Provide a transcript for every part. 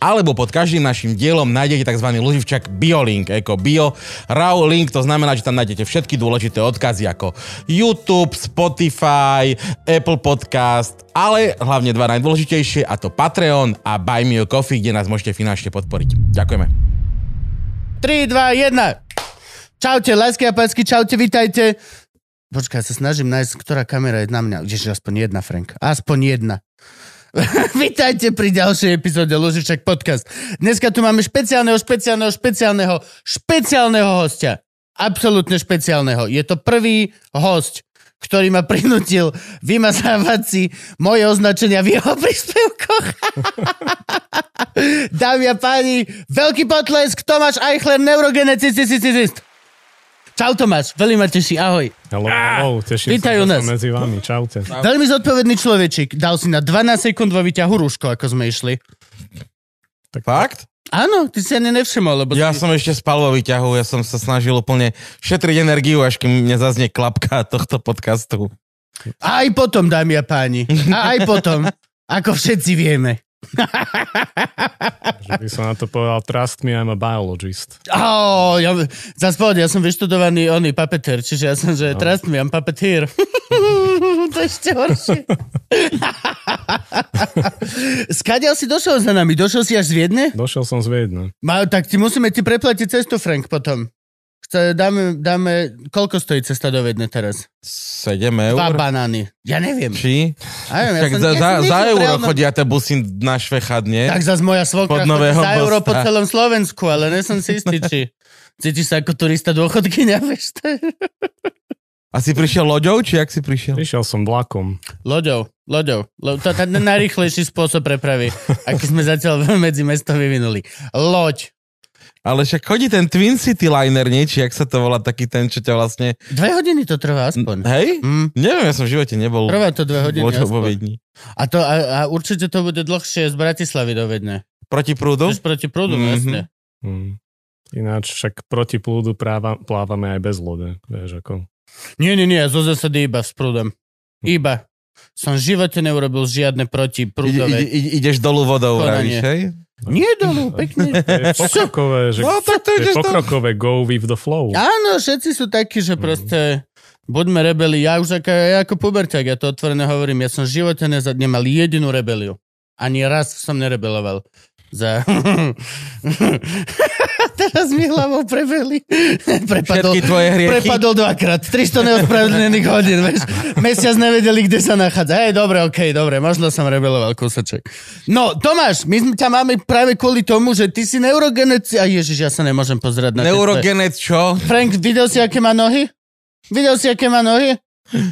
alebo pod každým našim dielom nájdete tzv. Luživčak BioLink, ako Bio Raw Link, to znamená, že tam nájdete všetky dôležité odkazy ako YouTube, Spotify, Apple Podcast, ale hlavne dva najdôležitejšie a to Patreon a Buy Me a Coffee, kde nás môžete finančne podporiť. Ďakujeme. 3, 2, 1. Čaute, lásky a pácky, čaute, vitajte. Počkaj, sa snažím nájsť, ktorá kamera je na mňa. Ježiš, aspoň jedna, Frank. Aspoň jedna. Vítajte pri ďalšej epizóde Lužiček podcast. Dneska tu máme špeciálneho, špeciálneho, špeciálneho, špeciálneho hostia. Absolútne špeciálneho. Je to prvý host, ktorý ma prinútil vymazávať si moje označenia v jeho príspevkoch. Dámy a páni, veľký potlesk, Tomáš Eichler, neurogeneticist. Čau Tomáš, veľmi ma teší, ahoj. Hello, hello, teším Vítajú sa, nás. medzi vami, čaute. Veľmi zodpovedný človečik. Dal si na 12 sekúnd vo výťahu rúško, ako sme išli. Fakt? Áno, ty si ani nevšimol, lebo... Ja si... som ešte spal vo výťahu, ja som sa snažil úplne šetriť energiu, až kým mne zaznie klapka tohto podcastu. Aj potom, dámy a páni. A aj potom. Ako všetci vieme. Že by som na to povedal, trust me, I'm a biologist. Oh, ja, za spod, ja som vyštudovaný oný papeter, čiže ja som, že no. trust me, I'm puppeteer. to je ešte horšie. Skadiaľ si došiel za nami? Došiel si až z Viedne? Došiel som z Viedne. Ma, tak ti musíme ti preplatiť cestu, Frank, potom. Dáme, dáme, koľko stojí cesta do Viedne teraz? 7 Dva eur? banány. Ja neviem. Či? Ja neviem, ja Tak som- za, ja za, za niečo euro reálno- chodia tie busy na Švechad, nie? Tak zase moja svokra Pod Nového chodí za euro po celom Slovensku, ale nie som si istý, či cítiš sa ako turista dôchodkynia, vieš? A si prišiel loďou, či jak si prišiel? Prišiel som vlakom. Loďou, loďou. Lo, to je ten najrychlejší spôsob prepravy, aký sme zatiaľ medzi mestom vyvinuli. Loď. Ale však chodí ten Twin City Liner, nie? Či jak sa to volá, taký ten, čo ťa vlastne... Dve hodiny to trvá aspoň. Hej? Mm, Neviem, ja som v živote nebol trvá to dve hodiny vo aspoň. Viedni. A, to, a, a určite to bude dlhšie z Bratislavy do Vedne. Proti prúdu? Chceš proti prúdu, Mhm. vlastne. Hm. Ináč však proti plúdu práva, plávame aj bez lode. Vieš, ako... Nie, nie, nie, zo zásady iba s prúdom. Hm. Iba. Som v živote neurobil žiadne proti prúdové. ide, ide, ideš dolu vodou, vravíš, hej? Nie dolu, pekne. To je pokrokové, že... No, tak to je pokrokové, go with the flow. Áno, všetci sú takí, že proste buďme rebeli. Ja už ako, ja ako puberťák, ja to otvorene hovorím, ja som v živote nemal jedinú rebeliu. Ani raz som nerebeloval. Za... Teraz mi hlavou prebeli. Prepadol, Všetky tvoje hriechy. prepadol dvakrát. 300 neospravedlnených hodín, vieš. Mesiac nevedeli, kde sa nachádza. Hej, dobre, okej, dobre, možno som rebeloval kúsoček. No, Tomáš, my ťa máme práve kvôli tomu, že ty si neurogeneci... A ježiš, ja sa nemôžem pozerať na Neurogenet čo? Frank, videl si, aké má nohy? Videl si, aké má nohy?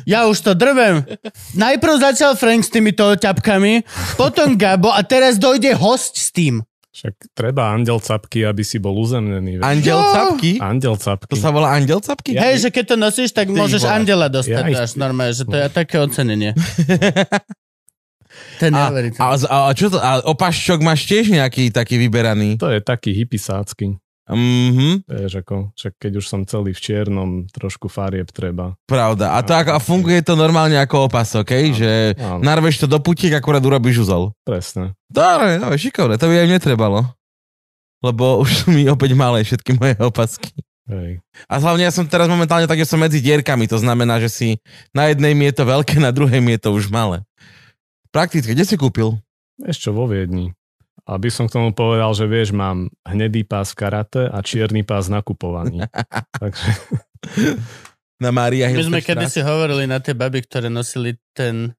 Ja už to drvem. Najprv začal Frank s týmito ťapkami, potom Gabo a teraz dojde host s tým. Však treba andel capky, aby si bol uzemnený. vieš. Andel Jo. capky? Andel capky. To sa volá andel capky? Ja- Hej, že keď to nosíš, tak Ty môžeš vole. andela dostať Ja ich- až normálne, že to je také ocenenie. To je a, a, a, čo to, a opaščok máš tiež nejaký taký vyberaný? To je taký hypisácky. Mhm, Vieš, ako, však keď už som celý v čiernom, trošku farieb treba. pravda. A to ako, a funguje to normálne ako opasok, hej? Že Áno, narveš to do putiek, akurát urobíš uzol. presne. Dobre, dobre, šikovné, to by aj mne trebalo. Lebo už mi opäť malé všetky moje opasky. Hej. A hlavne ja som teraz momentálne tak, že som medzi dierkami, to znamená, že si na jednej mi je to veľké, na druhej mi je to už malé. Prakticky, kde si kúpil? Ešte vo Viedni. Aby som k tomu povedal, že vieš, mám hnedý pás v karate a čierny pás na kupovaní. Takže Na Mária My sme kedysi hovorili na tie baby, ktoré nosili ten...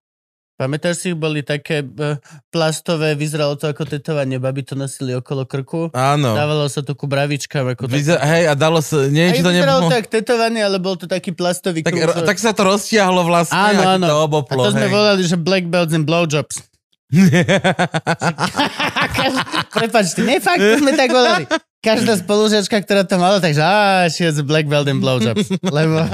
Pamätáš si, boli také eh, plastové, vyzeralo to ako tetovanie, baby to nosili okolo krku. Áno. Dávalo sa to ku bravičkám. Ako Vyzer, hej, a dalo sa, Aj neviem, či to vyzeralo nebolo... tak tetovanie, ale bol to taký plastový Tak, krúžok. tak sa to roztiahlo vlastne Áno, a áno. to A oboplo. to sme hej. volali, že black belts and blowjobs. Prepač, ty, ne, fakt, to sme tak volali. každá spolužiačka, ktorá to mala, takže she has a black belt and blowjobs. Lebo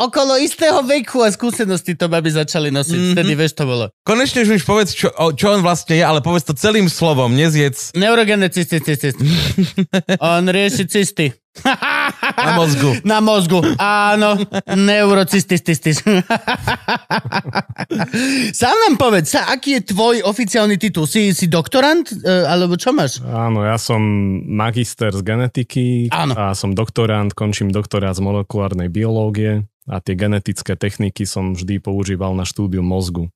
okolo istého veku a skúsenosti to baby začali nosiť. Mhm. Mm-hmm. Vtedy, vieš, to bolo. Konečne už povedz, čo, čo on vlastne je, ale povedz to celým slovom, nezjedz Neurogenné cysty, cysty, cysty. On rieši cysty. na mozgu. Na mozgu, áno. Neurocystististis. Sám nám povedz, sa, aký je tvoj oficiálny titul? Si, si doktorant? E, alebo čo máš? Áno, ja som magister z genetiky Áno. a som doktorant, končím doktorát z molekulárnej biológie a tie genetické techniky som vždy používal na štúdium mozgu.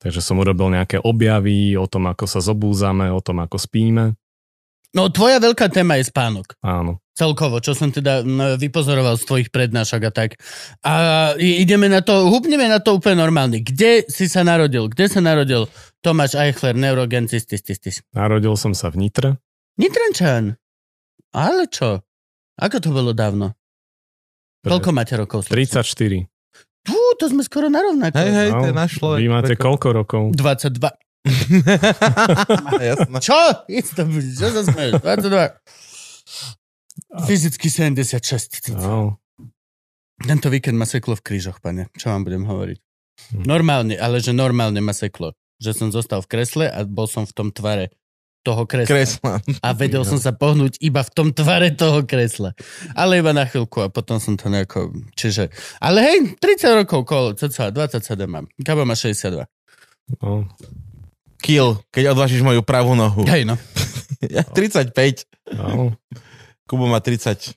Takže som urobil nejaké objavy o tom, ako sa zobúzame, o tom, ako spíme. No, tvoja veľká téma je spánok. Áno. Celkovo, čo som teda no, vypozoroval z tvojich prednášok a tak. A ideme na to, húpneme na to úplne normálne. Kde si sa narodil? Kde sa narodil Tomáš Eichler, neurogencistististis? Narodil som sa v Nitre. Nitrančan. Ale čo? Ako to bolo dávno? Koľko máte rokov? slečna? 34. Fú, to sme skoro na rovnako. Hej, hej, to je No, náš človek. Vy máte koľko rokov? 22. Jasné. Čo? Čo sa smeješ? 22. Fyzicky 76. No, Tento víkend ma seklo v krížoch, pane. Čo vám budem hovoriť? Hm. Normálne, ale že normálne ma seklo. Že som zostal v kresle a bol som v tom tvare toho kresla. Kresla. A vedel som sa pohnúť iba v tom tvare toho kresla. Ale iba na chvíľku a potom som to nejako... Čiže... Ale hej, 30 rokov kolo, cca 27 mám. Gabo má 62. no, Kill, keď odvážiš moju pravú nohu. Hej no. Ja 35. no. Kubo má 30.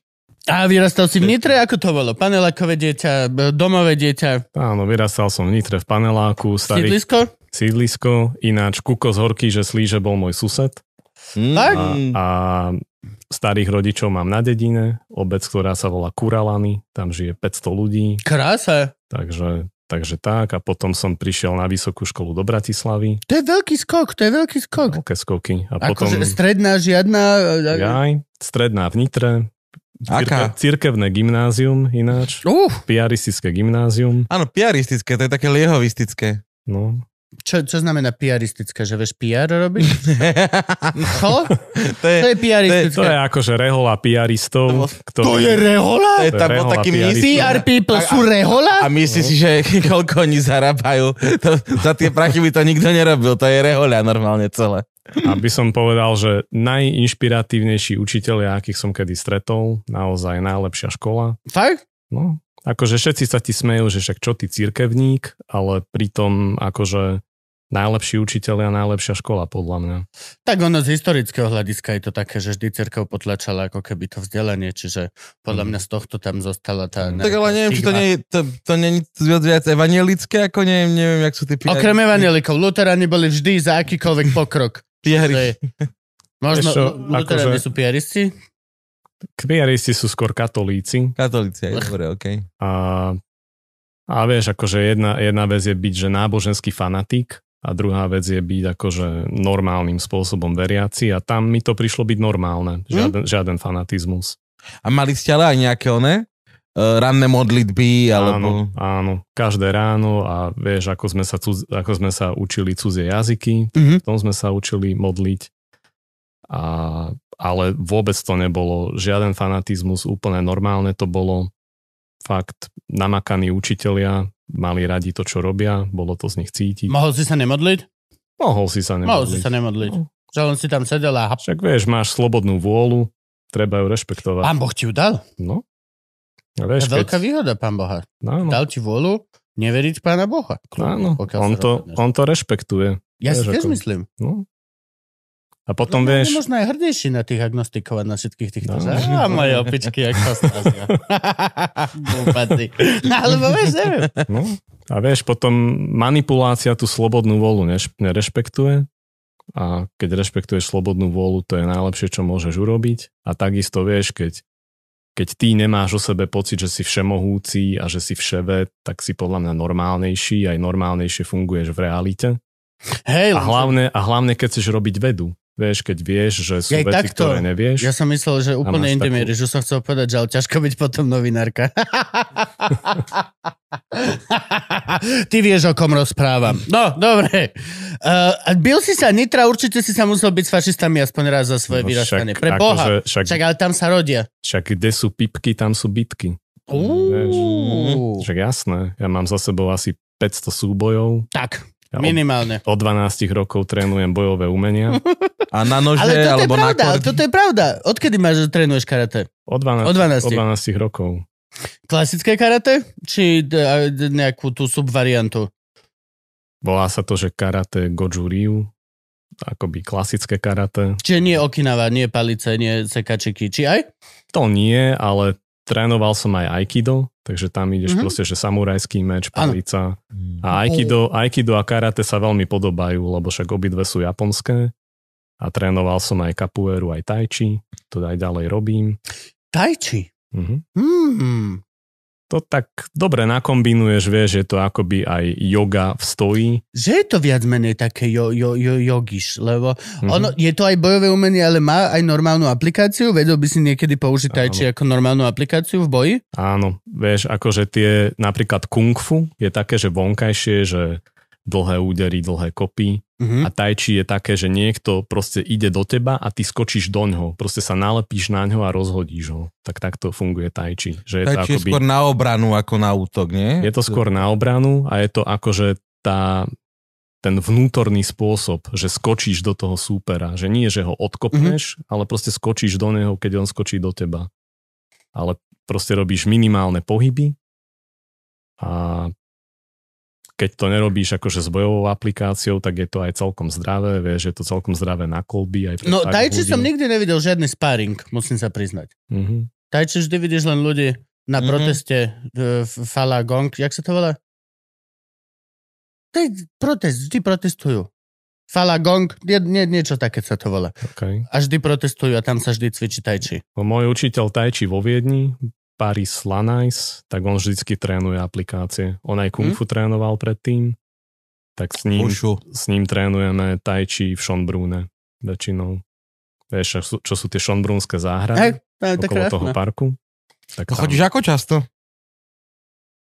A vyrastal si v Nitre? Ako to bolo? Panelákové dieťa, domové dieťa, Áno, vyrastal som v Nitre v paneláku, starý sídlisko? sídlisko, ináč Kuko z Horky, že Slíže bol môj sused. Mm. Tak? A starých rodičov mám na dedine, obec, ktorá sa volá Kuralany, tam žije 500 ľudí, Krása. takže, takže tak. A potom som prišiel na vysokú školu do Bratislavy, To je veľký skok, to je veľký skok. veľké skoky. A potom Akože stredná žiadna... jaj, stredná v Nitre, Aká? Cirke, cirkevné gymnázium ináč, Uh, piaristické gymnázium. Áno, piaristické, to je také liehovistické. No, čo, čo znamená piaristické? Že vieš PR robiť? Čo? to je, To je piaristické. to je akože rehola piaristov, ktorí... To je rehola? to je tam rehola taký piaristov. místy. PR people sú rehola? A myslíš si, že koľko oni zarábajú? To, za tie prachy by to nikto nerobil, to je rehoľa normálne celé. Aby som povedal, že najinšpiratívnejší učiteľia, akých som kedy stretol, naozaj najlepšia škola. Fakt? No, akože všetci sa ti smejú, že však čo ty cirkevník, ale pritom akože najlepší učiteľ a najlepšia škola podľa mňa. Tak ono z historického hľadiska je to také, že vždy cerkev potlačala ako keby to vzdelanie, čiže podľa mňa z tohto tam zostala tá... Tak ale neviem, či to nie je, to, to nie je viac, viac evangelické, ako neviem, neviem, jak sú tí piari. Okrem evanelikov, luteráni boli vždy za akýkoľvek pokrok. piari. Možno luteráni akože- sú piaristi? Piaristi sú skôr katolíci Katolíci, aj dobre, okej. a, a vieš, akože jedna, jedna vec je byť, že náboženský fanatik a druhá vec je byť akože normálnym spôsobom veriaci a tam mi to prišlo byť normálne. Žiaden, žiaden fanatizmus. A mali ste ale aj nejaké one? Uh, ranné modlitby, alebo... Áno, áno, každé ráno a vieš, ako sme sa, cudz, ako sme sa učili cudzie jazyky, Mhm. v tom sme sa učili modliť. A, ale vôbec to nebolo žiaden fanatizmus, úplne normálne to bolo. Fakt, namakaní učitelia mali radi to, čo robia, bolo to z nich cítiť. Mohol si sa nemodliť? Mohol si sa Mohol si nemodliť. sa nemodliť. No. Že on si tam sedel a. Však vieš, máš slobodnú vôľu, treba ju rešpektovať. Pán Boh ti ju dal. No. A To vieš, je veľká keď... výhoda, pán Boha. Áno, Dal ti vôľu neveriť pána Boha. áno, Pokiaľ on to, rozhodneš. on to rešpektuje. Ja si vieš, tiež ako- myslím. No. A potom No, vieš, Možno aj hrdejší na tých agnostikov a na všetkých týchto. No. No. Á, moje opičky, jak to strazia. Glúpaci. Alebo vieš, neviem. No, a vieš, potom manipulácia tú slobodnú vôľu neš- nerešpektuje a keď rešpektuješ slobodnú vôľu, to je najlepšie, čo môžeš urobiť a takisto vieš, keď, keď ty nemáš o sebe pocit, že si všemohúci a že si vševe, tak si podľa mňa normálnejší, aj normálnejšie funguješ v realite. Hej, A hlavne, a hlavne keď chceš robiť vedu. Vieš, keď vieš, že sú Jej, veci, takto. ktoré nevieš. ja som myslel, že úplne máš takú- že som chcel povedať, že ale ťažko byť potom novinárka. Ty vieš, o kom rozprávam. No, dobre. Uh, a bil si sa Nitra, určite si sa musel byť s fašistami aspoň raz za svoje No vyrastanie. Pre Boha. akože- však- Však ale tam sa rodia. Však kde sú pipky, tam sú bitky. Uú. Však jasné, ja mám za sebou asi 500 súbojov. Tak, Ja od, minimálne. od 12 rokov trénujem bojové umenia. A na nože, Ale toto je alebo na pravda, ale kordy. toto je pravda. Odkedy máš, že trénuješ karate? Od 12, Od 12. Od 12 rokov. Klasické karate? Či d- nejakú tú subvariantu? Volá sa to, že karate Goju Ryu. Akoby klasické karate. Čiže nie Okinawa, nie palice, nie sekačiky. Či aj? To nie, ale trénoval som aj Aikido, takže tam ideš Mhm. mm-hmm. proste, že samurajský meč, palica. A Aikido, Aikido a karate sa veľmi podobajú, lebo však obidve sú japonské. A trénoval som aj capoeiru, aj tai chi. To aj ďalej robím. Tai chi. Mhm. To tak dobre nakombinuješ, vieš, je to akoby aj yoga v stoji. Že je to viac menej také jo, jo, jo, jogiš, lebo Mhm. ono, je to aj bojové umenie, ale má aj normálnu aplikáciu? Vedel by si niekedy použiť tai chi ako normálnu aplikáciu v boji? Áno, vieš, akože tie napríklad kung fu je také, že vonkajšie, že dlhé údery, dlhé kopy. Mhm. A tai chi je také, že niekto proste ide do teba a ty skočíš do ňoho. Proste sa nalepíš na ňo a rozhodíš ho. Tak takto funguje tai chi. Že je to Tak je akoby, skôr na obranu ako na útok, nie? je to skôr na obranu a je to akože tá, ten vnútorný spôsob, že skočíš do toho súpera. Že nie, že ho odkopneš, ale proste skočíš do neho, keď on skočí do teba. Ale proste robíš minimálne pohyby a keď to nerobíš akože s bojovou aplikáciou, tak je to aj celkom zdravé, vieš, je to celkom zdravé na kolby. Aj No ľudí. som nikdy nevidel žiadny sparring, musím sa priznať. Mhm. Tai chi vždy vidíš len ľudí na Mhm. proteste uh, Fala Gong, jak sa to volá? To je protest, vždy protestujú. Fala Gong, nie, nie, niečo také sa to volá. Okay. A vždy protestujú a tam sa vždy cvičí tai chi. No, Môj učiteľ Tai Chi vo Viedni, Paris Lanais, tak on vždycky trénuje aplikácie. On aj Kung Hm? Fu trénoval predtým, tak s ním, Ušu. s ním trénujeme Tai Chi v Schönbrunne väčšinou. Vieš, čo čo sú tie Schönbrunské záhrady to tak okolo toho krásne. parku. Tak To chodíš ako často?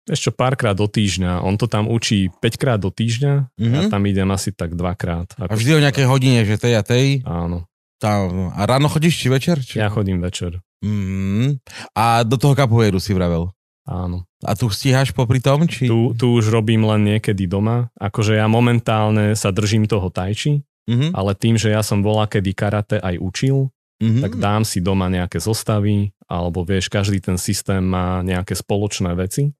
Ešte párkrát do týždňa. On to tam učí 5 krát do týždňa Mhm. ja tam idem asi tak dvakrát. A vždy o nejakej hodine, že tej a tej. Áno. Tam. A ráno chodíš či večer? Či... Ja chodím večer. Mm. A do toho kapoeiru si vravel. Áno. A tu stíhaš popri tom? Či... Tu, tu už robím len niekedy doma. Akože ja momentálne sa držím toho tai chi, Mhm. ale tým, že ja som bola kedy karate aj učil, Mhm. tak dám si doma nejaké zostavy, alebo vieš, každý ten systém má nejaké spoločné veci,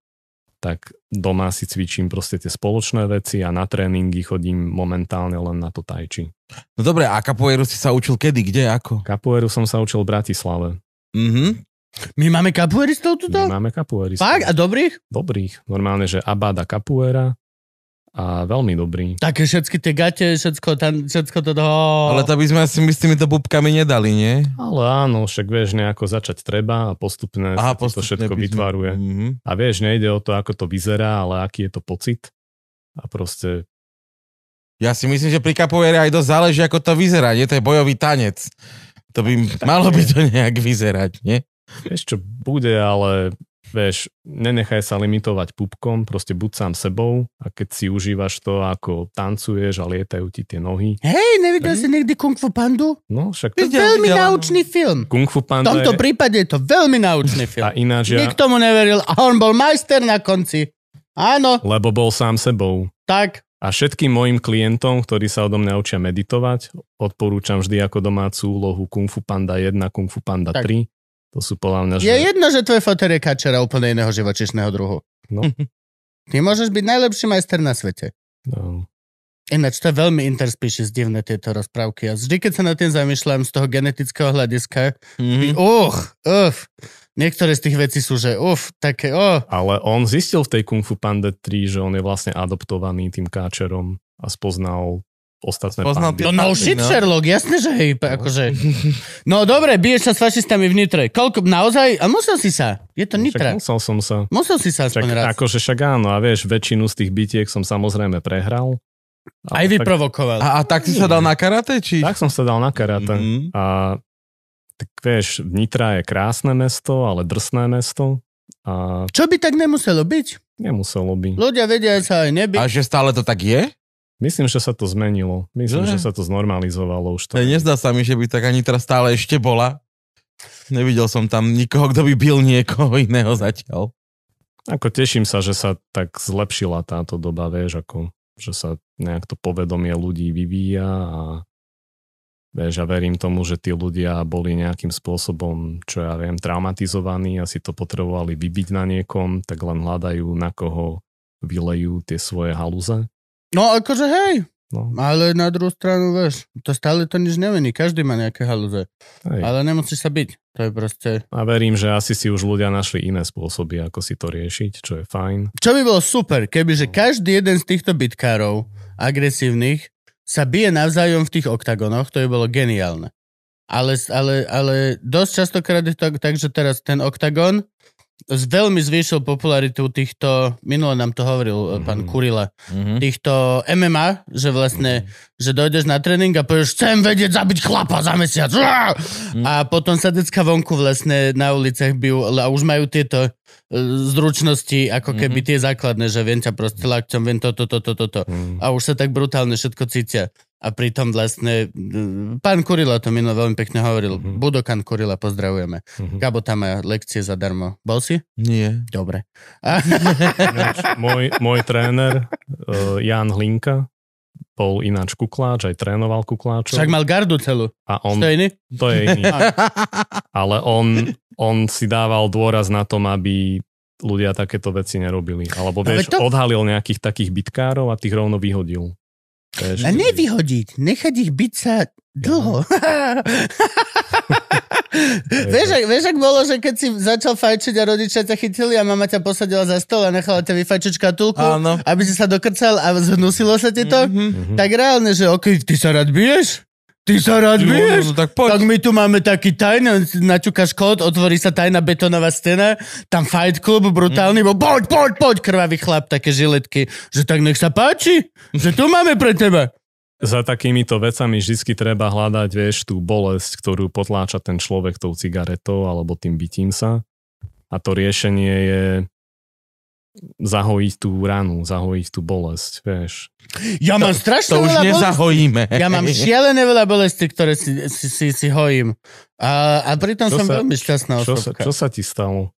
tak doma si cvičím proste tie spoločné veci a na tréningy chodím momentálne len na to tai chi. No dobre, a kapoeiru si sa učil kedy, kde, ako? Capoeiru som sa učil v Bratislave. Mhm. My máme kapueristov tuto? My máme capoeiristov. Fakt? A dobrých? Dobrých. Normálne, že Abada Capoeira a veľmi dobrý. Také všetky tie gate, všetko, tam, všetko to... Oh. Ale to by sme asi my s týmito bubkami nedali, nie? Ale áno, však vieš, nejako začať treba a postupne Aha, ti to všetko sme- vytvaruje. Mhm. A vieš, nejde o to, ako to vyzerá, ale aký je to pocit. A proste, Ja si myslím, že pri kapoeire aj dosť záleží, ako to vyzerá, nie? To je bojový tanec. To by malo je. by to nejak vyzerať, nie? vieš čo bude, ale vieš, nenechaj sa limitovať pupkom, proste buď sám sebou a keď si užívaš to, ako tancuješ a lietajú ti tie nohy. Hej, nevidel si nikdy Kung Fu Pandu? No však To je veľmi videl, naučný film. Kung Fu V Panda tomto je, prípade je to veľmi naučný film. a ináč ja, Nikto mu neveril a on bol majster na konci. Áno, lebo bol sám sebou. tak. A všetkým mojim klientom, ktorí sa odo mňa učia meditovať, odporúčam vždy ako domácu úlohu Kung Fu Panda 1, Kung Fu Panda Tak. 3. To sú podľa mňa, že... Je jedno, že tvoj foter je kačera úplne iného živočišného druhu. No. Ty môžeš byť najlepší majster na svete. No. Ináč to je veľmi interspecies divné tieto rozprávky. A vždy, keď sa na tým zamýšľam z toho genetického hľadiska, Mhm. uh, uf, niektoré z tých vecí sú, že uf, také, oh, Ale on zistil v tej Kung Fu Panda 3, že on je vlastne adoptovaný tým káčerom a spoznal ostatné Spoznal pandy. No no shit, no. Sherlock, jasne, že hej, akože. No dobre, biješ sa s fašistami v Nitre. Koľko, naozaj? A musel si sa. Je to Však Nitra. musel som sa. Musel si sa Však, aspoň raz. akože však áno, a vieš, väčšinu z tých bitiek som samozrejme prehral. Aj Ale tak, vyprovokoval. A, a tak si sa dal na karate, či? tak som sa dal na karate. Mhm. A tak vieš, Nitra je krásne mesto, ale drsné mesto. A Čo by tak nemuselo byť? Nemuselo by. Ľudia vedia sa aj nebyť. A že stále to tak je? Myslím, že sa to zmenilo. Myslím, Že? že sa to znormalizovalo už to. To nezdá sa mi, že by tak ani teraz stále ešte bola. Nevidel som tam nikoho, kto by bil niekoho iného zatiaľ. Ako teším sa, že sa tak zlepšila táto doba, vieš, ako, že sa nejak to povedomie ľudí vyvíja a vieš, a verím tomu, že tí ľudia boli nejakým spôsobom, čo ja viem, traumatizovaní a si to potrebovali vybiť na niekom, tak len hľadajú, na koho vylejú tie svoje halúze. No akože hej, No, ale na druhú stranu, vieš, to stále to nič nemení. Každý má nejaké halúze. hej. Ale nemusíš sa byť. To je proste... A verím, že asi si už ľudia našli iné spôsoby, ako si to riešiť, čo je fajn. Čo by bolo super, kebyže každý jeden z týchto bitkárov agresívnych sa bije navzájom v tých oktagonoch, to by bolo geniálne. Ale, ale, ale dosť častokrát je to tak, že teraz ten oktagon veľmi zvýšil popularitu týchto, minule nám to hovoril mm-hmm. pán Kurila, Mhm. týchto MMA, že vlastne, že dojdeš na tréning a povieš, chcem vedieť zabiť chlapa za mesiac. Uá! A potom sa decka vonku vlastne na uliciach bijú a už majú tieto e, zručnosti, ako keby tie základné, že viem ťa proste lakťom, viem toto, toto, toto. Mm. A už sa tak brutálne všetko cítia. A pritom vlastne, e, pán Kurila to minule veľmi pekne hovoril. Mhm. Budokan Kurila, pozdravujeme. Mhm. Gabo tam má lekcie zadarmo. Bol si? Nie. Dobre. A, môj, môj tréner uh, Jan Hlinka bol ináč kukláč, aj trénoval kukláčov. však mal gardu celú. A on, To je iný? to je iný. Ale on, on si dával dôraz na tom, aby ľudia takéto veci nerobili. Alebo Ale vieš, to- odhalil nejakých takých bitkárov a tých rovno vyhodil. A nevyhodiť, nechať ich byť sa dlho. vieš, ak, vieš, ak bolo, že keď si začal fajčiť a rodičia ťa chytili a mama ťa posadila za stôl a nechala ťa vyfajčiť škatulku, Áno. aby si sa dokrcal a zhnusilo sa ti to, Mhm. tak reálne, že ok, ty sa rád biješ? Ty sa rád biješ? No, tak Tak poď. my tu máme taký tajný, naťukáš kód, otvorí sa tajná betónová stena, tam fight club brutálny, bo poď, poď, poď, krvavý chlap, také žiletky, že tak nech sa páči, že tu máme pre teba. Za takýmito vecami vždy treba hľadať, vieš, tú bolesť, ktorú potláča ten človek tou cigaretou alebo tým bytím sa. A to riešenie je zahojiť tú ranu, zahojiť tú bolesť, vieš. Ja mám strašne To už veľa bolesti. nezahojíme. Ja mám šialené veľa bolesti, ktoré si, si, si, si hojím. A, a pritom Čo som sa- veľmi šťastná Čo sa, osobka. čo sa ti stalo?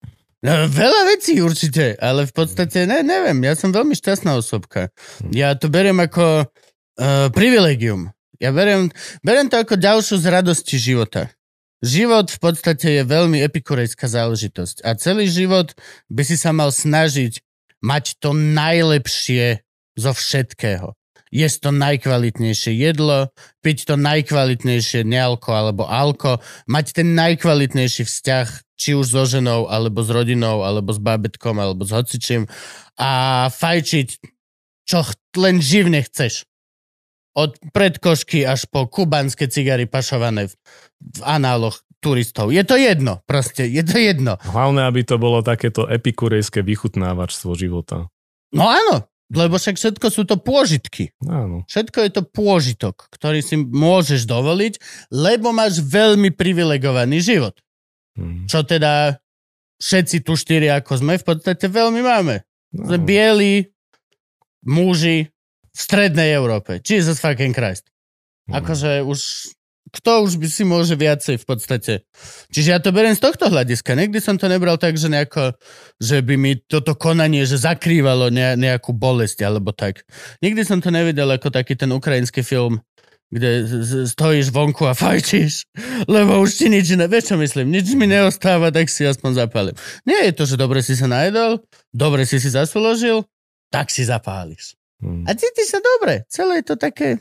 No, veľa vecí určite, ale v podstate ne, neviem, ja som veľmi šťastná osobka. Ja to beriem ako uh, privilegium. Ja beriem, beriem to ako ďalšiu z radosti života. Život v podstate je veľmi epikurejská záležitosť a celý život by si sa mal snažiť mať to najlepšie zo všetkého. Jesť to najkvalitnejšie jedlo, piť to najkvalitnejšie nealko alebo alko, mať ten najkvalitnejší vzťah, či už so ženou, alebo s rodinou, alebo s bábetkom, alebo s hocičím a fajčiť, čo len živne chceš. Od predkošky až po kubanské cigary pašované v, v análoch turistov. Je to jedno, proste, je to jedno. Hlavné, aby to bolo takéto epikurejské vychutnávačstvo života. No áno, lebo však všetko sú to pôžitky. Áno. Všetko je to pôžitok, ktorý si môžeš dovoliť, lebo máš veľmi privilegovaný život. Hm. Čo teda všetci tu štyri, ako sme, v podstate veľmi máme. Sme No. bieli muži v strednej Európe. Jesus fucking Christ. Hm. Akože už... Kto už by si môže viacej v podstate. Čiže ja to beriem z tohto hľadiska. Nikdy som to nebral tak, že nejako, že by mi toto konanie, že zakrývalo ne, nejakú bolesť alebo tak. Nikdy som to nevidel ako taký ten ukrajinský film, kde stojíš vonku a fajčíš, lebo už ti nič iné, vieš čo myslím, nič mi neostáva, tak si aspoň zapálim. Nie je to, že dobre si sa najedol, dobre si si zasúložil, tak si zapáliš. Hm. A cítiš sa dobre. Celé je to také,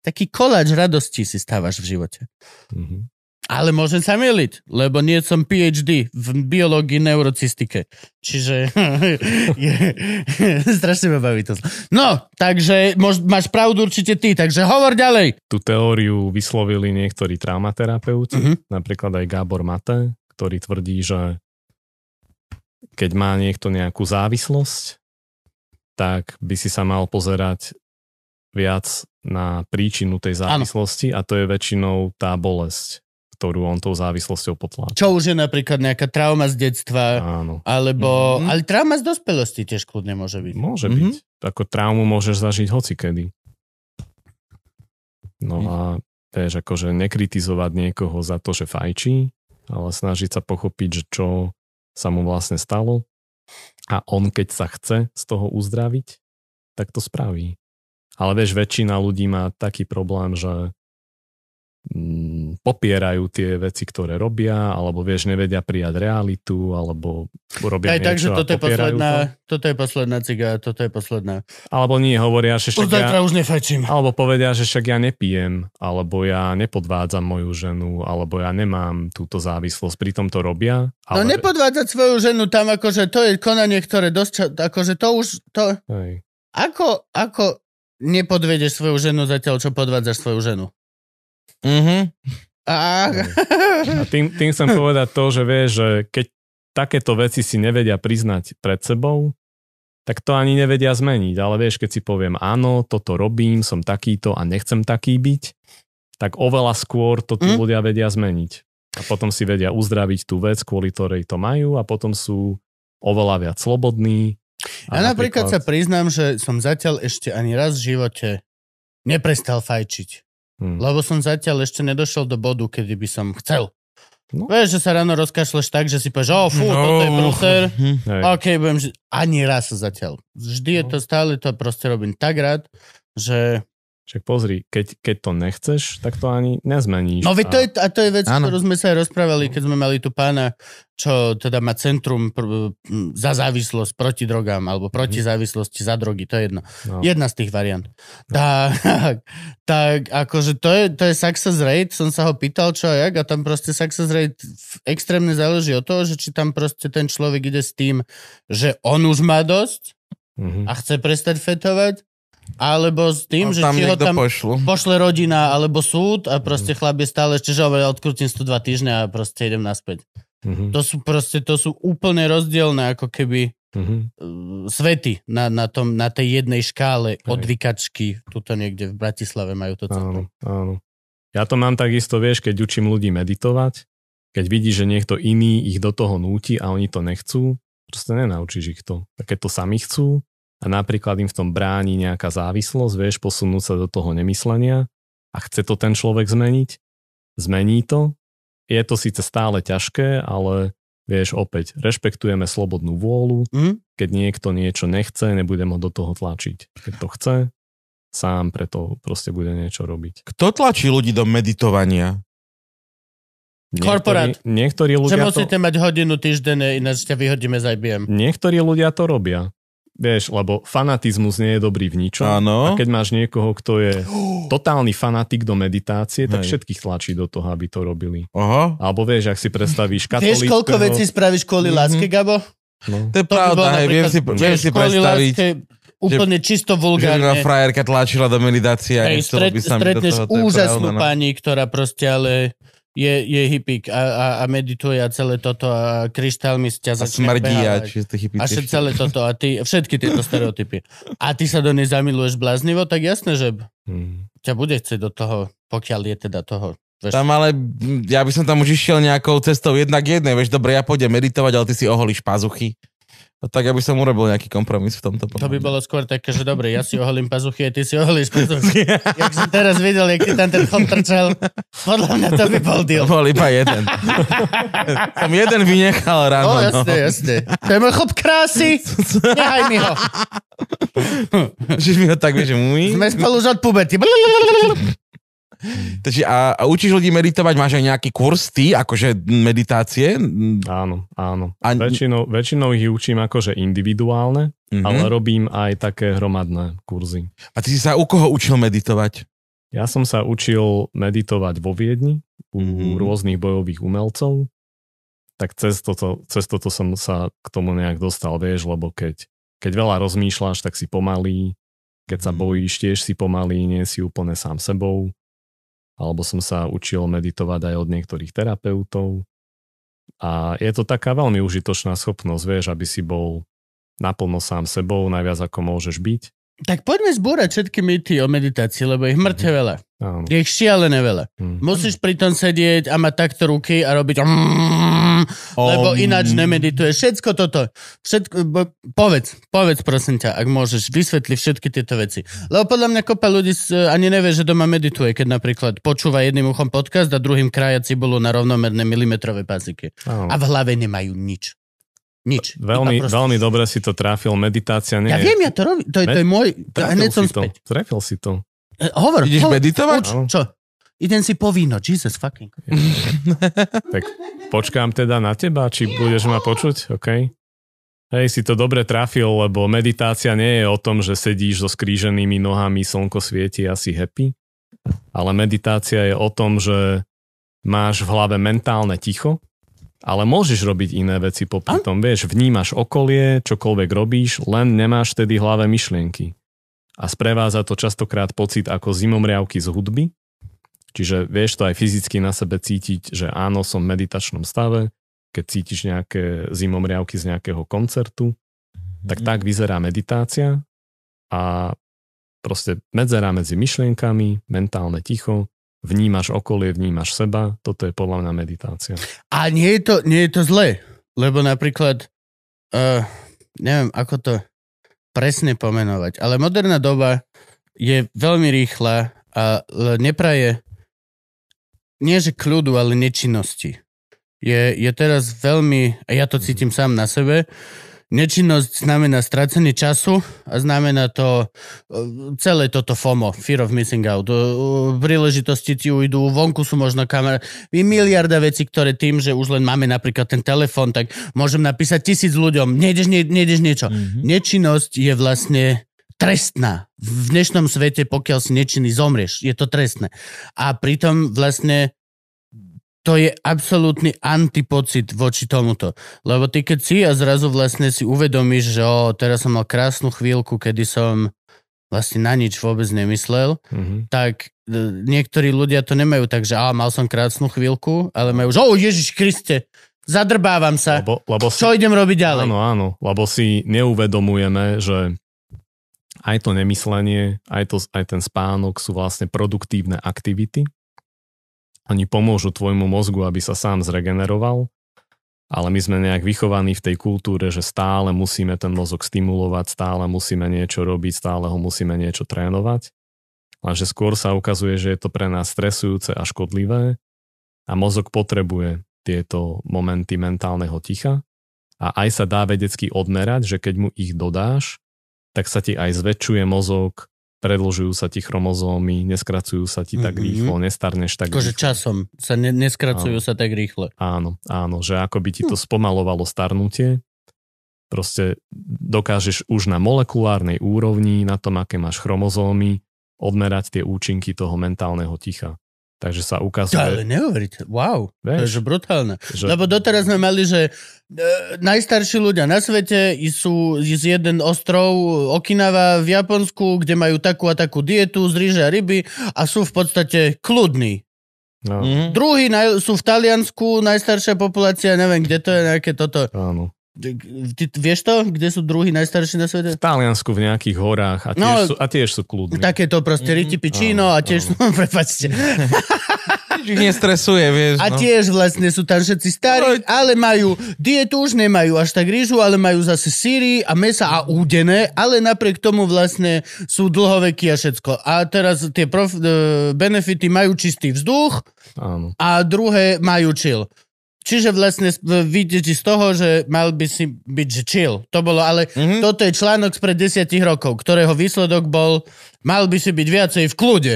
taký koláč radosti si stávaš v živote. Mhm. Ale môžem sa miliť, lebo nie som PhD v biológii neurocystike. Čiže je, strašne ma baví to. No, takže mož, máš pravdu určite ty, takže hovor ďalej. Tú teóriu vyslovili niektorí traumaterapeuti, Mhm. napríklad aj Gábor Mate, ktorý tvrdí, že keď má niekto nejakú závislosť, tak by si sa mal pozerať viac na príčinu tej závislosti a to je väčšinou tá bolesť, ktorú on tou závislosťou potláča. Čo už je napríklad nejaká trauma z detstva, Áno. alebo... Mhm. Ale trauma z dospelosti tiež kľudne môže byť. Môže Mhm. byť. Ako traumu môžeš zažiť hocikedy. No Mhm. a vieš, akože nekritizovať niekoho za to, že fajčí, ale snažiť sa pochopiť, že čo sa mu vlastne stalo a on keď sa chce z toho uzdraviť, tak to spraví. Ale vieš, väčšina ľudí má taký problém, že popierajú tie veci, ktoré robia, alebo vieš, nevedia prijať realitu, alebo robia Aj tak, že niečo a toto je posledná, to. toto je posledná ciga, toto je posledná. Alebo nie, hovoria, že však ja, už nefajčím. alebo povedia, že však ja nepijem, alebo ja nepodvádzam moju ženu, alebo ja nemám túto závislosť, pritom to robia. No Ale, nepodvádzať svoju ženu tam, akože to je konanie, ktoré dosť, ča- akože to už, to, hej. ako, ako nepodvedeš svoju ženu zatiaľ, čo podvádzaš svoju ženu? Mhm. A, A tým, tým chcem povedať to, že vieš, že keď takéto veci si nevedia priznať pred sebou, tak to ani nevedia zmeniť. Ale vieš, keď si poviem, áno, toto robím, som takýto a nechcem taký byť, tak oveľa skôr to tí Mm. ľudia vedia zmeniť. A potom si vedia uzdraviť tú vec, kvôli ktorej to majú a potom sú oveľa viac slobodní. ja napríklad sa priznám, že som zatiaľ ešte ani raz v živote neprestal fajčiť. Hm. Lebo som zatiaľ ešte nedošiel do bodu, kedy by som chcel. No. Vieš, že sa ráno rozkašleš tak, že si povieš, o fú, No. toto je prúser. Mhm. Hej. OK, budem, ži- ani raz zatiaľ. Vždy je No. to stále, to proste robím tak rád, že... Však pozri, keď, keď to nechceš, tak to ani nezmeníš. No veď to je, a to je vec, Áno. ktorú sme sa aj rozprávali, keď sme mali tu pána, čo teda má centrum pr- za závislosť proti drogám, alebo proti závislosti za drogy, to je jedno. no. Jedna z tých variant. Tak, tak akože to je, to je success rate, som sa ho pýtal čo a jak a tam proste success rate extrémne záleží od toho, že či tam proste ten človek ide s tým, že on už má dosť Mhm. a chce prestať fetovať, alebo s tým, že či ho tam pošlu. pošle rodina alebo súd a proste chlap je stále ešte, že odkrutím si tu dva týždňa a proste idem naspäť. Mhm. To sú proste, to sú úplne rozdielne ako keby Mhm. uh, svety na, na, tom, na tej jednej škále Hej. odvykačky. Tuto niekde v Bratislave majú to centrum. Áno, áno. Ja to mám takisto, vieš, keď učím ľudí meditovať, keď vidíš, že niekto iný ich do toho núti a oni to nechcú, proste nenaučíš ich to. A keď to sami chcú a napríklad im v tom bráni nejaká závislosť, vieš, posunúť sa do toho nemyslenia a chce to ten človek zmeniť, zmení to. Je to síce stále ťažké, ale vieš, opäť, rešpektujeme slobodnú vôľu, Hm? keď niekto niečo nechce, nebudem ho do toho tlačiť. Keď to chce, sám preto proste bude niečo robiť. Kto tlačí ľudí do meditovania? Korporát. Niektorí, niektorí, Že ľudia musíte to, mať hodinu týždenne, ináč ťa vyhodíme z IBM. niektorí ľudia to robia. Vieš, lebo fanatizmus nie je dobrý v ničom. A Áno. keď máš niekoho, kto je totálny fanatik do meditácie, tak Hej. všetkých tlačí do toho, aby to robili. Oho. Alebo vieš, ak si predstavíš Vieš, katolíckého... koľko vecí spravíš kvôli Mhm. láske, Gabo? No, To je To pravda, hej, viem si, viem si predstaviť, láske úplne čisto že ma vulgárne. frajerka tlačila do meditácie a Hej, stret, by sa mi do stretneš toho. to je úžasnú pravda, no. pani, ktorá proste ale je, je hippík a, a, a medituje a celé toto a kryštálmi z ťa A smrdí a A celé toto a ty, všetky tieto stereotypy. A ty sa do nej zamiluješ bláznivo, tak jasné, že hm. ťa bude chcieť do toho, pokiaľ je teda toho. Vieš, Tam ale, ja by som tam už išiel nejakou cestou jednak jednej, vieš, dobre, ja pôjdem meditovať, ale ty si oholíš pazuchy. No tak ja by som urobil nejaký kompromis v tomto. to by bolo skôr také, že dobre, ja si oholím pazuchy a ty si oholíš pazuchy. Jak som teraz videl, jak ti tam ten chod trčal, podľa mňa to by bol deal. bol iba jeden. som jeden vynechal ráno. No, no. jasne, jasne. To je môj chod krásy. Nehaj mi ho. Že mi ho tak, že můj. Sme spolu už od puberty. Takže a, a učíš ľudí meditovať, máš aj nejaký kurz ty, akože meditácie? Áno, áno. A- Väčšinou, väčšinou ich učím akože individuálne, Mhm. ale robím aj také hromadné kurzy. A ty si sa u koho učil meditovať? Ja som sa učil meditovať vo Viedni u Mhm. rôznych bojových umelcov, tak cez toto, cez toto som sa k tomu nejak dostal, vieš, lebo keď, keď veľa rozmýšľaš, tak si pomalý, keď sa Mhm. bojíš, tiež si pomalý, nie si úplne sám sebou. Alebo som sa učil meditovať aj od niektorých terapeutov. A je to taká veľmi užitočná schopnosť, vieš, aby si bol naplno sám sebou, najviac ako môžeš byť Tak poďme zbúrať všetky mýty o meditácii, lebo ich mŕte veľa. Áno. Je ich šialené veľa. Hm. Musíš pri tom sedieť a mať takto ruky a robiť mm, lebo ináč nemedituješ. Všetko toto. Všetko, bo- povedz, povedz prosím ťa, ak môžeš, vysvetli všetky tieto veci. Lebo podľa mňa kopa ľudí s- ani nevie, že doma medituje, keď napríklad počúva jedným uchom podcast a druhým kraja cibulu na rovnomerné milimetrové paziky. Áno. A v hlave nemajú nič. Nič. Veľmi, veľmi dobre si to trafil. Meditácia nie Ja viem, ja to robím. To je, to je môj... Trafil Hneď som si to. späť. Trafil si to. Eh, Hovor. Ideš hovor. meditovať? Uč, čo? Idem si po víno. Jesus fucking. Tak počkám teda na teba, či budeš ma počuť, OK? Hej, si to dobre trafil, lebo meditácia nie je o tom, že sedíš so skríženými nohami, slnko svieti a si happy, ale meditácia je o tom, že máš v hlave mentálne ticho, ale môžeš robiť iné veci popri tom, vieš, vnímaš okolie, čokoľvek robíš, len nemáš vtedy v hlave myšlienky. A sprevádza to častokrát pocit ako zimomriavky z hudby, Čiže vieš to aj fyzicky na sebe cítiť, že áno, som v meditačnom stave, keď cítiš nejaké zimomriavky z nejakého koncertu, tak tak vyzerá meditácia a proste medzera medzi myšlienkami, mentálne ticho, vnímaš okolie, vnímaš seba, toto je podľa mňa meditácia. A nie je to, nie je to zlé, lebo napríklad, uh, neviem, ako to presne pomenovať, ale moderná doba je veľmi rýchla a nepraje nie že kľudu, ale nečinnosti. Je, je teraz veľmi, a ja to cítim sám na sebe, nečinnosť znamená strácenie času a znamená to uh, celé toto FOMO, Fear of Missing Out. Uh, príležitosti ti ujdu, vonku sú možno kamera, je miliarda vecí, ktoré tým, že už len máme napríklad ten telefón, tak môžem napísať tisíc ľuďom, nejdeš, nie, nejdeš niečo. Mhm. Nečinnosť je vlastne trestná. V dnešnom svete, pokiaľ si nečinný, zomrieš. Je to trestné. A pritom vlastne to je absolútny antipocit voči tomuto. Lebo ty keď si a zrazu vlastne si uvedomíš, že o, teraz som mal krásnu chvíľku, kedy som vlastne na nič vôbec nemyslel, Mhm. tak e, niektorí ľudia to nemajú tak, že á, mal som krásnu chvíľku, ale majú, že o Ježiš Kriste, zadrbávam sa, Lebo, lebo si, čo idem robiť ďalej? áno, áno, lebo si neuvedomujeme, že aj to nemyslenie, aj, to, aj ten spánok sú vlastne produktívne aktivity. Oni pomôžu tvojmu mozgu, aby sa sám zregeneroval, ale my sme nejak vychovaní v tej kultúre, že stále musíme ten mozog stimulovať, stále musíme niečo robiť, stále ho musíme niečo trénovať. Lenže skôr sa ukazuje, že je to pre nás stresujúce a škodlivé a mozog potrebuje tieto momenty mentálneho ticha a aj sa dá vedecky odmerať, že keď mu ich dodáš, tak sa ti aj zväčšuje mozog, predlžujú sa ti chromozómy, neskracujú sa ti tak Mhm. rýchlo, nestarneš tak Akože časom sa ne, neskracujú Áno. sa tak rýchle. Áno, áno, že ako by ti Hm. to spomalovalo starnutie. Proste dokážeš už na molekulárnej úrovni, na tom, aké máš chromozómy, odmerať tie účinky toho mentálneho ticha. Takže sa To ale ukazuje, neuveríte. Wow, to je Vieš, že brutálne. že Lebo doteraz sme mali, že e, najstarší ľudia na svete sú z jeden ostrov Okinawa v Japonsku, kde majú takú a takú dietu z ríže a ryby a sú v podstate kľudní. no, Mhm. Druhí naj, sú v Taliansku, najstaršia populácia, neviem, kde to je, nejaké toto. áno. Ty, vieš to, kde sú druhí najstarší na svete? V Taliansku v nejakých horách a tiež, No, sú, a tiež sú kľudní. Takéto proste Mhm. riti pičino a tiež sú, prepačte. Ich nestresuje, vieš. A no. tiež vlastne sú tam všetci starí, ale majú dietu, už nemajú až tak rýžu, ale majú zase síry a mesa a údené, ale napriek tomu vlastne sú dlhovekí a všetko. A teraz tie prof, e, benefity majú čistý vzduch Áno. a druhé majú chill. Čiže vlastne vidíte z toho, že mal by si byť že chill. To bolo, ale Mhm. toto je článok spred desiatich rokov, ktorého výsledok bol, mal by si byť viacej v kľude.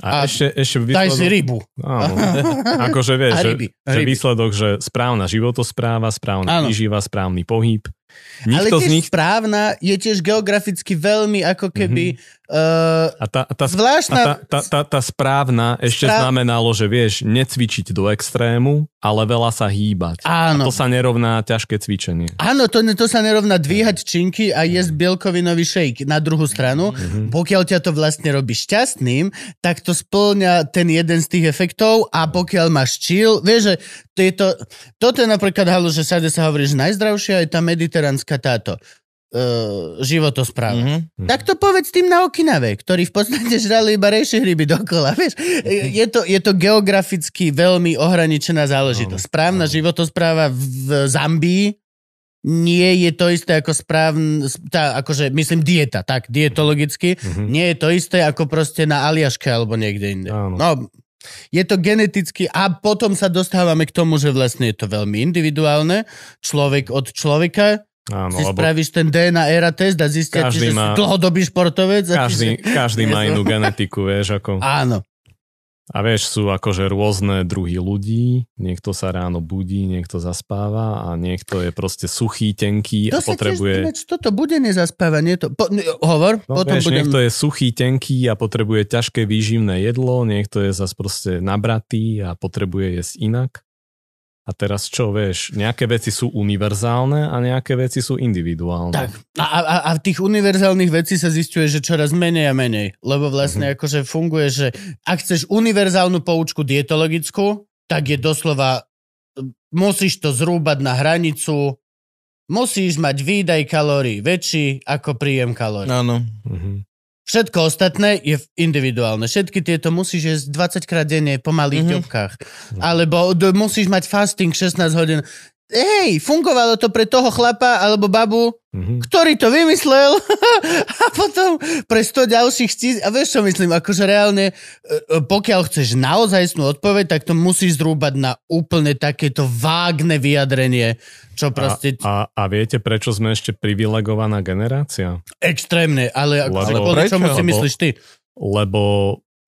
A A, ešte, ešte Daj si výsledok, rybu. áno, akože vieš, že, ryby, že výsledok, že správna životospráva, správna výživa, správny pohyb. Ale Nikto tiež z nich... správna je tiež geograficky veľmi ako keby uh, A tá, tá, a zvláštna... tá, tá, tá, tá správna ešte Správ- znamenalo, že vieš necvičiť do extrému, ale veľa sa hýbať. A Áno. to sa nerovná ťažké cvičenie. Áno, to, to sa nerovná dvíhať činky a jesť bielkovinový šejk. Na druhú stranu, Mhm. pokiaľ ťa to vlastne robí šťastným, tak to splňa ten jeden z tých efektov a pokiaľ máš chill, vieš, že to je to, toto je napríklad halu, že sa hovorí, že najzdravšia je tá mediteránska táto. životospráva. Mhm. Tak to povedz tým na Okinave, ktorí v podstate žrali iba rejšie hryby dokola. Vieš, je to, je to geograficky veľmi ohraničená záležitosť. Správna životospráva v Zambii nie je to isté ako správna, tá, akože myslím dieta, tak, dietologicky, Mhm. nie je to isté ako proste na Aliaške alebo niekde inde. Áno. No, je to geneticky a potom sa dostávame k tomu, že vlastne je to veľmi individuálne. Človek od človeka. Áno, si lebo spravíš ten DNA test a zistia, že má- si dlhodobý športovec. každý, že- každý má inú genetiku, vieš, ako... Áno. A vieš, sú akože rôzne druhy ľudí. Niekto sa ráno budí, niekto zaspáva a niekto je proste suchý, tenký To a tiež, potrebuje... ináč, toto bude nezaspávanie. To, po, hovor, No, potom vieš, budem... niekto je suchý, tenký a potrebuje ťažké výživné jedlo, niekto je zase proste nabratý a potrebuje jesť inak. A teraz čo, vieš, nejaké veci sú univerzálne a nejaké veci sú individuálne. Tak. A, a, a v tých univerzálnych vecí sa zistuje, že čoraz menej a menej. Lebo vlastne Mhm. akože funguje, že ak chceš univerzálnu poučku dietologickú, tak je doslova musíš to zrúbať na hranicu, musíš mať výdaj kalórií väčší ako príjem kalórií. Áno. Mhm. Všetko ostatné je individuálne. Všetky tieto musíš jesť 20 krát denne po malých Mhm. mm-hmm. ťopkách. Alebo d- musíš mať fasting 16 hodín. Hej, fungovalo to pre toho chlapa alebo babu, Mhm. ktorý to vymyslel a potom pre 100 ďalších tisíc. A vieš čo myslím, akože reálne, e, e, pokiaľ chceš naozajstnú odpoveď, tak to musíš zrúbať na úplne takéto vágne vyjadrenie, čo proste A, a, a viete, prečo sme ešte privilegovaná generácia? extrémne, ale, Lebo- ale Ale podľa prečo? čomu si Lebo- myslíš ty? Lebo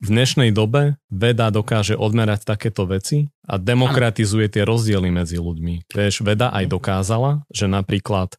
v dnešnej dobe veda dokáže odmerať takéto veci a demokratizuje tie rozdiely medzi ľuďmi. Vieš, veda aj dokázala, že napríklad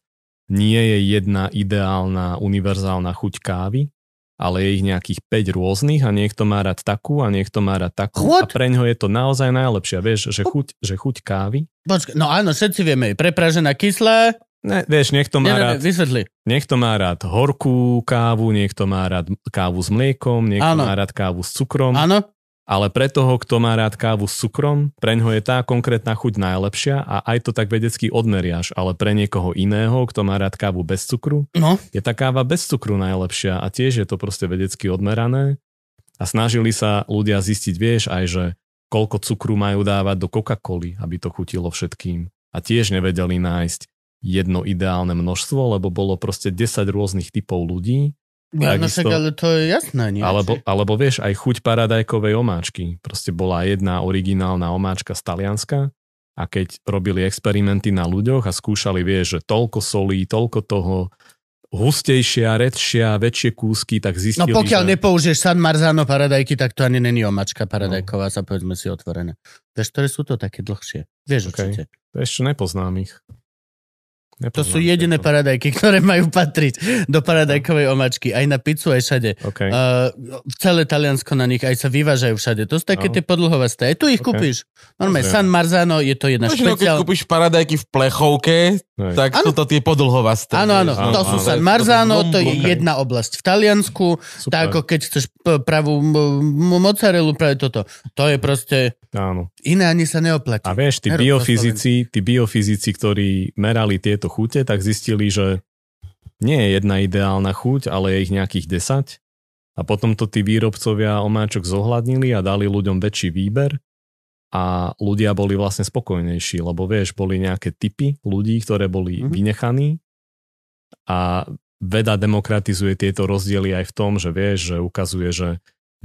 nie je jedna ideálna univerzálna chuť kávy, ale je ich nejakých 5 rôznych a niekto má rád takú a niekto má rád takú What? a pre ňo je to naozaj najlepšia. Vieš, že chuť, že chuť kávy, Počkaj, no áno, všetci vieme, je prepražená kyslá. Ne, vieš, niekto Nie, má nie, rád nie, vysvetli. Niekto má rád horkú kávu, niekto má rád kávu s mliekom, niekto Áno. má rád kávu s cukrom, Áno, ale pre toho, kto má rád kávu s cukrom, pre ňoho je tá konkrétna chuť najlepšia a aj to tak vedecky odmeriaš, ale pre niekoho iného, kto má rád kávu bez cukru, no. je tá káva bez cukru najlepšia a tiež je to proste vedecky odmerané a snažili sa ľudia zistiť, vieš, aj že koľko cukru majú dávať do Coca-Coly, aby to chutilo všetkým. A tiež nevedeli nájsť jedno ideálne množstvo, lebo bolo proste 10 rôznych typov ľudí, Ja, no Takisto- však, ale to je jasné, nie? alebo, alebo vieš, aj chuť paradajkovej omáčky. Proste bola jedna originálna omáčka z Talianska a keď robili experimenty na ľuďoch a skúšali, vieš, že toľko solí, toľko toho, hustejšia, redšia, väčšie kúsky, tak No zistili, pokiaľ že... nepoužiješ San Marzano paradajky, tak to ani není omačka paradajková, sa povedzme si otvorené. Vieš, ktoré sú to také dlhšie? Vieš Ok. určite. Čo, nepoznám ich. To Nepoznám sú jediné tieto. paradajky, ktoré majú patriť do paradajkovej omačky. Aj na pizzu, aj všade. Okay. Uh, celé Taliansko na nich aj sa vyvážajú všade. To sú také Áno. tie podlhovasté. Aj tu ich Ok. kúpiš. Normálne. San Marzano, je to jedna Väčšinou, keď špeciál. kúpiš paradajky v plechovke, Hej. tak Áno. sú to tie podlhovasté. Áno, áno, to áno. sú San To je- Marzano, to je jedna oblasť v Taliansku, Super. tak ako keď chceš pravú mozzarellu, práve toto. To je proste, Áno. iné ani sa neoplatí. A vieš, tí to biofyzici, tí biofyzici, ktorí merali tieto chute, tak zistili, že nie je jedna ideálna chuť, ale je ich nejakých 10. A potom to tí výrobcovia omáčok zohľadnili a dali ľuďom väčší výber a ľudia boli vlastne spokojnejší, lebo vieš, boli nejaké typy ľudí, ktoré boli Mhm. vynechaní a veda demokratizuje tieto rozdiely aj v tom, že vieš, že ukazuje, že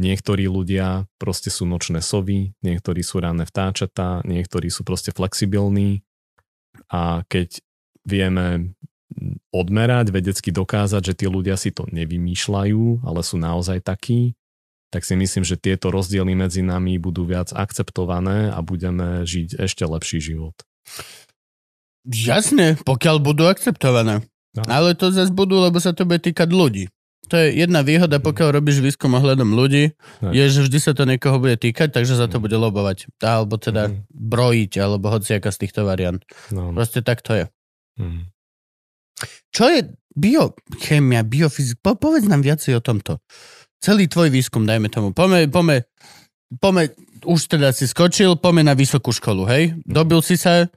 niektorí ľudia proste sú nočné sovy, niektorí sú ranné vtáčatá, niektorí sú proste flexibilní a keď vieme odmerať, vedecky dokázať, že tí ľudia si to nevymýšľajú, ale sú naozaj takí, tak si myslím, že tieto rozdiely medzi nami budú viac akceptované a budeme žiť ešte lepší život. Jasne, pokiaľ budú akceptované. No. Ale to zase budú, lebo sa to bude týkať ľudí. To je jedna výhoda, pokiaľ robíš výskum ohľadom ľudí, Hej. je, že vždy sa to niekoho bude týkať, takže za to Mhm. bude lobovať. Alebo teda Mhm. brojiť, alebo hociaka z týchto variant. No. Proste tak to je. Mm. Čo je biochémia, biofyzika? Po, povedz nám viacej o tomto. Celý tvoj výskum, dajme tomu. Pome, pome, pome, už teda si skočil, pome na vysokú školu, hej? Dobil si sa,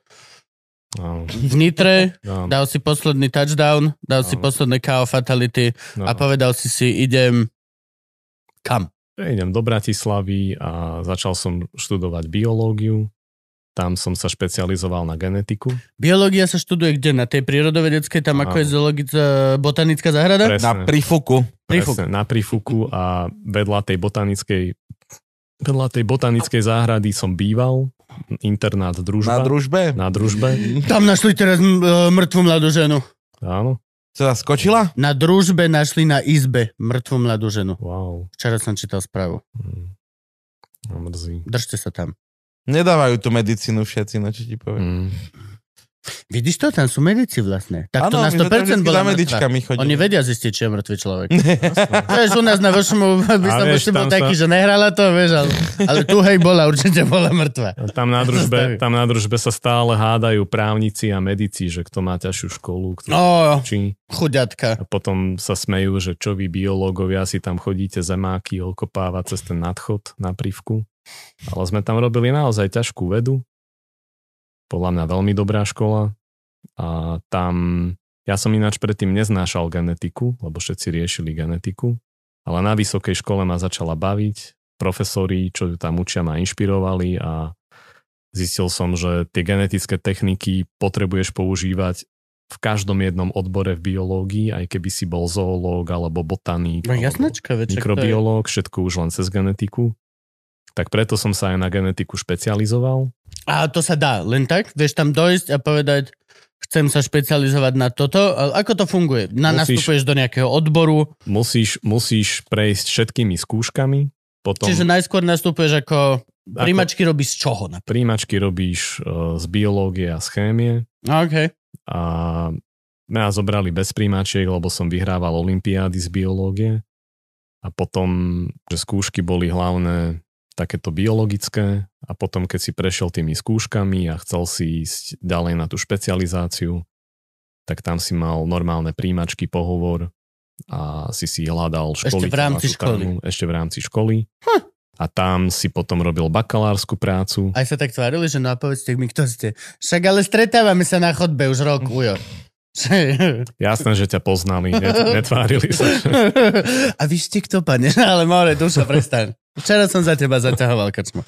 Áno, v Nitre, dal si posledný touchdown, dal si posledné KO fatality no. a povedal si si, idem kam? Idem do Bratislavy a začal som študovať biológiu. Tam som sa špecializoval na genetiku. Biológia sa študuje kde? Na tej prírodovedeckej, tam ako Áno. je zoologická botanická záhrada? Presne. Na prífuku. Prífuk. Presne, na prífuku a vedľa tej botanickej vedľa tej botanickej záhrady som býval, internát Na družba. družbe. na družbe, Tam našli teraz m- e, mŕtvu mladú ženu. áno. Sa skočila? Na družbe našli na izbe mŕtvu mladú ženu. Wow. Včera som čítal správu. Mm. No, Mrzí. Držte sa tam. Nedávajú tu medicínu všetci, no čo ti poviem. Mm. Vidíš to? Tam sú medici vlastne. Tak to na my sme tam 100% vždycky bola za mŕtva. medičkami chodili. Oni vedia zistiť, či je mŕtvý človek. Vieš, u nás na vašom by som vieš, bol tam sa- taký, že nehrala to, vieš, ale, ale tu hej bola, určite bola mŕtva. Tam na, družbe, tam na družbe sa stále hádajú právnici a medici, že kto má ťažšiu školu, kto Ó, či. chuďatka. A potom sa smejú, že čo vy biológovia si tam chodíte zemáky okopávať cez ten nadchod na prívku. Ale sme tam robili naozaj ťažkú vedu. Podľa mňa veľmi dobrá škola. A tam, ja som ináč predtým neznášal genetiku, lebo všetci riešili genetiku. Ale na vysokej škole ma začala baviť. Profesori, čo ju tam učia, ma inšpirovali a zistil som, že tie genetické techniky potrebuješ používať v každom jednom odbore v biológii, aj keby si bol zoológ alebo botaník. No alebo jasnačka, to je- mikrobiológ, všetko už len cez genetiku. Tak preto som sa aj na genetiku špecializoval. A to sa dá, len tak? Vieš tam dojsť a povedať, chcem sa špecializovať na toto. Ako to funguje? Na, Musíš- nastupuješ do nejakého odboru, Musíš, musíš prejsť všetkými skúškami, potom čiže najskôr nastupuješ ako... Príjmačky robíš z čoho? napríklad? príjmačky robíš e, z biológie a z chémie OK. a mňa zobrali bez príjmačiek, lebo som vyhrával olympiády z biológie a potom, že skúšky boli hlavné takéto biologické a potom, keď si prešiel tými skúškami a chcel si ísť ďalej na tú špecializáciu, tak tam si mal normálne príjmačky, pohovor a si si hľadal Ešte školy. v rámci školy. Ešte v rámci školy. Hm. A tam si potom robil bakalárskú prácu. Aj sa tak tvárili, že no a povedzte mi, kto ste. Však ale stretávame sa na chodbe už rok, ujo. Jasné, že ťa poznali, net- netvárili sa. A vy ste kto, pane? Ale more, duša, prestaň. Včera som za teba zaťahoval krčmo.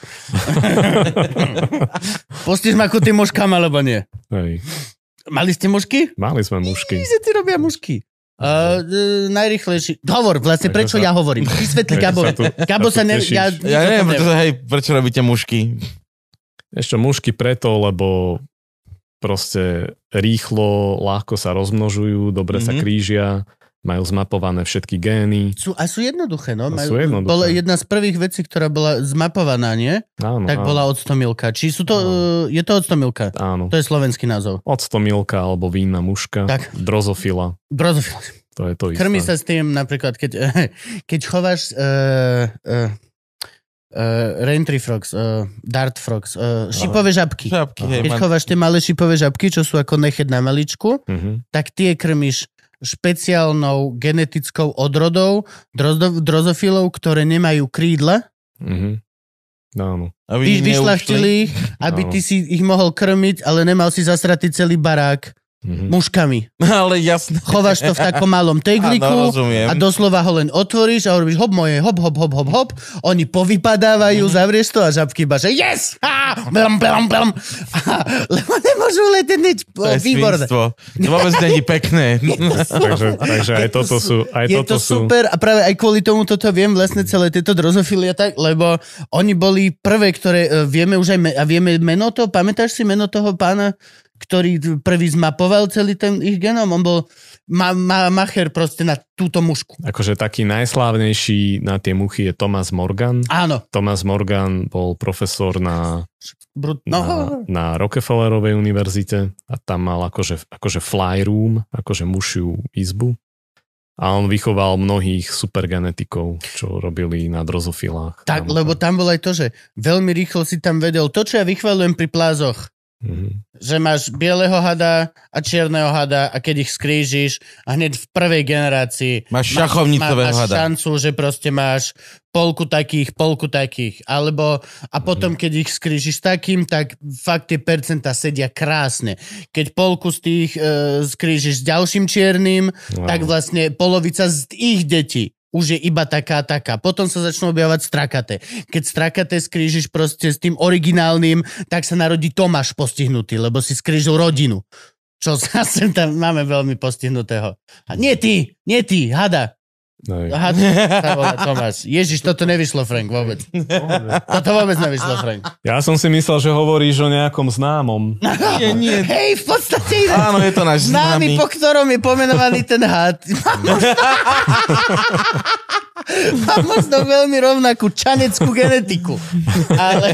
Pustíš ma ku tým mužkám, alebo nie? Hej. Mali ste mužky? Mali sme mužky. Že ty robia mužky. Uh, uh, najrychlejší. Hovor, vlastne, Takže prečo sa- ja hovorím? Vysvetli Gabo. sa tu- Gabo sa sa ne... Ja, Ja neviem, preto, hej, prečo robíte mužky. Ešte mužky preto, lebo proste rýchlo, ľahko sa rozmnožujú, dobre sa Mhm. krížia, majú zmapované všetky gény. Sú, a sú jednoduché, no. A Majú, sú jednoduché. Bola jedna z prvých vecí, ktorá bola zmapovaná, nie? Áno, Tak áno, bola odstomilka. Či sú to... No. Uh, je to odstomilka? áno. To je slovenský názov. Octomilka alebo vínna muška, Tak. drozofila, Brozofil. to je to isté. Krmi sa s tým napríklad, keď, keď chováš uh, uh, uh, Raintree frogs, uh, dart frogs, uh, šipové žabky. Žabky, hej, Keď man. chováš tie malé šipové žabky, čo sú ako nechet na maličku, Mhm. tak tie krmiš špeciálnou genetickou odrodou drozo, drozofilov, ktoré nemajú krídla. Mhm. Áno. A Vy, vy vyšľachtili ich, aby Áno. ty si ich mohol krmiť, ale nemal si zasratý celý barák Mhm. muškami. Ale jasné. Chováš to v takom malom tegliku a doslova ho len otvoríš a robíš hop moje, hop, hop, hop, hop, hop. Oni povypadávajú, zavrieš to a žabky iba, že yes! Á, blam, blam, blam. Á, lebo nemôžu letieť nič. To je Výborné. To vôbec není pekné. takže, takže aj toto sú... Aj Je toto to sú, super a práve aj kvôli tomu toto viem vlastne celé tieto drozofilie tak, lebo oni boli prvé, ktoré e, vieme už aj me, a vieme meno to, pamätáš si meno toho pána, ktorý prvý zmapoval celý ten ich genom? On bol ma, ma, macher proste na túto mušku. Akože taký najslávnejší na tie muchy je Thomas Morgan. Áno. Thomas Morgan bol profesor na, Brut, no, na, na Rockefellerovej univerzite a tam mal akože, akože fly room, akože mušiu izbu. A on vychoval mnohých supergenetikov, čo robili na drozofilách. tak, Tam- lebo tam bol aj to, že veľmi rýchlo si tam vedel to, čo ja vychvalujem pri plázoch. Mhm. Že máš bieleho hada a čierneho hada a keď ich skrížiš a hneď v prvej generácii Máš šachovnicového máš hada. šancu, že proste máš polku takých, polku takých. Alebo, a potom, keď ich skrížiš takým, tak fakt tie percentá sedia krásne. Keď polku z tých e, skrížiš s ďalším čiernym, Wow. tak vlastne polovica z ich detí už je iba taká taká. Potom sa začnú objavovať strakaté. Keď strakaté skrížiš proste s tým originálnym, tak sa narodí Tomáš postihnutý, lebo si skrížil rodinu. Čo zase tam máme veľmi postihnutého. A nie ty, nie ty, hada. Sa volá Tomáš. Ježiš, toto nevyšlo, Frank, vôbec. Toto vôbec nevyšlo, Frank. Ja som si myslel, že hovoríš o nejakom známom. Nie, nie. Hej, v podstate inak. Áno, je to náš Známy, známy. po ktorom je pomenovaný ten had. Má možno, veľmi rovnakú čaneckú genetiku. Ale...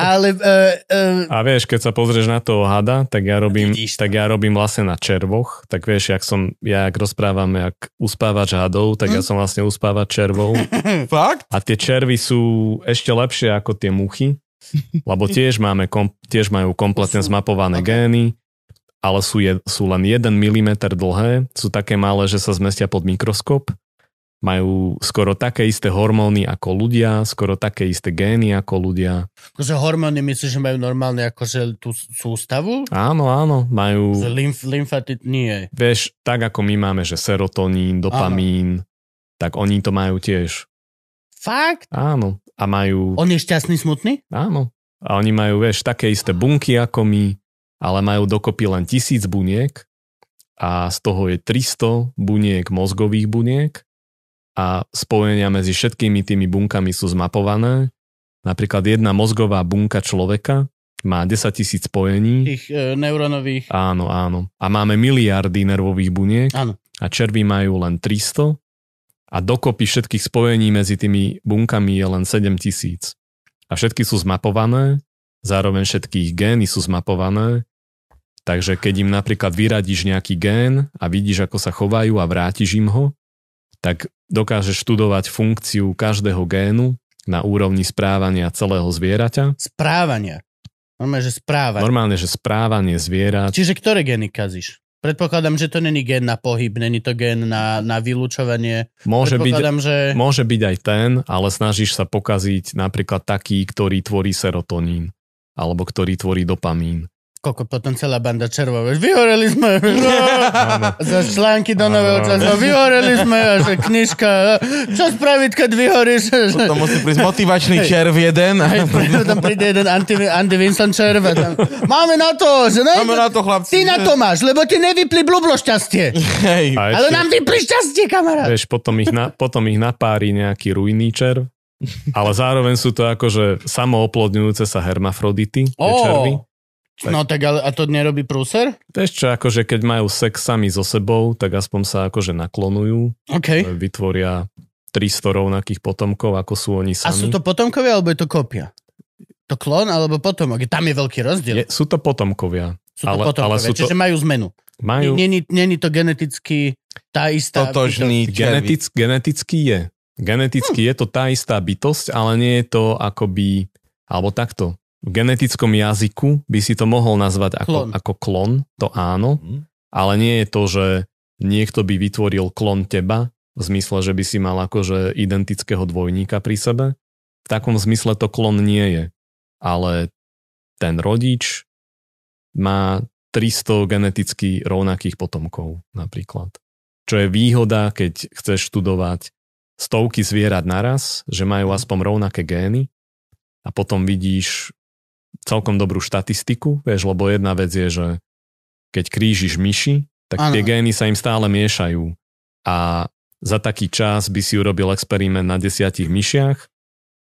ale uh, uh, A vieš, keď sa pozrieš na toho hada, tak ja robím, Vidíš to. tak ja robím vlastne na červoch. Tak vieš, jak som, ja jak rozprávam, jak uspávač hadov, tak ja som vlastne uspávač červov. Fakt? A tie červy sú ešte lepšie ako tie muchy, lebo tiež, máme, kom, tiež majú kompletne zmapované ok. gény, ale sú, je, sú len 1 mm dlhé, sú také malé, že sa zmestia pod mikroskop, majú skoro také isté hormóny ako ľudia, skoro také isté gény ako ľudia. akože hormóny myslíš, že majú normálne akože tú sústavu? Áno, áno, majú... Že lymf, lymfatit nie. Vieš, tak ako my máme, že serotonín, dopamín, tak oni to majú tiež. Fakt? Áno. A majú, On je šťastný, smutný? áno. A oni majú, vieš, také isté bunky ako my, ale majú dokopy len tisíc buniek a z toho je 300 buniek mozgových buniek a spojenia medzi všetkými tými bunkami sú zmapované. Napríklad jedna mozgová bunka človeka má 10 tisíc spojení. Tých e, neurónových. Áno, áno. A máme miliardy nervových buniek. Áno. A červy majú len 300 a dokopy všetkých spojení medzi tými bunkami je len 7 tisíc. A všetky sú zmapované, zároveň všetky ich gény sú zmapované, takže keď im napríklad vyradíš nejaký gén a vidíš, ako sa chovajú a vrátiš im ho, tak dokážeš študovať funkciu každého génu na úrovni správania celého zvieraťa. Správania. Normálne, že správanie. Normálne, že správanie zvierat Čiže ktoré gény kazíš? Predpokladám, že to není gén na pohyb, není to gén na, na vylúčovanie. môže byť, že... Môže byť aj ten, ale snažíš sa pokaziť napríklad taký, ktorý tvorí serotonín alebo ktorý tvorí dopamín. Koľko potom celá banda červov. vieš, Vyhoreli sme. Za články do nového času. Vyhoreli sme. A že knižka. Čo spraviť, keď vyhoríš? To musí prísť motivačný červ jeden. Hej, tam príde jeden anti, Andy Vincent červ. a Tam, Máme na to. Že ne, Máme na to, chlapci. Ty na to máš, lebo ti nevypli blublo šťastie. Hej. Ale nám vypli šťastie, kamarát. vieš, potom ich, na, potom ich napári nejaký rujný červ, ale zároveň sú to akože samooplodňujúce sa hermafrodity, tie červy. Ó, No tak ale a to nerobí prúser? Vieš čo, akože keď majú sex sami so sebou, tak aspoň sa akože naklonujú, OK. vytvoria 300 rovnakých potomkov, ako sú oni A sami. sú to potomkovia, alebo je to kopia? To klon, alebo potomok? Tam je veľký rozdiel. Je, sú to potomkovia. Sú to ale- potomkovia, ale sú to- čiže majú zmenu. Majú, Není, není to geneticky tá istá... Totožný červy. Genetic, geneticky je. Geneticky je to tá istá bytosť, ale nie je to akoby, alebo takto. V genetickom jazyku by si to mohol nazvať Klon. ako, ako klon, to áno, Hm. ale nie je to, že niekto by vytvoril klon teba, v zmysle, že by si mal akože identického dvojníka pri sebe. V takom zmysle to klon nie je. Ale ten rodič má 300 geneticky rovnakých potomkov napríklad. Čo je výhoda, keď chceš študovať stovky zvierat naraz, že majú aspoň rovnaké gény a potom vidíš celkom dobrú štatistiku, vieš, lebo jedna vec je, že keď krížiš myši, tak Áno. tie gény sa im stále miešajú a za taký čas by si urobil experiment na desiatich myšiach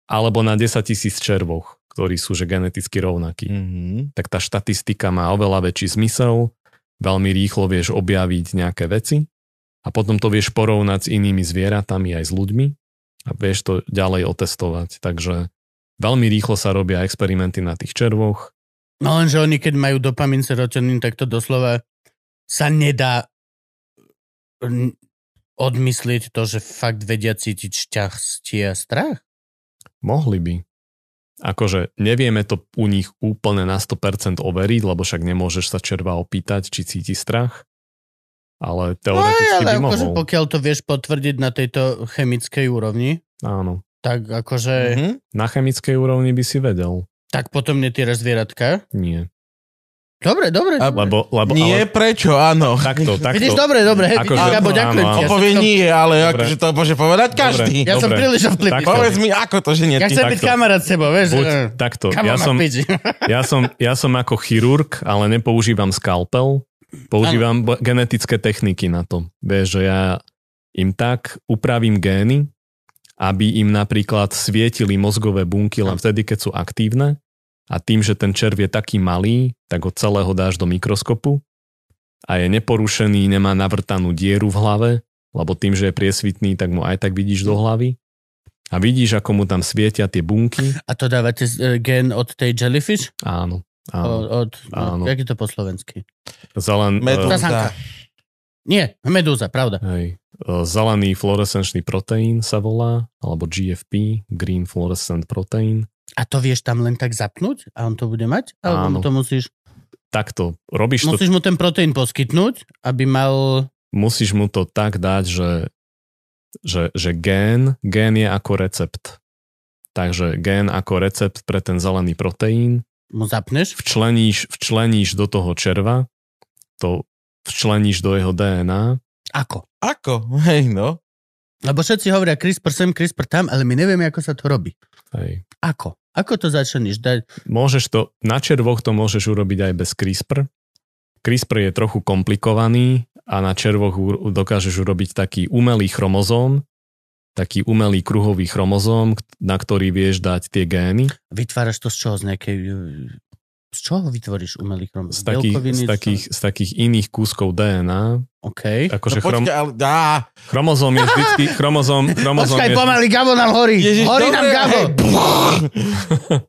alebo na 10 tisíc červoch, ktorí sú že geneticky rovnakí Mhm. tak tá štatistika má oveľa väčší zmysel, veľmi rýchlo vieš objaviť nejaké veci a potom to vieš porovnať s inými zvieratami aj s ľuďmi a vieš to ďalej otestovať. Takže veľmi rýchlo sa robia experimenty na tých červoch. No lenže oni, keď majú dopamin, serotonín, tak to doslova sa nedá odmyslieť to, že fakt vedia cítiť šťastie a strach. Mohli by. Akože nevieme to u nich úplne na 100% overiť, lebo však nemôžeš sa červa opýtať, či cíti strach. Ale No, teoreticky ale by akože mohol. pokiaľ to vieš potvrdiť na tejto chemickej úrovni, Áno. Tak akože, Mhm. Na chemickej úrovni by si vedel. tak potom netýraš zvieratka. Nie. Dobre, dobre. A- dobre. Lebo, lebo Nie, ale, prečo, áno. takto, takto. Vidíš, dobre, dobre, Akože- vidíš, Gabo, ďakujem ti. On Ja som- nie, ale Dobre. akože to môže povedať každý. Ja som Dobre. príliš ovplyvný. Takto. Povedz mi, ako to, že nie Ja ty. chcem byť takto. kamarát s tebou, vieš. Buď takto. Ja som, ja, som, ja som ako chirurg, ale nepoužívam skalpel. Používam b- genetické techniky na to. Vieš, že ja im tak upravím gény, aby im napríklad svietili mozgové bunky len vtedy, keď sú aktívne a tým, že ten červ je taký malý, tak ho celého dáš do mikroskopu a je neporušený, nemá navrtanú dieru v hlave, lebo tým, že je priesvitný, tak mu aj tak vidíš do hlavy. A vidíš, ako mu tam svietia tie bunky. A to dávate eh, gen od tej jellyfish? Áno. Od, áno. od, Áno. jak je to po slovensky? Zelen, Medúza. Zazanka. Nie, medúza, pravda. Hej. E, Zelený fluorescenčný proteín sa volá, alebo GFP, Green Fluorescent Protein. A to vieš tam len tak zapnúť a on to bude mať? Alebo Áno. to musíš, Takto, robíš to, musíš mu ten proteín poskytnúť, aby mal... musíš mu to tak dať, že, že, že gén, gén je ako recept. Takže gén ako recept pre ten zelený proteín, Mu zapneš? včleníš, včleníš do toho červa, to včleníš do jeho DNA Ako? Ako? Hej, no. Lebo všetci hovoria CRISPR sem, CRISPR tam, ale my nevieme, ako sa to robí. Hej. Ako? Ako to začneš dať? Môžeš to, na červoch to môžeš urobiť aj bez CRISPR. CRISPR je trochu komplikovaný a na červoch dokážeš urobiť taký umelý chromozóm, taký umelý kruhový chromozóm, na ktorý vieš dať tie gény. Vytváraš to z čoho? Z nejakej... eh, Z čoho vytvoríš umelý chrom? Z takých, z takých, z takých iných kúskov DNA. OK. Akože no chrom, počkaj, ale... Á, chromozóm je vždycky... Chromozóm, chromozóm Počkaj, je, pomaly, Gabo nám horí. Ježiš, horí nám dobre, Gabo. hej.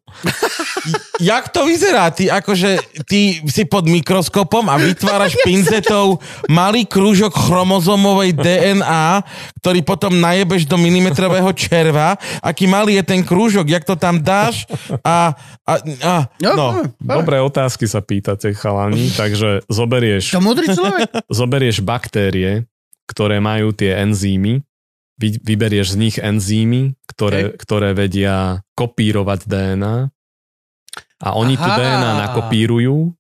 Jak to vyzerá? Ty akože, ty si pod mikroskopom a vytváraš pinzetou malý krúžok chromozomovej DNA, ktorý potom najebeš do milimetrového červa. Aký malý je ten krúžok? Jak to tam dáš? A, a, a No, no. Dobré otázky sa pýtate, chalani. Takže zoberieš, To múdry človek. zoberieš baktérie, ktoré majú tie enzymy, vy, vyberieš z nich enzymy, ktoré, ktoré vedia kopírovať DNA a oni tu Aha. DNA nakopírujú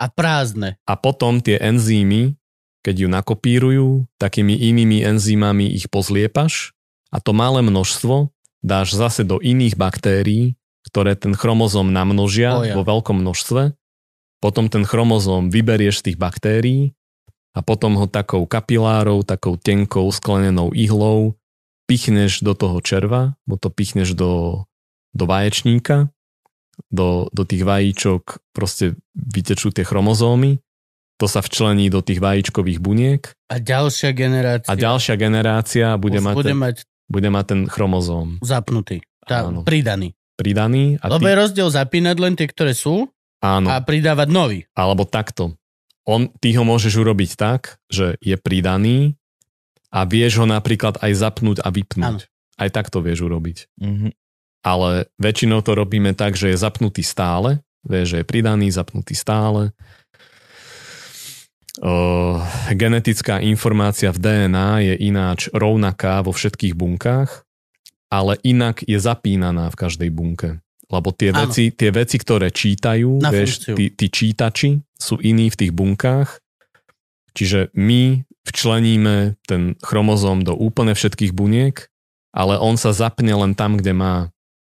A prázdne. a potom tie enzymy, keď ju nakopírujú, takými inými enzymami ich pozliepaš a to malé množstvo dáš zase do iných baktérií, ktoré ten chromozóm namnožia O ja. vo veľkom množstve. Potom ten chromozóm vyberieš z tých baktérií a potom ho takou kapilárou, takou tenkou sklenenou ihlou pichneš do toho červa, bo to pichneš do, do vaječníka, do, do tých vajíčok proste vytečú tie chromozómy, to sa včlení do tých vajíčkových buniek A ďalšia generácia a ďalšia generácia bude mať, bude ten, mať bude mať ten chromozóm zapnutý. Tá, Áno. pridaný. pridaný a Lebo ty, je rozdiel zapínať len tie, ktoré sú áno, a pridávať nový. alebo takto. On, ty ho môžeš urobiť tak, že je pridaný a vieš ho napríklad aj zapnúť a vypnúť. Aj tak to vieš urobiť. Mhm. ale väčšinou to robíme tak, že je zapnutý stále, vieš, že je pridaný, zapnutý stále. Uh, genetická informácia v DNA je ináč rovnaká vo všetkých bunkách, ale inak je zapínaná v každej bunke. Lebo tie, Áno. veci, tie veci, ktoré čítajú, Na vieš, funkciu. tí, tí čítači sú iní v tých bunkách, čiže my včleníme ten chromozóm do úplne všetkých buniek, ale on sa zapne len tam, kde má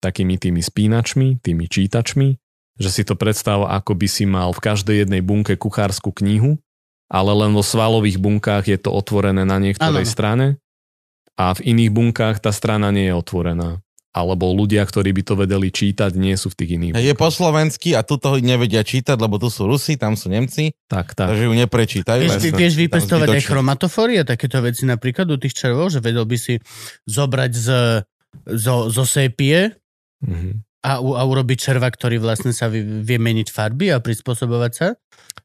takými tými spínačmi, tými čítačmi, že si to predstav, ako by si mal v každej jednej bunke kuchárskú knihu, ale len vo svalových bunkách je to otvorené na niektorej Áno. strane a v iných bunkách tá strana nie je otvorená. Alebo ľudia, ktorí by to vedeli čítať, nie sú v tých iných. Je po slovensky a tu toho nevedia čítať, lebo tu sú Rusi, tam sú Nemci, Tak, tak. takže ju neprečítajú. Vieš, ty vieš vypestovať aj a takéto veci napríklad u tých červov, že vedel by si zobrať z, zo, zo sépie Mhm. A, u- a urobiť červa, ktorý vlastne sa vie, vie meniť farby a prispôsobovať sa?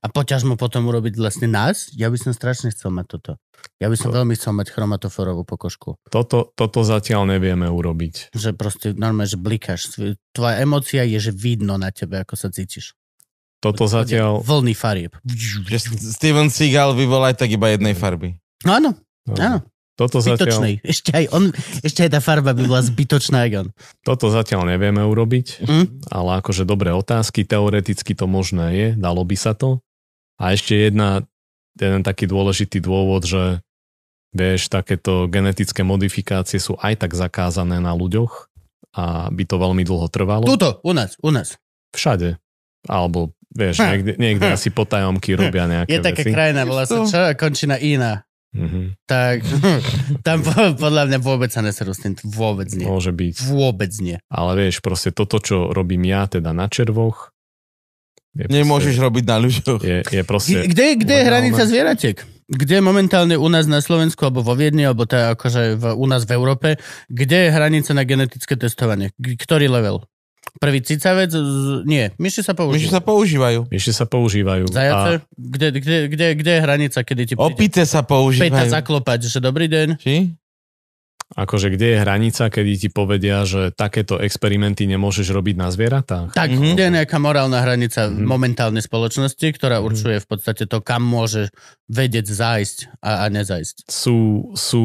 A poťažmo potom urobiť vlastne nás? Ja by som strašne chcel mať toto. Ja by som To- veľmi chcel mať chromatoforovú pokožku. Toto, toto zatiaľ nevieme urobiť. Že proste normálne, že blikáš. Tvoja emocia je, že vidno na tebe, ako sa cítiš. Toto zatiaľ... Vlny farieb. Steven Seagal by bol aj tak iba jednej farby. No áno, áno. Toto zatiaľ, Zbytočnej. Ešte aj, on, ešte aj tá farba by bola zbytočná, jak on. toto zatiaľ nevieme urobiť, Hm? ale akože dobré otázky, teoreticky to možné je, dalo by sa to. A ešte jedna, jeden taký dôležitý dôvod, že vieš, takéto genetické modifikácie sú aj tak zakázané na ľuďoch a by to veľmi dlho trvalo. Tuto, u nás, u nás. Všade. Alebo vieš, Ha. niekde, niekde Ha. asi potajomky robia nejaké Je taká krajina, volá sa čo a končí na iná. Mhm. Tak tam po- podľa mňa vôbec sa neserú s tým. Vôbec nie. Môže byť. Vôbec nie. Ale vieš, proste toto, čo robím ja teda na červoch, je Nemôžeš robiť na ľuďoch. Je, je proste... Kde, kde je hranica zvieratiek? Kde momentálne u nás na Slovensku, alebo vo Viedni, alebo tá, akože v, u nás v Európe, kde je hranica na genetické testovanie? Ktorý level? Prvý cicavec? Z- Nie, myši sa Myši používajú. sa používajú. Ešte sa používajú. Zajace? Kde, kde, kde, kde je hranica, kedy ti príde Opice sa Peta používajú. zaklopať, že dobrý deň? Či? A akože kde je hranica, kedy ti povedia, že takéto experimenty nemôžeš robiť na zvieratách? Tak, Mhm. mm-hmm. kde je nejaká morálna hranica Mhm. mm-hmm. momentálnej spoločnosti, ktorá Mhm. určuje v podstate to, kam môže vedieť zájsť a, a nezajsť. Sú, sú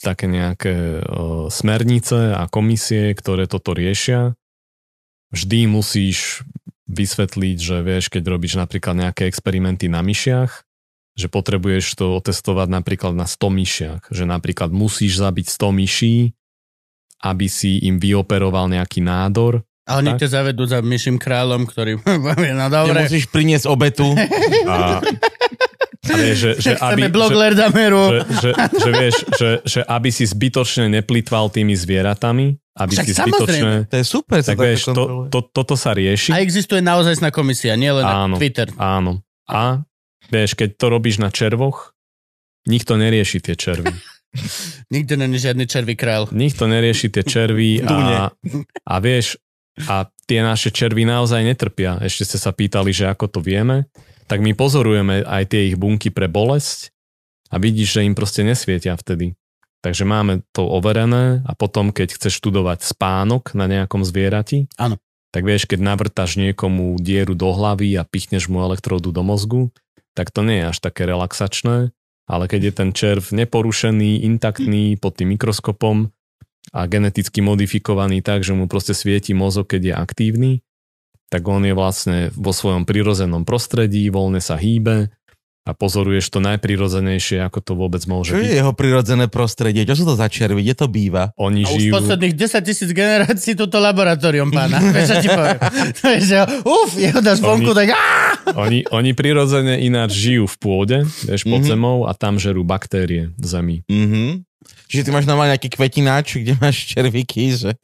také nejaké smernice a komisie, ktoré toto riešia. Vždy musíš vysvetliť, že vieš, keď robíš napríklad nejaké experimenty na myšiach, že potrebuješ to otestovať napríklad na 100 myšiach. Že napríklad musíš zabiť 100 myší, aby si im vyoperoval nejaký nádor. A oni Tak. ťa zavedú za myším kráľom, ktorý povie, no dobre, Musíš priniesť obetu. A, a vieš, že, že, aby, blok že, že, že, že, vieš, že, že aby si zbytočne neplýtval tými zvieratami, aby Však si zbytočne... To je super, Tak vieš, to, to, toto sa rieši. A existuje naozaj komisia, nielen na Áno. Twitter. Áno. A vieš, keď to robíš na červoch, nikto nerieši tie červy. Nikto není žiadny červý král. Nikto nerieši tie červy a, a vieš, a tie naše červy naozaj netrpia. Ešte ste sa pýtali, že ako to vieme. Tak my pozorujeme aj tie ich bunky pre bolesť a vidíš, že im proste nesvietia vtedy. Takže máme to overené a potom, keď chceš študovať spánok na nejakom zvierati, Áno. tak vieš, keď navrtaš niekomu dieru do hlavy a pichneš mu elektródu do mozgu, tak to nie je až také relaxačné, ale keď je ten červ neporušený, intaktný pod tým mikroskopom a geneticky modifikovaný tak, že mu proste svieti mozog, keď je aktívny, tak on je vlastne vo svojom prirodzenom prostredí, voľne sa hýbe a pozoruješ to najprirodzenejšie, ako to vôbec môže Čo byť. je jeho prirodzené prostredie? Čo sú to za červy? Kde to býva? Oni A už žijú... posledných 10 tisíc generácií toto laboratórium pána. Vieš, čo ti poviem? To je, že uf, jeho dáš vonku, Oni- tak! Oni, oni prirodzene ináč žijú v pôde, vieš, pod Mhm. zemou a tam žerú baktérie v zemi. Mhm. Čiže ty máš normálne nejaký kvetináč, kde máš červíky, že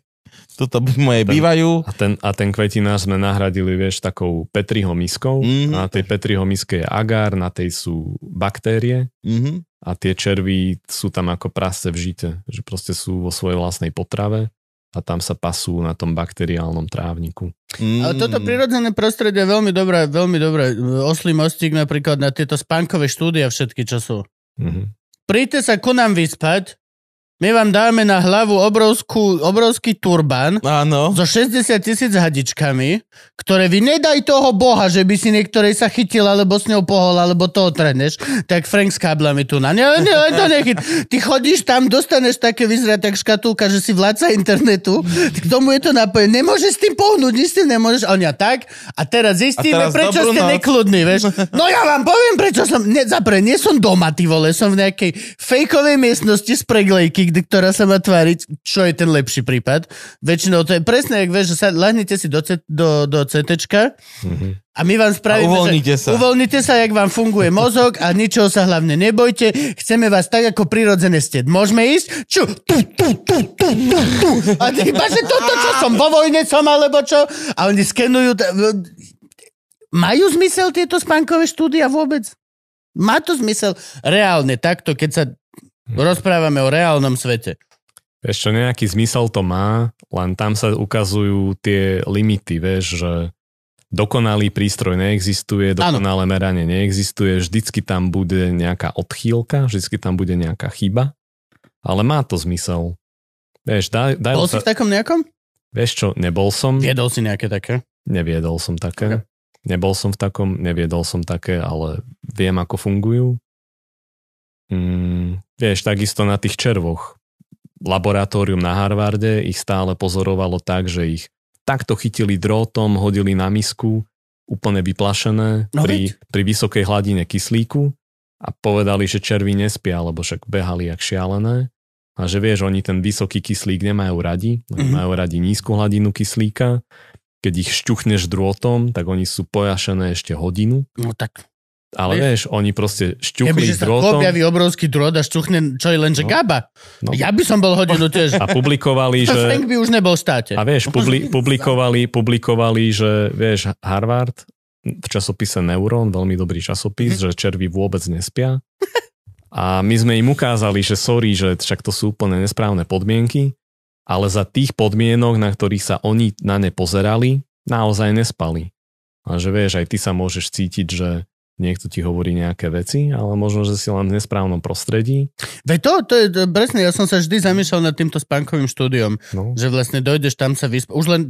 tuto moje Ten- bývajú. A ten, a ten kvetinár sme nahradili, vieš, takou Petriho miskou. Mhm. A na tej Petriho miske je agár, na tej sú baktérie Mhm. a tie červy sú tam ako prasce v žite. Že proste sú vo svojej vlastnej potrave a tam sa pasú na tom bakteriálnom trávniku. Mm. Ale toto prirodzené prostredie je veľmi dobré, veľmi dobré. Oslý mostík napríklad na tieto spánkové štúdia všetky, čo sú. Mhm. Príďte sa ku nám vyspať, my vám dáme na hlavu obrovskú, obrovský turbán Áno. so 60 tisíc hadičkami, ktoré vy nedaj toho boha, že by si niektorej sa chytil, alebo s ňou pohol, alebo to otreneš, tak Frank s káblami tu na. Nie, len to nechyt. Ty chodíš tam, dostaneš také vyzerať tak škatulka, že si vládca internetu, k tomu je to napojené. Nemôžeš s tým pohnúť, nič s tým nemôžeš. A oni a tak. A teraz zistíme, A teraz prečo ste noc. nekludní, vieš. No ja vám poviem, prečo som... Ne, zapre, nie som doma, ty vole, som v nejakej fejkovej miestnosti z preglejky, kde, ktorá sa má tváriť, čo je ten lepší prípad. Väčšinou to je presne, jak vieš, že sa lahnete si do, C, do, do CTčka Mhm. a my vám spravíme, A uvoľnite že, sa. uvoľnite sa, jak vám funguje mozog a ničoho sa hlavne nebojte. Chceme vás tak, ako prirodzené ste. Môžeme ísť? Čo? Tu, tu, tu, tu, tu, tu. A ty iba, že toto, čo som, vo vojne som, alebo čo? A oni skenujú... Majú zmysel tieto spánkové štúdia vôbec? Má to zmysel reálne takto, keď sa rozprávame o reálnom svete. Čo, nejaký zmysel to má, len tam sa ukazujú tie limity, vieš, že dokonalý prístroj neexistuje, dokonalé meranie neexistuje, vždycky tam bude nejaká odchýlka, vždycky tam bude nejaká chyba, ale má to zmysel. Vieš, daj, daj Bol sa, si v takom nejakom? vieš čo, nebol som, Viedol si nejaké také? neviedol som také, nebol som v takom, neviedol som také, ale viem, ako fungujú. Mm, vieš, takisto na tých červoch. Laboratórium na Harvarde ich stále pozorovalo tak, že ich takto chytili drôtom, hodili na misku, úplne vyplašené No pri, pri vysokej hladine kyslíku a povedali, že červy nespia, lebo však behali jak šialené. A že vieš, oni ten vysoký kyslík nemajú radi, Mhm. majú radi nízku hladinu kyslíka. Keď ich šťuchneš drôtom, tak oni sú pojašené ešte hodinu. No tak, Ale Vieš? vieš, oni proste šťuchli kebyže sa drôtom objaví obrovský drôt a šťuchne, čo je len, že No. gaba. No. Ja by som bol hodinu tiež. a publikovali, Že... Frank by už nebol v štáte. A vieš, publi, publikovali, publikovali, že vieš, Harvard v časopise Neuron, veľmi dobrý časopis, že červy vôbec nespia. A my sme im ukázali, že sorry, že však to sú úplne nesprávne podmienky, ale za tých podmienok, na ktorých sa oni na ne pozerali, naozaj nespali. A že vieš, aj ty sa môžeš cítiť, že niekto ti hovorí nejaké veci, ale možno, že si len v nesprávnom prostredí. Veď to, to je presne, ja som sa vždy zamýšľal nad týmto spánkovým štúdiom, No, že vlastne dojdeš tam sa vyspať. Už len,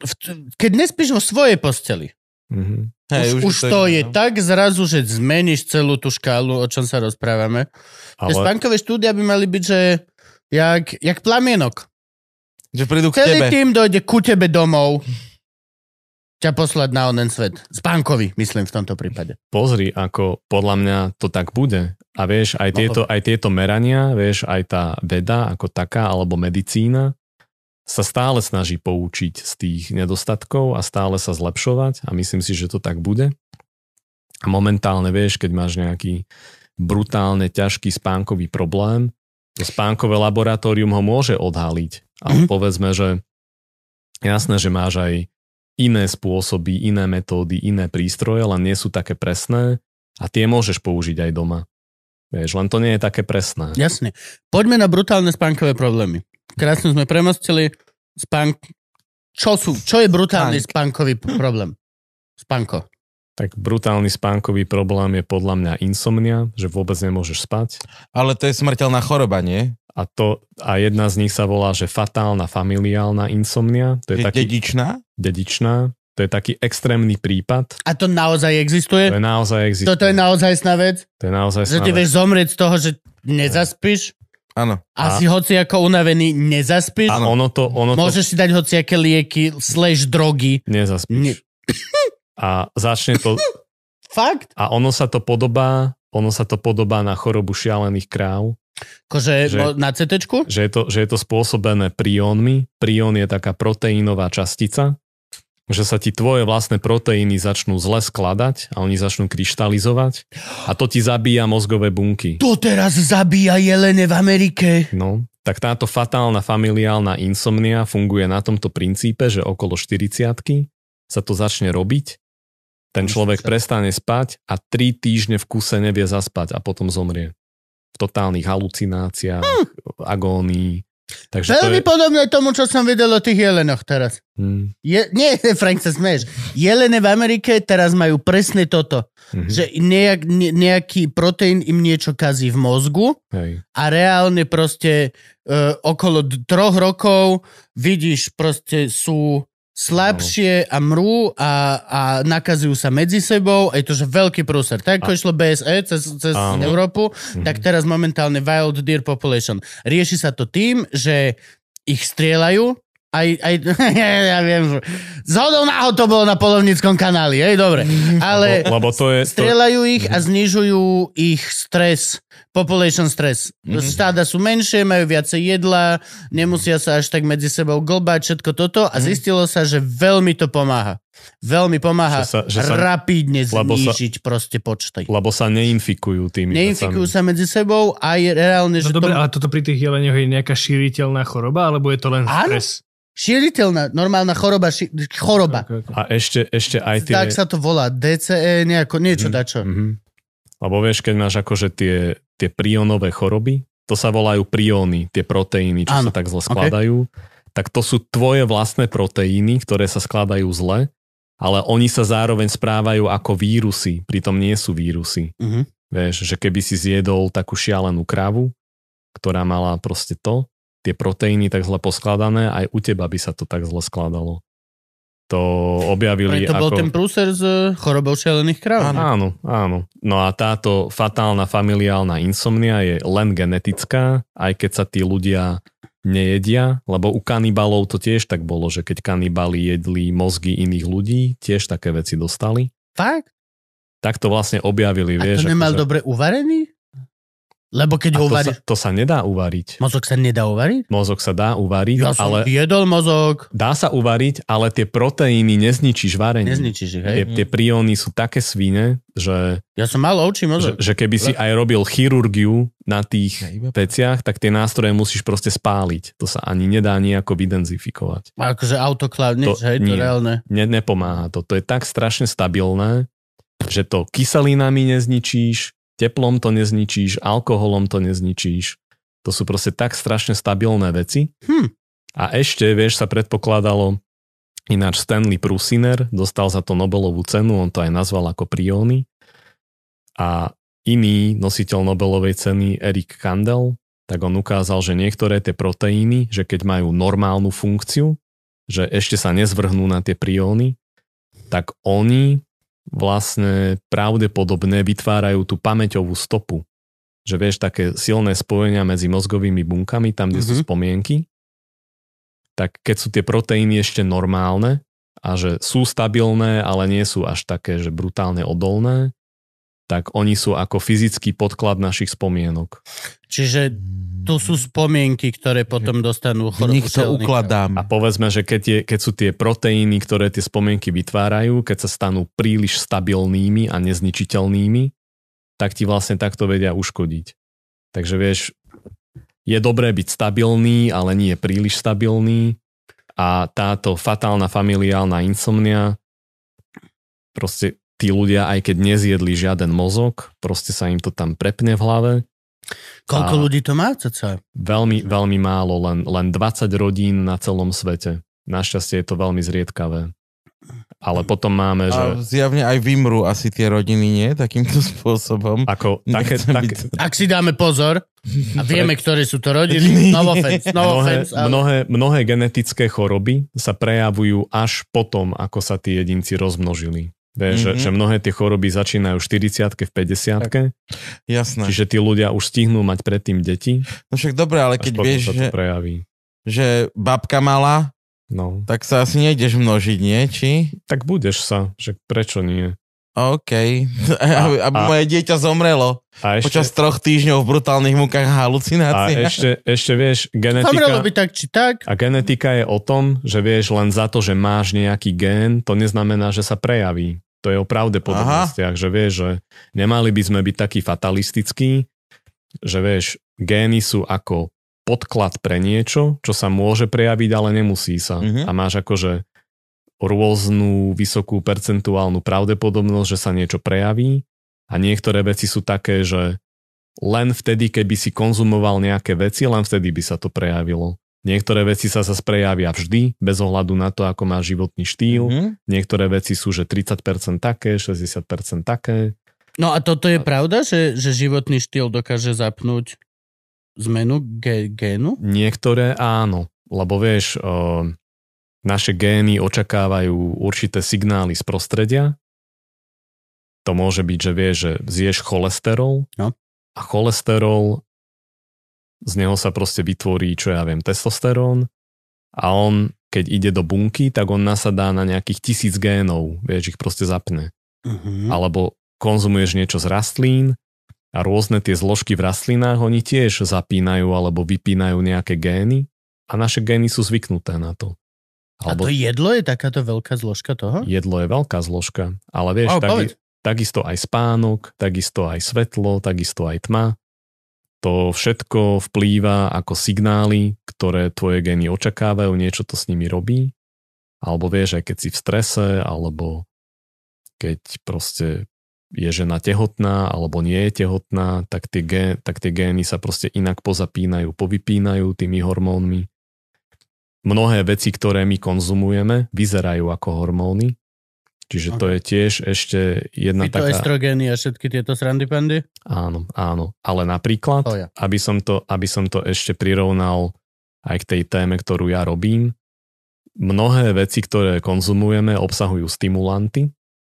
v, keď nespíš vo svojej posteli, mhm. už, už to je no. tak zrazu, že zmeníš celú tú škálu, o čom sa rozprávame. Ale spánkové štúdia by mali byť, že jak, jak plamienok. Že prídu k Celý tebe. tým dojde ku tebe domov ťa poslať na onen svet. Spánkový, myslím v tomto prípade. pozri, ako podľa mňa to tak bude. A vieš, aj No, tieto, aj tieto merania, vieš, aj tá veda ako taká, alebo medicína, sa stále snaží poučiť z tých nedostatkov a stále sa zlepšovať a myslím si, že to tak bude. A momentálne, vieš, keď máš nejaký brutálne ťažký spánkový problém, to spánkové laboratórium ho môže odhaliť. Ale Mhm. povedzme, že jasné, že máš aj iné spôsoby, iné metódy, iné prístroje, len nie sú také presné a tie môžeš použiť aj doma. Vieš, len to nie je také presné. Jasne. Poďme na brutálne spánkové problémy. Krásne sme premostili spánk... Čo sú? Čo je brutálny Spánk. spánkový problém? Spánko. Tak brutálny spánkový problém je podľa mňa insomnia, že vôbec nemôžeš spať. Ale to je smrteľná choroba, nie? A, to, a jedna z nich sa volá, že fatálna familiálna insomnia. To je Je taký dedičná? Dedičná. To je taký extrémny prípad. A to naozaj existuje? To je naozaj existuje. Toto je naozaj vec? To je naozaj Že ty vieš zomrieť z toho, že nezaspíš? Áno. A, A- si hoci ako unavený nezaspíš? A ono to, ono to Môžeš si dať hociaké lieky, slash drogy. nezaspíš. Nie. A začne to, Fakt? a ono sa to podobá, ono sa to podobá na chorobu šialených kráv, Akože Že- na CT? že je to, že je to spôsobené priónmi. Prión je taká proteínová častica, že sa ti tvoje vlastné proteíny začnú zle skladať a oni začnú kryštalizovať a to ti zabíja mozgové bunky. To teraz zabíja jelene v Amerike. No, tak táto fatálna familiálna insomnia funguje na tomto princípe, že okolo 40 sa to začne robiť, ten človek prestane spať a 3 týždne v kuse nevie zaspať a potom zomrie. V totálnych halucináciách, agónii. Takže to. Veľmi je... podobné tomu, čo som videl o tých jelenoch teraz. Hm, Je, nie, Frank, sa smeješ. Jelene v Amerike teraz majú presne toto. mhm, Že nejak, ne, nejaký proteín im niečo kazí v mozgu hej. a reálne proste uh, okolo troch rokov vidíš proste sú slabšie a mrú a, a nakazujú sa medzi sebou. Je to že veľký prúser. Tak ako A- išlo BSE cez, cez Áno. Európu, Mhm. tak teraz momentálne Wild Deer Population. Rieši sa to tým, že ich strieľajú aj, aj, ja viem, zhodou náhod to bolo na polovníckom kanáli, hej, dobre. Ale Lebo, lebo to je... To, strieľajú ich a znižujú ich stres, population stress. Mhm. Stáda sú menšie, majú viacej jedla, nemusia sa až tak medzi sebou glbať, všetko toto a Mhm. zistilo sa, že veľmi to pomáha. Veľmi pomáha Že sa- že sa- rapídne lebo sa- znížiť proste počty. lebo sa neinfikujú tými Neinfikujú vecami. sa medzi sebou a je reálne, No že dobre, to... ale toto pri tých jeleňoch je nejaká šíriteľná choroba, alebo je to len Áno. stres? Šíriteľná, normálna choroba, ši, choroba. Okay, okay. A ešte, ešte aj tie... Tak sa to volá DCE, nejako, niečo Mhm. dačo. Mhm. Lebo vieš, keď máš akože tie, tie prionové choroby, to sa volajú prióny, tie proteíny, čo Áno, sa tak zle skladajú. Tak to sú tvoje vlastné proteíny, ktoré sa skladajú zle, ale oni sa zároveň správajú ako vírusy, pritom nie sú vírusy. Mhm. Vieš, že keby si zjedol takú šialenú kravu, ktorá mala proste to, tie proteíny tak zle poskladané, aj u teba by sa to tak zle skladalo. To objavili Preto bol ako... ten prúser s eh, chorobou šialených kráv. Áno, áno. No a táto fatálna familiálna insomnia je len genetická, aj keď sa tí ľudia nejedia, lebo u kanibalov to tiež tak bolo, že keď kanibali jedli mozgy iných ľudí, tiež také veci dostali. Fakt? Tak to vlastne objavili, A vieš. to nemal akože- dobre uvarený? Lebo keď ho to, sa, uvaríš... to sa nedá uvariť. Mozog sa nedá uvariť? Mozog sa dá uvariť, Ja som ale jedol mozog. dá sa uvariť, ale tie proteíny nezničíš varením. Nezničíš ich, hej? Tie, tie prióny sú také svine, že, Ja som mal ovčí že, mozog. že keby si aj robil chirurgiu na tých veciach, tak tie nástroje musíš proste spáliť. To sa ani nedá nejako vydenzifikovať. A Akože autoklav, nič, To- hej, to nie. reálne. Ne, nepomáha to. To je tak strašne stabilné, že to kyselinami nezničíš, teplom to nezničíš, alkoholom to nezničíš. To sú proste tak strašne stabilné veci. Hm. A ešte, vieš, sa predpokladalo, ináč Stanley Prusiner dostal za to Nobelovú cenu, on to aj nazval ako prióny. A iný nositeľ Nobelovej ceny, Eric Kandel, tak on ukázal, že niektoré tie proteíny, že keď majú normálnu funkciu, že ešte sa nezvrhnú na tie prióny, tak oni vlastne pravdepodobne vytvárajú tú pamäťovú stopu. Že vieš, také silné spojenia medzi mozgovými bunkami, tam, kde mm-hmm. sú Mhm. spomienky, tak keď sú tie proteíny ešte normálne a že sú stabilné, ale nie sú až také, že brutálne odolné, tak oni sú ako fyzický podklad našich spomienok. Čiže tu sú spomienky, ktoré potom dostanú chorobu nich to ukladám. A povedzme, že keď, je, keď sú tie proteíny, ktoré tie spomienky vytvárajú, keď sa stanú príliš stabilnými a nezničiteľnými, tak ti vlastne takto vedia uškodiť. Takže vieš, je dobré byť stabilný, ale nie príliš stabilný a táto fatálna familiálna insomnia proste tí ľudia, aj keď nezjedli žiaden mozog, proste sa im to tam prepne v hlave Koľko A- ľudí to má, caca? Veľmi, veľmi málo, len, len 20 rodín na celom svete. Našťastie je to veľmi zriedkavé. Ale potom máme, A že zjavne aj vymrú asi tie rodiny, nie? Takýmto spôsobom. ako také, také, byť- Ak si dáme pozor a vieme, ktoré sú to rodiny, no offense, no mnohé, offense, ale... mnohé, mnohé genetické choroby sa prejavujú až potom, ako sa tí jedinci rozmnožili. Vieš, mm-hmm. Mhm. že, že mnohé tie choroby začínajú v 40 v 50 Jasné. čiže tí ľudia už stihnú mať predtým deti, No však dobre, ale keď vieš, sa to že, prejaví. že babka mala, No, tak sa asi nejdeš množiť, nie? Či? tak budeš sa, že prečo nie? OK. Aby, aby a- moje dieťa zomrelo A ešte, počas troch týždňov v brutálnych mukách a A halucináciách. ešte, ešte vieš, Zomrelo genetika, by tak či tak. a genetika je o tom, že vieš len za to, že máš nejaký gén, to neznamená, že sa prejaví. To je o pravdepodobnostiach, že vieš, že nemali by sme byť takí fatalistickí, že vieš, gény sú ako podklad pre niečo, čo sa môže prejaviť, ale nemusí sa. Mhm. A máš akože rôznu vysokú percentuálnu pravdepodobnosť, že sa niečo prejaví a niektoré veci sú také, že len vtedy, keby si konzumoval nejaké veci, len vtedy by sa to prejavilo. Niektoré veci sa zase prejavia vždy, bez ohľadu na to, ako máš životný štýl. Mhm. Niektoré veci sú, že 30% také, 60% také. No a toto je pravda, že, že životný štýl dokáže zapnúť zmenu ge- génu? Niektoré áno, lebo vieš, o, naše gény očakávajú určité signály z prostredia. To môže byť, že vieš, že zješ cholesterol No. a cholesterol z neho sa proste vytvorí, čo ja viem, testosterón a on, keď ide do bunky, tak on nasadá na nejakých tisíc génov, vieš, ich proste zapne. Uh-huh. alebo konzumuješ niečo z rastlín a rôzne tie zložky v rastlinách, oni tiež zapínajú alebo vypínajú nejaké gény a naše gény sú zvyknuté na to. A Alebo to jedlo je takáto veľká zložka toho? jedlo je veľká zložka, ale vieš, Oh, tak, takisto aj spánok, takisto aj svetlo, takisto aj tma. To všetko vplýva ako signály, ktoré tvoje gény očakávajú, niečo to s nimi robí. Alebo vieš, aj keď si v strese, alebo keď proste je žena tehotná alebo nie je tehotná, tak tie, gé, tak tie gény sa proste inak pozapínajú, povypínajú tými hormónmi. Mnohé veci, ktoré my konzumujeme, vyzerajú ako hormóny. Čiže to je tiež ešte jedna taká... Fitoestrogény a všetky tieto srandy pandy? Áno, áno. Ale napríklad, Oh, ja. aby, som to, aby som to ešte prirovnal aj k tej téme, ktorú ja robím, mnohé veci, ktoré konzumujeme, obsahujú stimulanty,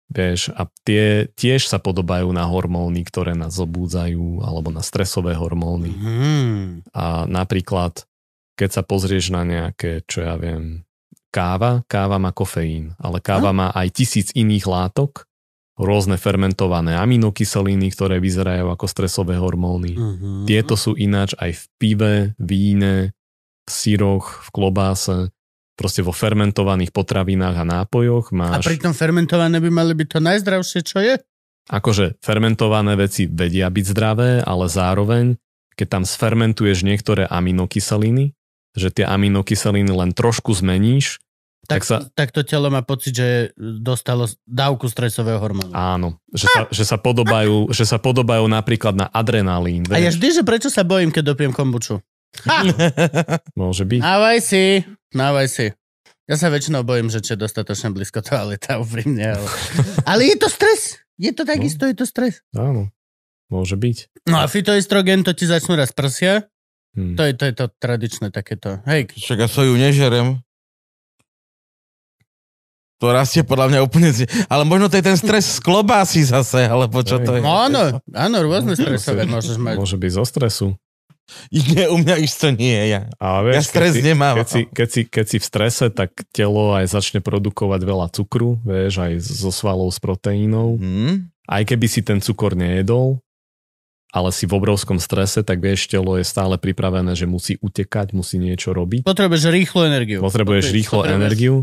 vieš, a tie tiež sa podobajú na hormóny, ktoré nás zobúdzajú, alebo na stresové hormóny. Hmm. A napríklad, keď sa pozrieš na nejaké, čo ja viem, káva, káva má kofeín, ale káva má aj tisíc iných látok, rôzne fermentované aminokyseliny, ktoré vyzerajú ako stresové hormóny. Mhm. Tieto sú ináč aj v pive, víne, v syroch, v klobáse, proste vo fermentovaných potravinách a nápojoch A máš... pritom fermentované by mali byť to najzdravšie, čo je? Akože fermentované veci vedia byť zdravé, ale zároveň, keď tam sfermentuješ niektoré aminokyseliny, že tie aminokyseliny len trošku zmeníš, Tak, Tak sa- tak to telo má pocit, že dostalo dávku stresového hormónu. Áno, že sa, že sa, podobajú, že sa podobajú napríklad na adrenalín. a ja vieš. vždy, že prečo sa bojím, keď dopiem kombuču? Ha! Môže byť. Návaj si, návaj si. Ja sa väčšinou bojím, že čo je dostatočne blízko toaleta úprimne. Ale... ale je to stres. Je to takisto, je to stres. Áno, môže byť. No a fitoestrogen, to ti začnú raz prsia. Hm. To je, to je to tradičné takéto. Hej, Však ja soju nežerem. To rastie podľa mňa úplne... z- Ale možno to je ten stres z klobásy zase, alebo čo to je. no áno, áno, rôzne stresové môžeš mať. Môže byť zo stresu. Nie, u mňa isto nie, ja. A Ja vieš, stres keď nemám. Keď si, keď, si, keď si v strese, tak telo aj začne produkovať veľa cukru, vieš, aj zo svalov s proteínov. Hm? Aj keby si ten cukor nejedol, ale si v obrovskom strese, tak vieš, telo je stále pripravené, že musí utekať, musí niečo robiť. Potrebuješ rýchlu energiu. Potrebuješ rýchlo Potrebuješ- energiu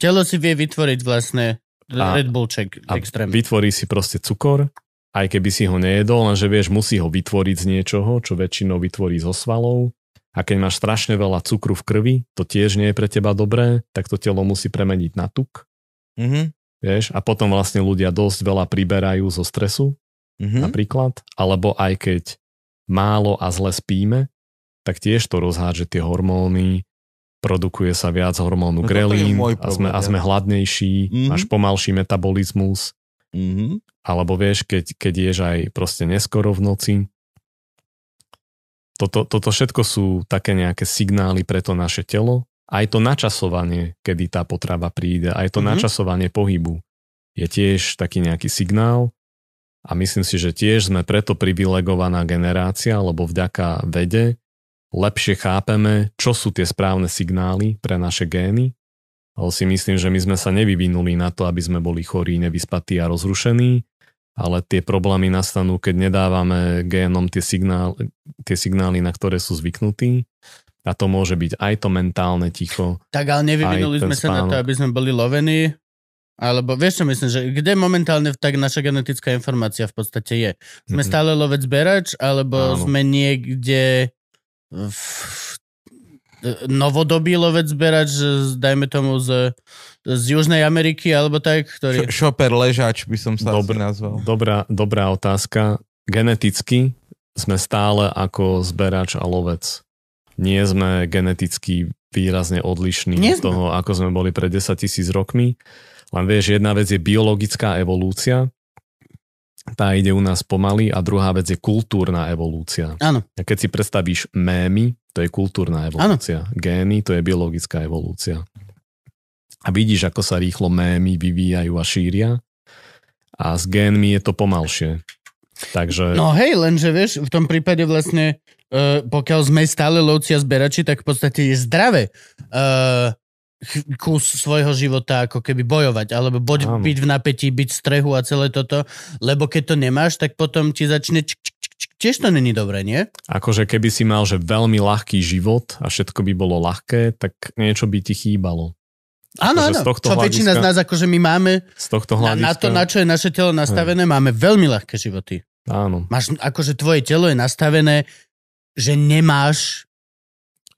Telo si vie vytvoriť vlastne A- Red Bull check a extrém. vytvorí si proste cukor, aj keby si ho nejedol, lenže vieš, musí ho vytvoriť z niečoho, čo väčšinou vytvorí zo svalov. A keď máš strašne veľa cukru v krvi, to tiež nie je pre teba dobré, tak to telo musí premeniť na tuk. Mhm. Vieš, a potom vlastne ľudia dosť veľa priberajú zo stresu, Mhm. napríklad, alebo aj keď málo a zle spíme, tak tiež to rozhádže tie hormóny, produkuje sa viac hormónu No grelín a sme, a sme hladnejší, Mhm. máš pomalší metabolizmus, Mhm. alebo vieš, keď, keď ješ aj proste neskoro v noci. Toto, toto všetko sú také nejaké signály pre to naše telo. Aj to načasovanie, kedy tá potrava príde, aj to Mhm. načasovanie pohybu je tiež taký nejaký signál. A myslím si, že tiež sme preto privilegovaná generácia, lebo vďaka vede lepšie chápeme, čo sú tie správne signály pre naše gény. Ale si myslím, že my sme sa nevyvinuli na to, aby sme boli chorí, nevyspatí a rozrušení, ale tie problémy nastanú, keď nedávame génom tie, signál, tie signály, na ktoré sú zvyknutí. A to môže byť aj to mentálne ticho. Tak ale nevyvinuli sme sa na to, spánok. aby sme boli lovení. Alebo vieš čo myslím, že kde momentálne tak naša genetická informácia v podstate je? Sme Mhm. stále lovec berač, alebo Áno. sme niekde v, novodobý lovec berač, dajme tomu z, z Južnej Ameriky, alebo tak, ktorý... Šoper ležač by som sa Dobre. asi nazval. Dobrá, dobrá otázka. Geneticky sme stále ako zberač a lovec. Nie sme geneticky výrazne odlišní Nie od toho, ako sme boli pred 10 tisíc rokmi. Len vieš, jedna vec je biologická evolúcia, tá ide u nás pomaly a druhá vec je kultúrna evolúcia. Áno, A keď si predstavíš mémy, to je kultúrna evolúcia. Gény, to je biologická evolúcia. A vidíš, ako sa rýchlo mémy vyvíjajú a šíria. A s génmi je to pomalšie. Takže no hej, lenže vieš, v tom prípade vlastne, uh, pokiaľ sme stále lovci a zberači, tak v podstate je zdravé uh, kus svojho života ako keby bojovať, alebo boď byť v napätí, byť v strehu a celé toto, lebo keď to nemáš, tak potom ti začne čik, čik, čik, čik, tiež to není dobré, nie? akože keby si mal že veľmi ľahký život a všetko by bolo ľahké, tak niečo by ti chýbalo. Áno, Akože áno, čo väčšina z hľadiska- nás, akože my máme, Z tohto na, hľadiska... na to, na čo je naše telo nastavené, máme veľmi ľahké životy. Áno. Máš, akože tvoje telo je nastavené, že nemáš,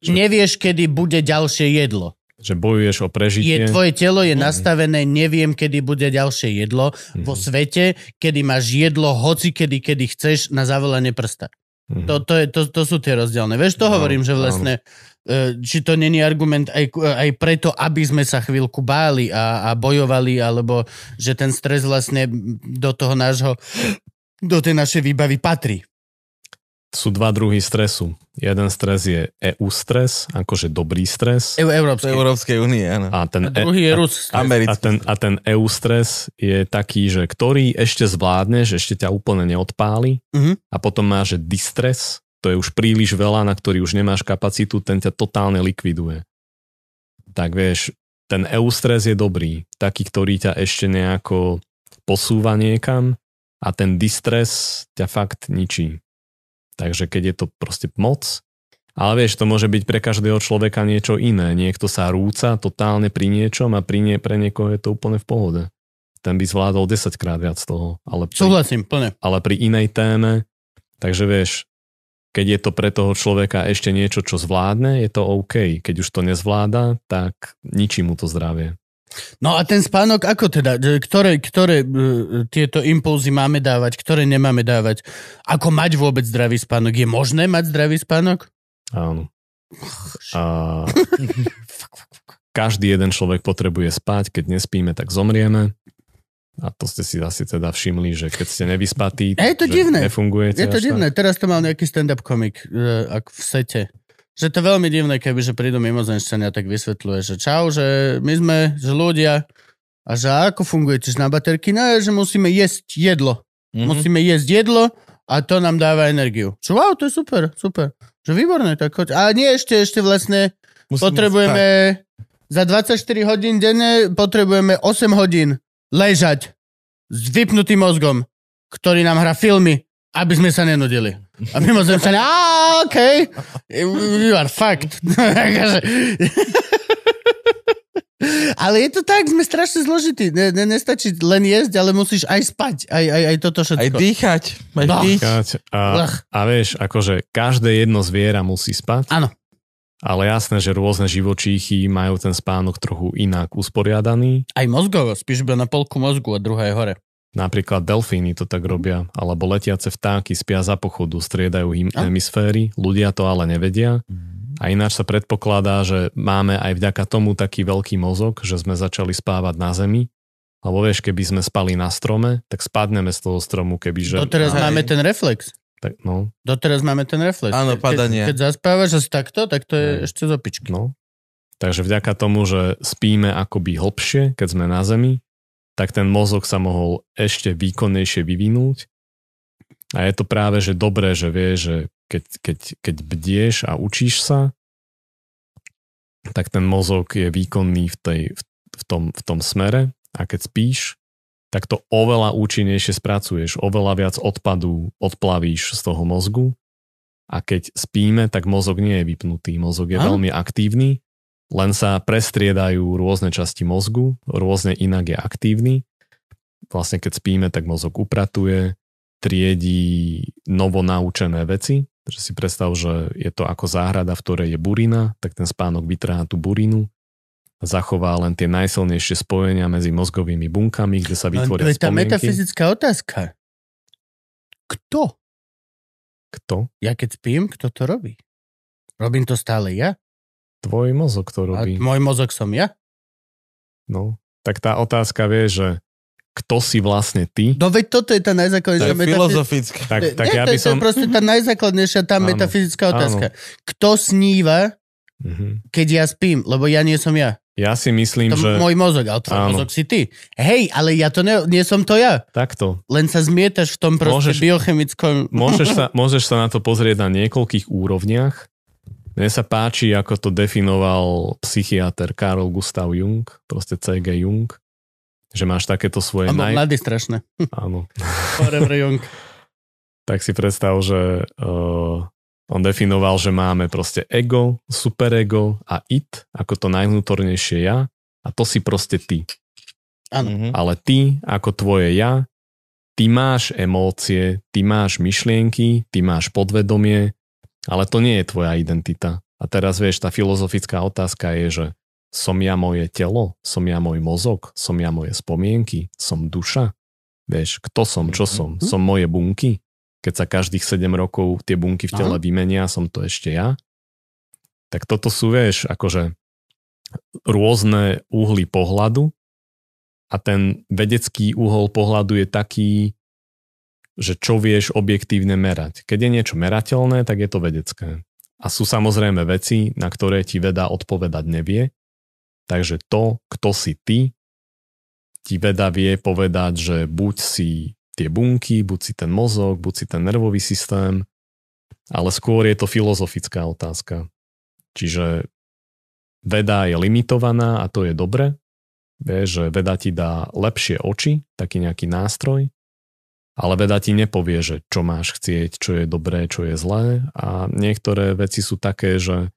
Že- nevieš, kedy bude ďalšie jedlo. Že bojuješ o Je, prežitie. tvoje telo je nastavené, neviem, kedy bude ďalšie jedlo vo svete, kedy máš jedlo hoci kedy, kedy chceš na zavolanie prsta. Mhm. To, to, je, to, to sú tie rozdielne. Vieš, to Áno, hovorím, že vlastne, e, či to není argument aj, aj preto, aby sme sa chvíľku báli a, a bojovali, alebo že ten stres vlastne do toho nášho, do tej našej výbavy patrí. Sú dva druhy stresu. Jeden stres je EU stres, akože dobrý stres. E, európsky. Európskej únie, áno. A ten, A druhý je a- Rus. A Americký. ten, a ten EU stres je taký, že ktorý ešte zvládneš, ešte ťa úplne neodpáli Mhm. a potom máš že distres, to je už príliš veľa, na ktorý už nemáš kapacitu, ten ťa totálne likviduje. Tak vieš, ten EU stres je dobrý, taký, ktorý ťa ešte nejako posúva niekam a ten distres ťa fakt ničí. Takže keď je to proste moc, ale vieš, to môže byť pre každého človeka niečo iné. Niekto sa rúca totálne pri niečom a pri nie, pre niekoho je to úplne v pohode. Ten by zvládol 10 krát viac toho. Ale pri, Súhlasím, plne. ale pri inej téme, takže vieš, keď je to pre toho človeka ešte niečo, čo zvládne, je to OK. Keď už to nezvláda, tak ničí mu to zdravie. No a ten spánok, ako teda? E, Ktoré, ktoré uh, tieto impulzy máme dávať, ktoré nemáme dávať? Ako mať vôbec zdravý spánok? Je možné mať zdravý spánok? Áno. A každý jeden človek potrebuje spať, keď nespíme, tak zomrieme. A to ste si asi teda všimli, že keď ste nevyspatí, A je to že divné. nefungujete. Je to až tak. divné. Teraz to mal nejaký stand-up komik uh, ak v sete. Že to je veľmi divné, keby že prídu mimozemšťania, tak vysvetľuje, že čau, že my sme, že ľudia, a že ako fungujete na baterky? No, je, že musíme jesť jedlo. Mhm. Musíme jesť jedlo a to nám dáva energiu. Čo wow, to je super, super. Že výborné, tak choď. A nie ešte, ešte vlastne Musíme potrebujeme za 24 hodín denne potrebujeme 8 hodín ležať s vypnutým mozgom, ktorý nám hrá filmy, aby sme sa nenudili. A mimozemšťania, a OK, you are fucked. Ale je to tak, sme strašne zložití. Ne, ne, nestačí len jesť, ale musíš aj spať. Aj, aj, aj toto všetko. Aj dýchať. Aj No. Kať, A, a vieš, akože každé jedno zviera musí spať. Áno. Ale jasné, že rôzne živočíchy majú ten spánok trochu inak usporiadaný. Aj mozgovo, spíš iba na polku mozgu a druhá je hore. Napríklad delfíny to tak robia, alebo letiace vtáky spia za pochodu, striedajú A? hemisféry, ľudia to ale nevedia. A ináč sa predpokladá, že máme aj vďaka tomu taký veľký mozog, že sme začali spávať na zemi. Lebo vieš, keby sme spali na strome, tak spadneme z toho stromu, kebyže... Doteraz Aj. máme ten reflex. Tak, no, Doteraz máme ten reflex. Áno, padanie. Keď, keď zaspávaš asi takto, tak to je Hej. ešte z opičky. no. Takže vďaka tomu, že spíme akoby hlbšie, keď sme na zemi, tak ten mozog sa mohol ešte výkonnejšie vyvinúť. A je to práve, že dobré, že vieš, že keď, keď, keď bdieš a učíš sa, tak ten mozog je výkonný v, tej, v, v, tom, v tom smere. A keď spíš, tak to oveľa účinnejšie spracuješ, oveľa viac odpadu odplavíš z toho mozgu. A keď spíme, tak mozog nie je vypnutý, mozog je Áno. veľmi aktívny, len sa prestriedajú rôzne časti mozgu, rôzne inak je aktívny. Vlastne keď spíme, tak mozog upratuje, triedí novo naučené veci, že si predstav, že je to ako záhrada, v ktorej je burina, tak ten spánok vytrhá tú burinu, zachová len tie najsilnejšie spojenia medzi mozgovými bunkami, kde sa Len to vytvoria je tá spomienky. metafyzická otázka. Kto? Kto? Ja keď spím, kto to robí? Robím to stále ja? Tvoj mozog to A robí. môj mozog som ja? No. Tak tá otázka vie, že kto si vlastne ty? No veď toto je tá To najzákladnejšia je filozofické. Tak, tak Nie, ja to, by je- som... to je proste tá najzákladnejšia tá Áno, metafyzická áno. otázka. Kto sníva, Mhm. keď ja spím? Lebo ja nie som ja. Ja si myslím, To že môj mozog, ale tvoj Áno. mozog si ty. Hej, ale ja to ne, nie som to ja. takto. Len sa zmietaš v tom proste Môžeš- biochemickom... Môžeš sa, môžeš sa na to pozrieť na niekoľkých úrovniach. Mne sa páči, ako to definoval psychiatr Carl Gustav Jung, proste C.G. Jung, že máš takéto svoje bol naj... mladý strašné. Áno. Forever young. Tak si predstav, že uh, on definoval, že máme proste ego, superego a it, ako to najvnútornejšie ja a to si proste ty. Áno. Mhm. Ale ty, ako tvoje ja, ty máš emócie, ty máš myšlienky, ty máš podvedomie, ale to nie je tvoja identita. A teraz vieš, tá filozofická otázka je, že som ja moje telo, som ja môj mozog, som ja moje spomienky, som duša. Vieš, kto som, čo som, Mhm. som moje bunky. Keď sa každých 7 rokov tie bunky v tele Aha. vymenia, som to ešte ja. Tak toto sú, vieš, akože rôzne uhly pohľadu a ten vedecký uhol pohľadu je taký, že čo vieš objektívne merať. Keď je niečo merateľné, tak je to vedecké. A sú samozrejme veci, na ktoré ti veda odpovedať nevie. Takže to, kto si ty, ti veda vie povedať, že buď si tie bunky, buď si ten mozog, buď si ten nervový systém, ale skôr je to filozofická otázka. Čiže veda je limitovaná a to je dobre. Vieš, že veda ti dá lepšie oči, taký nejaký nástroj, ale veda ti nepovie, že čo máš chcieť, čo je dobré, čo je zlé a niektoré veci sú také, že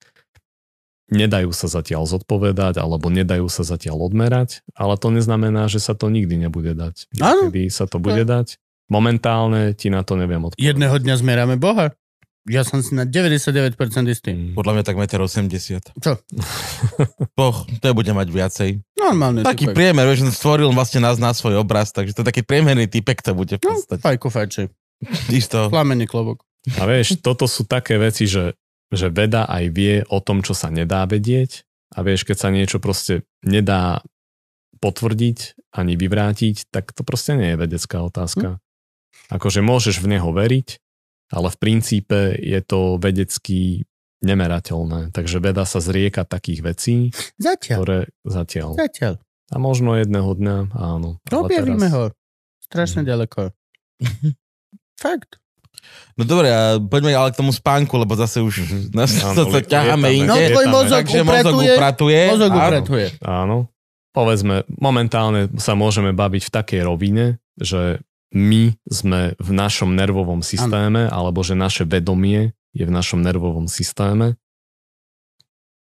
nedajú sa zatiaľ zodpovedať alebo nedajú sa zatiaľ odmerať, ale to neznamená, že sa to nikdy nebude dať. Áno. Kedy sa to bude dať, momentálne ti na to neviem odpovedať. Jedného dňa zmeráme Boha. Ja som si na 99% istý. Mm. Podľa mňa tak 1,80 m. Čo? Boh, to bude mať viacej. Normálne. Taký typek. priemer, vieš, stvoril vlastne nás na svoj obraz, takže to je taký priemerný typek to bude v No, podstate. fajku fajči. Isto. Plamený klobok. A vieš, toto sú také veci, že, že veda aj vie o tom, čo sa nedá vedieť a vieš, keď sa niečo proste nedá potvrdiť ani vyvrátiť, tak to proste nie je vedecká otázka. Akože môžeš v neho veriť, ale v princípe je to vedecky nemerateľné. Takže veda sa zrieka takých vecí, Zatiaľ. ktoré zatiaľ. Zatiaľ. A možno jedného dňa, áno. Objavíme teraz- ho. Strašne Mhm. ďaleko. Fakt. No dobre, a poďme ale k tomu spánku, lebo zase už Mhm. nás Áno, to, to lietame. ťaháme No, No inde. tvoj mozog Takže mozog upratuje. upratuje. Mozog áno. upratuje. Áno. Povedzme, momentálne sa môžeme baviť v takej rovine, že my sme v našom nervovom systéme, alebo že naše vedomie je v našom nervovom systéme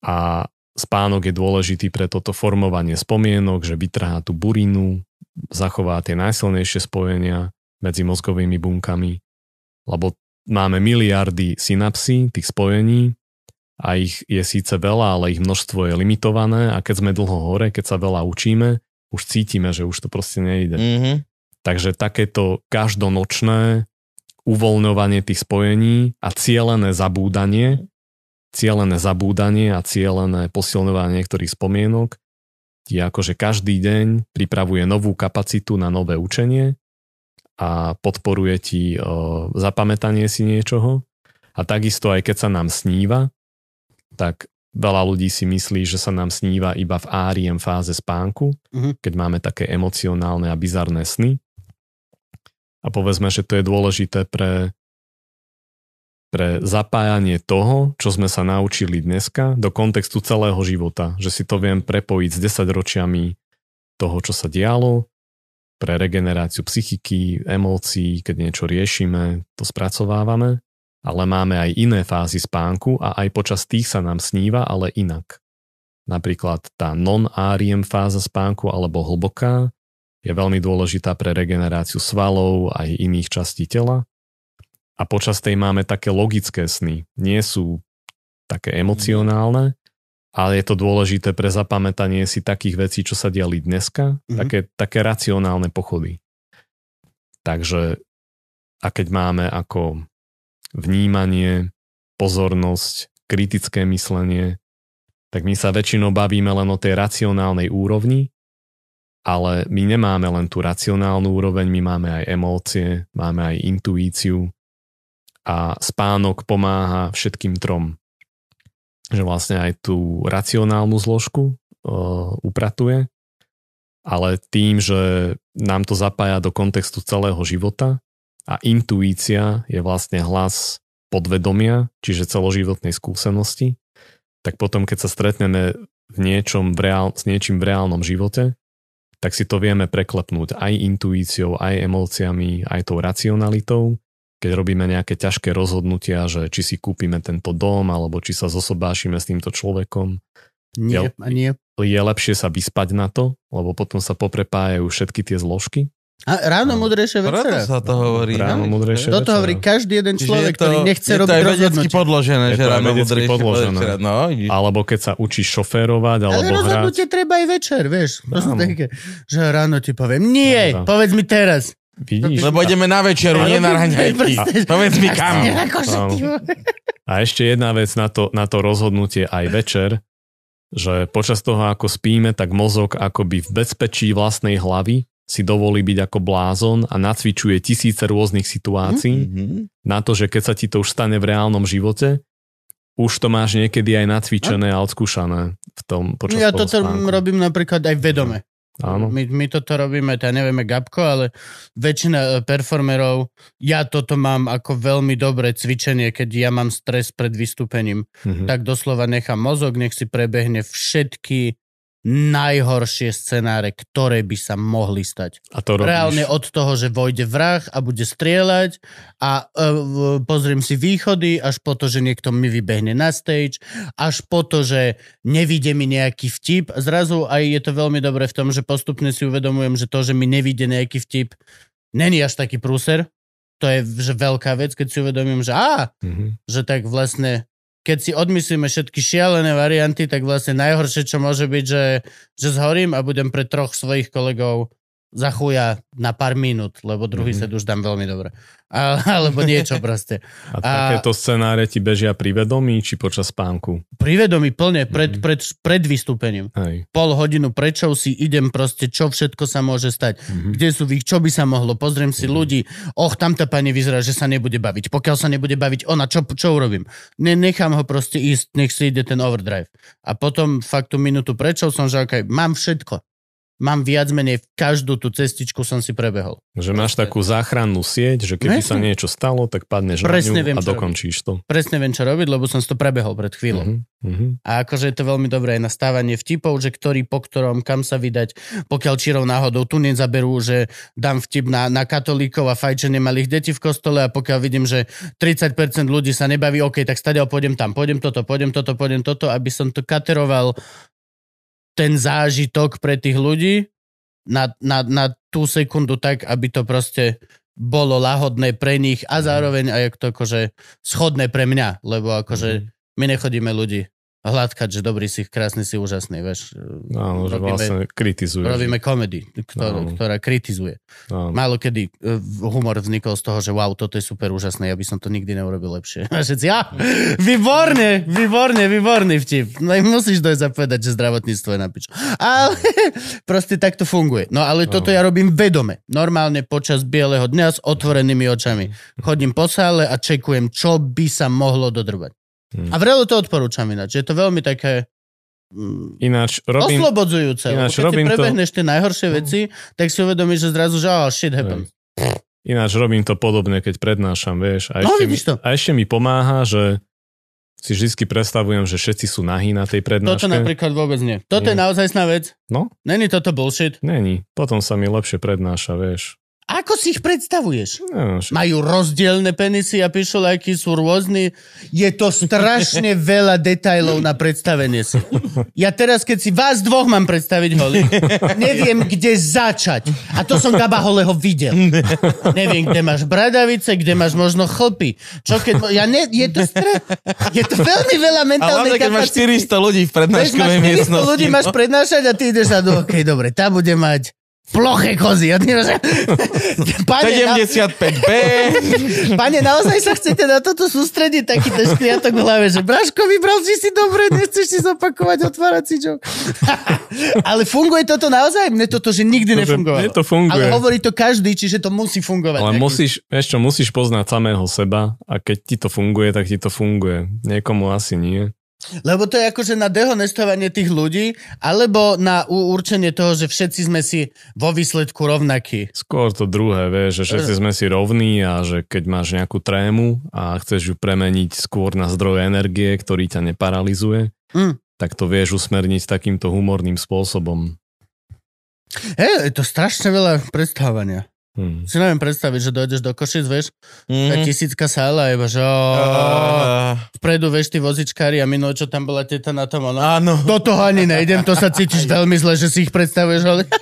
a spánok je dôležitý pre toto formovanie spomienok, že vytrhá tú burinu, zachová tie najsilnejšie spojenia medzi mozgovými bunkami, lebo máme miliardy synapsí, tých spojení a ich je síce veľa, ale ich množstvo je limitované a keď sme dlho hore, keď sa veľa učíme, už cítime, že už to proste nejde. Mhm. Takže takéto každonočné uvoľňovanie tých spojení a cielené zabúdanie, cielené zabúdanie a cielené posilňovanie niektorých spomienok ti akože každý deň pripravuje novú kapacitu na nové učenie a podporuje ti o, zapamätanie si niečoho. A takisto aj keď sa nám sníva, tak veľa ľudí si myslí, že sa nám sníva iba v áriem fáze spánku, Mhm. keď máme také emocionálne a bizarné sny. A povedzme, že to je dôležité pre, pre zapájanie toho, čo sme sa naučili dneska do kontextu celého života. Že si to viem prepojiť s 10 ročiami toho, čo sa dialo, pre regeneráciu psychiky, emócií, keď niečo riešime, to spracovávame, ale máme aj iné fázy spánku a aj počas tých sa nám sníva, ale inak. Napríklad tá non-REM fáza spánku alebo hlboká je veľmi dôležitá pre regeneráciu svalov aj iných častí tela. A počas tej máme také logické sny. Nie sú také emocionálne, ale je to dôležité pre zapamätanie si takých vecí, čo sa diali dneska, Mhm. také, také racionálne pochody. Takže a keď máme ako vnímanie, pozornosť, kritické myslenie, tak my sa väčšinou bavíme len o tej racionálnej úrovni, ale my nemáme len tú racionálnu úroveň, my máme aj emócie, máme aj intuíciu a spánok pomáha všetkým trom. Že vlastne aj tú racionálnu zložku uh, upratuje, ale tým, že nám to zapája do kontextu celého života a intuícia je vlastne hlas podvedomia, čiže celoživotnej skúsenosti, tak potom, keď sa stretneme v niečom v reál, s niečím v reálnom živote, tak si to vieme preklepnúť aj intuíciou, aj emóciami, aj tou racionalitou. Keď robíme nejaké ťažké rozhodnutia, že či si kúpime tento dom, alebo či sa zosobášime s týmto človekom, Nie, a nie. je lepšie sa vyspať na to, lebo potom sa poprepájajú všetky tie zložky A ráno múdrejšie Preto večera. sa to hovorí. Ráno no? múdrejšie Toto večera. hovorí každý jeden človek, je to, ktorý nechce je to robiť rozhodnutie. podložené, Je že ráno vedecky múdrejšie podložené. večera. No. Alebo keď sa učíš šoférovať, Ale alebo hrať. rozhodnutie treba aj večer, vieš. Proste také, že ráno ti poviem, nie, Áno. povedz mi teraz. Vidíš? Lebo ideme na večeru, nie na raňajky. Povedz mi kam. A ešte jedna vec na to, na to rozhodnutie aj večer, že počas toho, ako spíme, tak mozog akoby v bezpečí vlastnej hlavy si dovolí byť ako blázon a nacvičuje tisíce rôznych situácií Mhm. na to, že keď sa ti to už stane v reálnom živote, už to máš niekedy aj nacvičené a odskúšané v tom počas Ja toto spánku. robím napríklad aj vedome. Áno. My, my toto robíme, to nevieme Gabko, ale väčšina e, performerov, ja toto mám ako veľmi dobré cvičenie, keď ja mám stres pred vystúpením. Mhm. Tak doslova nechám mozog, nech si prebehne všetky najhoršie scenáre, ktoré by sa mohli stať. A to robíš. Reálne od toho, že vojde vrah a bude strieľať a uh, pozriem si východy, až po to, že niekto mi vybehne na stage, až po to, že nevíde mi nejaký vtip. Zrazu aj je to veľmi dobré v tom, že postupne si uvedomujem, že to, že mi nevíde nejaký vtip, není až taký prúser. To je že veľká vec, keď si uvedomím, že á, Mhm. že tak vlastne keď si odmyslíme všetky šialené varianty, tak vlastne najhoršie, čo môže byť, že, že zhorím a budem pre troch svojich kolegov za chuja na pár minút, lebo druhý Mhm. mm-hmm. set už dám veľmi dobre. A, alebo niečo proste. A A- takéto scenáre ti bežia pri vedomí či počas spánku? Privedomí plne pred, Mhm. pred, pred vystúpením. Hej. Pol hodinu prečo si idem proste, čo všetko sa môže stať. Mhm. Kde sú vých, čo by sa mohlo. Pozriem si Mhm. ľudí. Och, tamta pani vyzerá, že sa nebude baviť. Pokiaľ sa nebude baviť ona, čo, čo urobím? Ne, nechám ho proste ísť, nech si ide ten overdrive. A potom fakt tú minútu prečo som, že okay, mám všetko. Mám viac menej každú tú cestičku som si prebehol. Že máš takú záchrannú sieť, že keby No sa niečo stalo, tak padneš Presne na viem, ňu a čo dokončíš to. Presne viem, čo robiť, lebo som si to prebehol pred chvíľou. Mhm. A akože je to veľmi dobré aj na stávanie vtipov, že ktorý po ktorom, kam sa vydať, pokiaľ čirou náhodou tu nezaberú, že dám vtip na, na katolíkov a fajčenie malých detí v kostole a pokiaľ vidím, že 30% ľudí sa nebaví, OK, tak stadiaľ pôjdem tam, pôjdem toto, pôjdem toto, pôjdem toto, aby som to kateroval ten zážitok pre tých ľudí na, na, na tú sekundu tak, aby to proste bolo lahodné pre nich a zároveň aj to akože schodné pre mňa, lebo akože my nechodíme ľudí hladkať, že dobrý si, krásny si, úžasný, vieš. Áno, že vlastne kritizuješ. robíme komedy, ktorá, Áno. ktorá kritizuje. Áno. Málo kedy e, humor vznikol z toho, že wow, toto je super úžasné, ja by som to nikdy neurobil lepšie. A všetci, ja, výborne, výborne, výborný vtip. No musíš dojsť a povedať, že zdravotníctvo je na piču. Ale proste tak to funguje. No ale toto ja robím vedome. Normálne počas bieleho dňa s otvorenými očami. Chodím po sále a čekujem, čo by sa mohlo dodrbať. Hmm. A vrelo to odporúčam ináč. Je to veľmi také mm, Ináč robím... oslobodzujúce. ináč keď robím si to- prebehneš tie najhoršie veci, tak si uvedomíš, že zrazu, že oh, shit happens. Ináč robím to podobne, keď prednášam, vieš. A No, ešte, mi, to. a ešte mi pomáha, že si vždy predstavujem, že všetci sú nahí na tej Toto prednáške. napríklad vôbec nie. Toto je Nie. naozaj sná vec. No. Není toto bullshit. Není. Potom sa mi lepšie prednáša, vieš. Ako si ich predstavuješ? No, Majú rozdielne penisy a pišoláky sú rôzni. Je to strašne veľa detajlov na predstavenie si. Ja teraz, keď si vás dvoch mám predstaviť holi, neviem, kde začať. A to som Gaba Holeho videl. Neviem, kde máš bradavice, kde máš možno chlpy. Čo keď... Ja ne, je to stre... Je to veľmi veľa mentálnej hlavne, keď máš kapacity. 400 ľudí v prednáškovej máš 400 miestnosti. ľudí máš prednášať a ty ideš na dô, OK, dobre, tá bude mať ploché kozy. Pane, na, 75B. pane, naozaj sa chcete na toto sústrediť, taký ten škriatok v hlave, že Braško, vybral si si dobre, nechceš si zopakovať otvárací joke. Ale funguje toto naozaj? Mne toto, že nikdy nefungovalo. mne to funguje. Ale hovorí to každý, čiže to musí fungovať. Ale musíš, vieš čo, musíš poznať samého seba a keď ti to funguje, tak ti to funguje. Niekomu asi nie. Lebo to je akože na dehonestovanie tých ľudí, alebo na určenie toho, že všetci sme si vo výsledku rovnakí. Skôr to druhé, vieš, že všetci sme si rovní a že keď máš nejakú trému a chceš ju premeniť skôr na zdroj energie, ktorý ťa neparalizuje, Mm. tak to vieš usmerniť takýmto humorným spôsobom. Hej, je to strašne veľa predstavovania. Hm. Si neviem predstaviť, že dojdeš do Košic, vieš, tá Mhm. tisícka sála, iba že Á, vpredu, vieš, tí vozičkári a minulé, čo tam bola teta na tom, ono. Áno. Do toho ani nejdem, to sa cítiš veľmi zle, že si ich predstavuješ, ale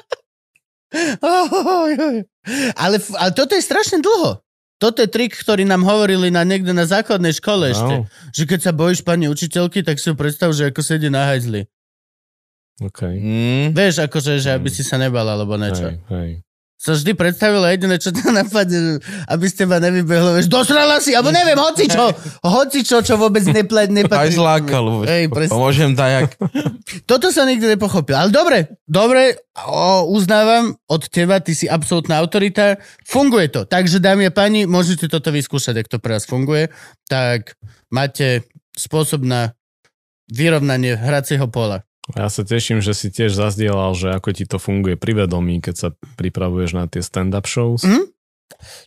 Ale, ale toto je strašne dlho. Toto je trik, ktorý nám hovorili na niekde na základnej škole ešte. No, Že keď sa bojíš pani učiteľky, tak si ju predstav, že ako sedí na hajzli. okay. Mm. Vieš, akože, že aby si sa nebal, alebo niečo. Hej, hej. Sa vždy predstavila jediné, čo to napadne, aby z teba nevybehlo, vieš, dosrala si, alebo neviem, hoci čo, hoci čo, čo vôbec nepla, Aj nepatrí. zlákal. Hej. Pomôžem tajak. Toto sa nikdy nepochopil. Ale dobre, dobre, o, uznávam od teba, ty si absolútna autorita. Funguje to. Takže, dámy a páni, môžete toto vyskúšať, ak to pre vás funguje. Tak máte spôsob na vyrovnanie hracieho pola. Ja sa teším, že si tiež zazdielal, že ako ti to funguje pri vedomí, keď sa pripravuješ na tie stand-up shows. Mhm.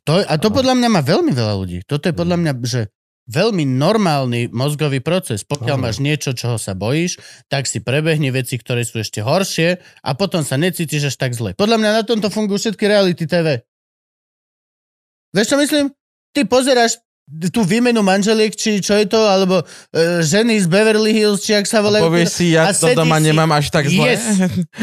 To, a to podľa mňa má veľmi veľa ľudí. Toto je podľa mňa, že veľmi normálny mozgový proces. Pokiaľ Áno. máš niečo, čoho sa bojíš, tak si prebehni veci, ktoré sú ešte horšie a potom sa necítiš až tak zle. Podľa mňa na tomto fungujú všetky reality TV. Vieš, čo myslím? Ty pozeráš tú výmenu manželiek, či čo je to, alebo e, ženy z Beverly Hills, či ak sa volajú. Povieš si, ja A to doma si- nemám až tak zle. Yes.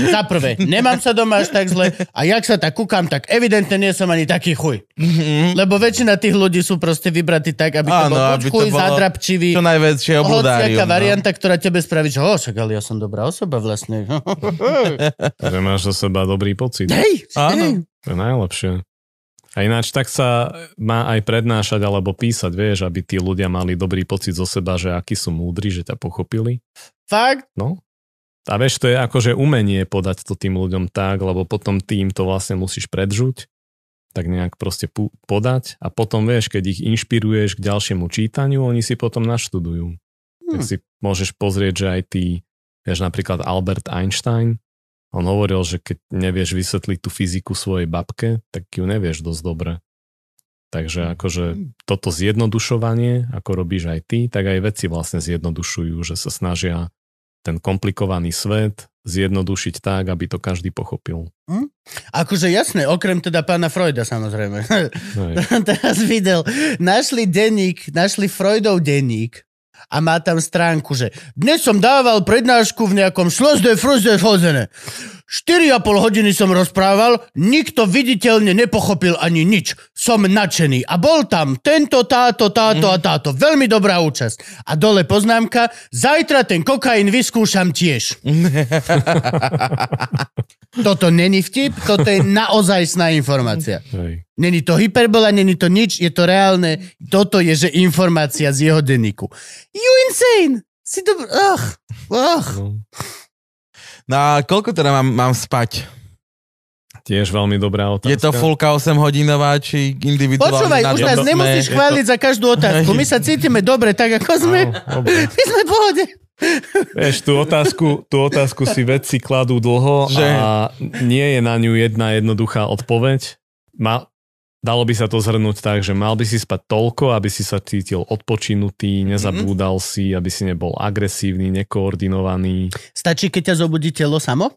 Za prvé, nemám sa doma až tak zle a jak sa tak kúkam, tak evidentne nie som ani taký chuj. Mhm. Lebo väčšina tých ľudí sú proste vybratí tak, aby to Áno, bol aby buď to chuj, bolo zadrapčivý, Čo najväčšie obludárium. no. varianta, ktorá tebe spraví, že oh, však ale ja som dobrá osoba vlastne. Že máš zo seba dobrý pocit. Hej, Áno. To je najlepšie. A ináč tak sa má aj prednášať alebo písať, vieš, aby tí ľudia mali dobrý pocit zo seba, že akí sú múdri, že ťa pochopili. Fakt? No. A vieš, to je akože umenie podať to tým ľuďom tak, lebo potom tým to vlastne musíš predžuť, tak nejak proste podať a potom vieš, keď ich inšpiruješ k ďalšiemu čítaniu, oni si potom naštudujú. Tak Hm. si môžeš pozrieť, že aj ty, vieš, napríklad Albert Einstein, on hovoril, že keď nevieš vysvetliť tú fyziku svojej babke, tak ju nevieš dosť dobre. Takže akože toto zjednodušovanie, ako robíš aj ty, tak aj veci vlastne zjednodušujú, že sa snažia ten komplikovaný svet zjednodušiť tak, aby to každý pochopil. Akože jasné, okrem teda pána Freuda samozrejme. Hej. Teraz videl, našli denník, našli Freudov denník a má tam stránku, že dnes som dával prednášku v nejakom Schloss de Freude Hozene. 4,5 hodiny som rozprával, nikto viditeľne nepochopil ani nič. Som nadšený. A bol tam tento, táto, táto a táto. Veľmi dobrá účasť. A dole poznámka, zajtra ten kokain vyskúšam tiež. Toto není vtip, toto je naozajstná informácia. Hej. Není to hyperbola, není to nič, je to reálne. Toto je, že informácia z jeho denníku. You insane! Si to... Ach, ach. No. No a koľko teda mám, mám spať? Tiež veľmi dobrá otázka. Je to fullka 8 hodinová, či individuálne? Počúvaj, na už nás to- nemusíš to- chváliť za každú otázku. My sa cítime dobre, tak ako sme. Áno. My sme v pohode. Vieš, tú otázku, tú otázku si vedci kladú dlho Že? a nie je na ňu jedna jednoduchá odpoveď. Ma, dalo by sa to zhrnúť tak, že mal by si spať toľko, aby si sa cítil odpočinutý, nezabúdal si, aby si nebol agresívny, nekoordinovaný. Stačí, keď ťa zobudí telo samo?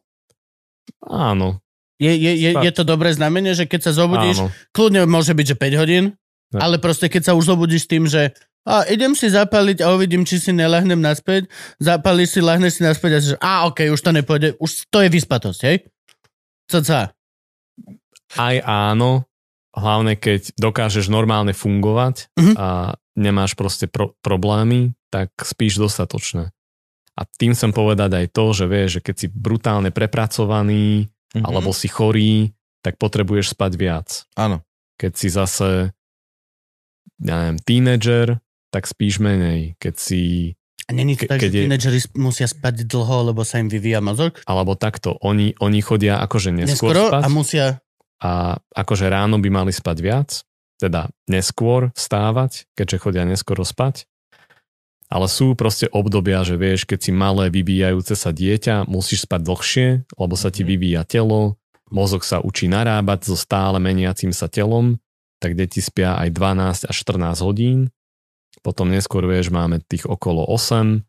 Áno, Je, je, je, je to dobré znamenie, že keď sa zobudíš, áno. kľudne môže byť, že 5 hodín, Ne. ale proste keď sa už zobudíš tým, že a idem si zapaliť a uvidím, či si nelahnem naspäť, zapalíš si, lahneš si naspäť a si, že a okej, už to nepôjde, už to je vyspatosť, hej? Co sa? Aj áno, hlavne keď dokážeš normálne fungovať Mhm. a nemáš proste pro- problémy, tak spíš dostatočne. A tým chcem povedať aj to, že vieš, že keď si brutálne prepracovaný Mhm. alebo si chorý, tak potrebuješ spať viac. Áno. Keď si zase, ja neviem, tínedžer, tak spíš menej. Keď si, A není to Ke- tak, že keď je- tínedžeri sp- musia spať dlho, lebo sa im vyvíja mozog? alebo takto, oni, oni chodia akože neskôr, Neskoro spať a musia... a akože ráno by mali spať viac, teda neskôr vstávať, keďže chodia neskoro spať. Ale sú proste obdobia, že vieš, keď si malé vyvíjajúce sa dieťa, musíš spať dlhšie, lebo sa ti vyvíja telo, mozog sa učí narábať so stále meniacim sa telom, tak deti spia aj 12 až 14 hodín. Potom neskôr, vieš, máme tých okolo 8.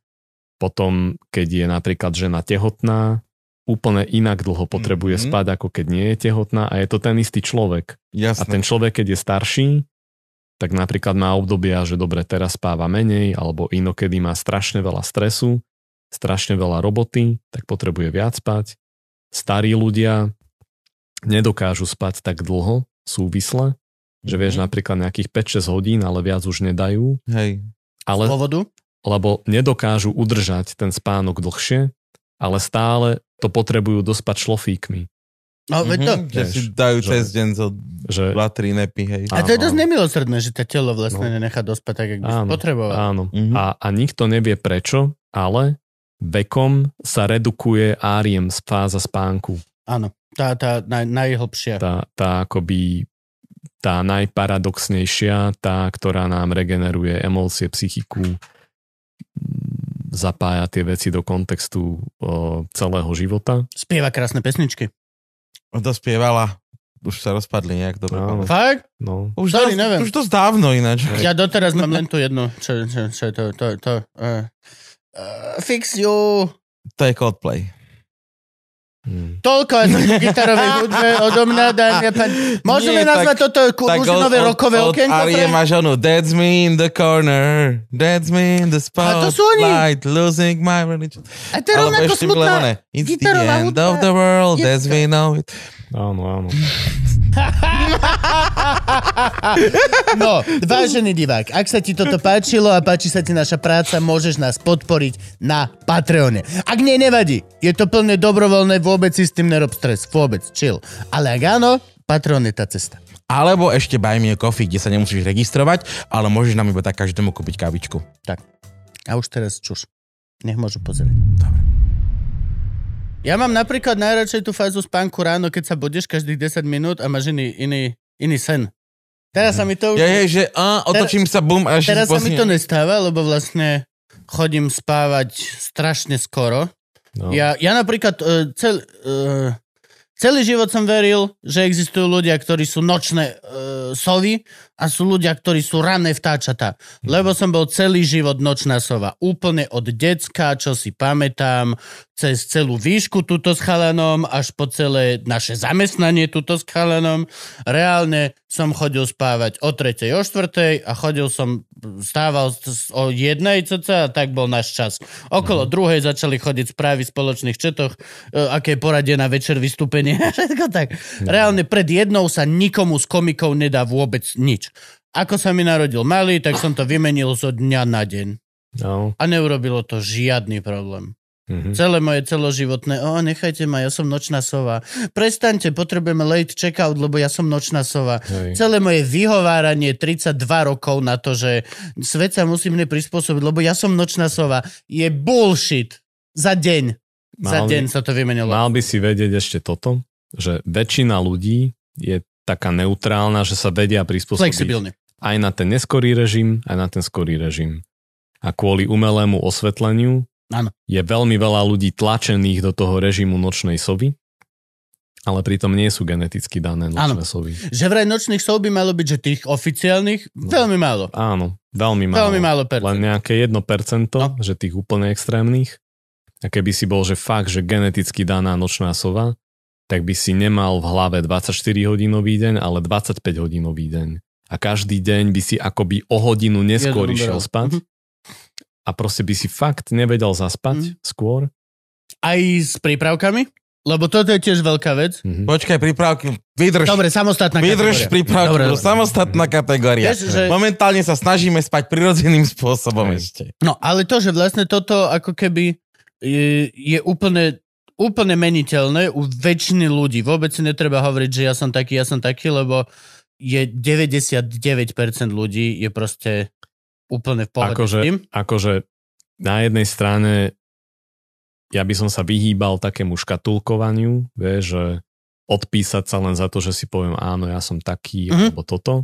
Potom, keď je napríklad žena tehotná, úplne inak dlho potrebuje Mhm. spať, ako keď nie je tehotná a je to ten istý človek. A Jasné. ten človek, keď je starší, tak napríklad má obdobia, že dobre, teraz spáva menej, alebo inokedy má strašne veľa stresu, strašne veľa roboty, tak potrebuje viac spať. Starí ľudia nedokážu spať tak dlho, súvisle, že vieš napríklad nejakých 5-6 hodín, ale viac už nedajú, Hej. ale Dôvodu? lebo nedokážu udržať ten spánok dlhšie, ale stále to potrebujú dospať šlofíkmi. No, veď to. Mhm, Že Vieš, si dajú že- cez deň zo Že, 2-3 nepy, hej. A to je dosť nemilosrdné, že tá telo vlastne No. nenechá dospať tak, jak by si Áno, potreboval. áno. Mhm. A, a nikto nevie prečo, ale vekom sa redukuje áriem z fáza spánku. Áno. Tá, tá naj, najhlbšia. Tá, tá akoby tá najparadoxnejšia, tá, ktorá nám regeneruje emócie, psychiku, zapája tie veci do kontextu o, celého života. Spieva krásne pesničky. To spievala. Už sa rozpadli nejak dobre. Áno. Fakt? No, Už, Sorry, dosť, neviem. už dosť dávno ináč. Ja doteraz mám len tú jednu. Čo, čo, čo je to? to, to uh, uh, fix you. To je Coldplay. Mm. Toľko asi gitarovej hudbe odo mňa, dámy a páni. Môžeme Nie, nazvať tak- toto kuzinové rokové od okienko? Arie Frank? máš onu That's me in the corner That's me in the A to sú oni. spotlight Losing my religion A to je rovnako smutná. oné It's the gitarová end hudba. of the world As we know it Áno, áno. No, vážený divák, ak sa ti toto páčilo a páči sa ti naša práca, môžeš nás podporiť na Patreone. Ak nie, nevadí. Je to plne dobrovoľné, vôbec si s tým nerob stres. Vôbec, chill. Ale ak áno, Patreon je tá cesta. Alebo ešte Buy Me a Coffee, kde sa nemusíš registrovať, ale môžeš nám iba tak každému kúpiť kávičku. A už teraz čuš. Nech môžu pozrieť. Dobre. Ja mám napríklad najradšej tú fázu spánku ráno, keď sa budeš každých 10 minút a máš iný, iný, iný sen. Teraz sa mi to... Ja je, že a, otočím sa, bum, a Teraz sa mi to nestáva, lebo vlastne chodím spávať strašne skoro. No. Ja, ja napríklad uh, cel, uh, celý život som veril, že existujú ľudia, ktorí sú nočné uh, sovy a sú ľudia, ktorí sú ranné vtáčatá. Lebo som bol celý život nočná sova. Úplne od decka, čo si pamätám, cez celú výšku túto s chalanom, až po celé naše zamestnanie túto s chalanom. Reálne som chodil spávať o tretej, o štvrtej a chodil som, stával o jednej cca tak bol náš čas. Okolo druhej začali chodiť správy v spoločných četoch, e, aké poradie na večer vystúpenie a všetko tak. Reálne pred jednou sa nikomu z komikov nedá vôbec nič. Ako sa mi narodil malý, tak som to vymenil zo dňa na deň. No. A neurobilo to žiadny problém. Mhm. Celé moje celoživotné, o, nechajte ma, ja som nočná sova. Prestaňte, potrebujeme late checkout, lebo ja som nočná sova. Hej. Celé moje vyhováranie 32 rokov na to, že svet sa musí mne prispôsobiť, lebo ja som nočná sova, je bullshit. Za deň. Za Mal by- deň sa to vymenilo. Mal by si vedieť ešte toto, že väčšina ľudí je taká neutrálna, že sa vedia prispôsobiť Flexibilne. aj na ten neskorý režim, aj na ten skorý režim. A kvôli umelému osvetleniu Áno. je veľmi veľa ľudí tlačených do toho režimu nočnej sovy, ale pritom nie sú geneticky dané nočné Áno. sovy. Že vraj nočných sov by malo byť, že tých oficiálnych, No. veľmi málo. Áno, veľmi málo. Veľmi málo Len percent. nejaké 1%, No. že tých úplne extrémnych. A keby si bol, že fakt, že geneticky daná nočná sova, tak by si nemal v hlave 24-hodinový deň, ale 25-hodinový deň. A každý deň by si akoby o hodinu neskôr išiel spať Mhm. A proste by si fakt nevedel zaspať Mhm. skôr. Aj s prípravkami? Lebo toto je tiež veľká vec. Mhm. Počkaj, prípravky, vydrž. Dobre, samostatná Vydrž kategória. prípravky, Dobre, dobre. samostatná kategória. Vieš, že- Momentálne sa snažíme spať prirodzeným spôsobom Hej. ešte. No, ale to, že vlastne toto ako keby je, je úplne, úplne meniteľné u väčšiny ľudí. Vôbec si netreba hovoriť, že ja som taký, ja som taký, lebo je 99% ľudí je proste úplne v pohode Akože-. Akože na jednej strane ja by som sa vyhýbal takému škatulkovaniu, vieš, že odpísať sa len za to, že si poviem áno, ja som taký, Mhm. alebo toto.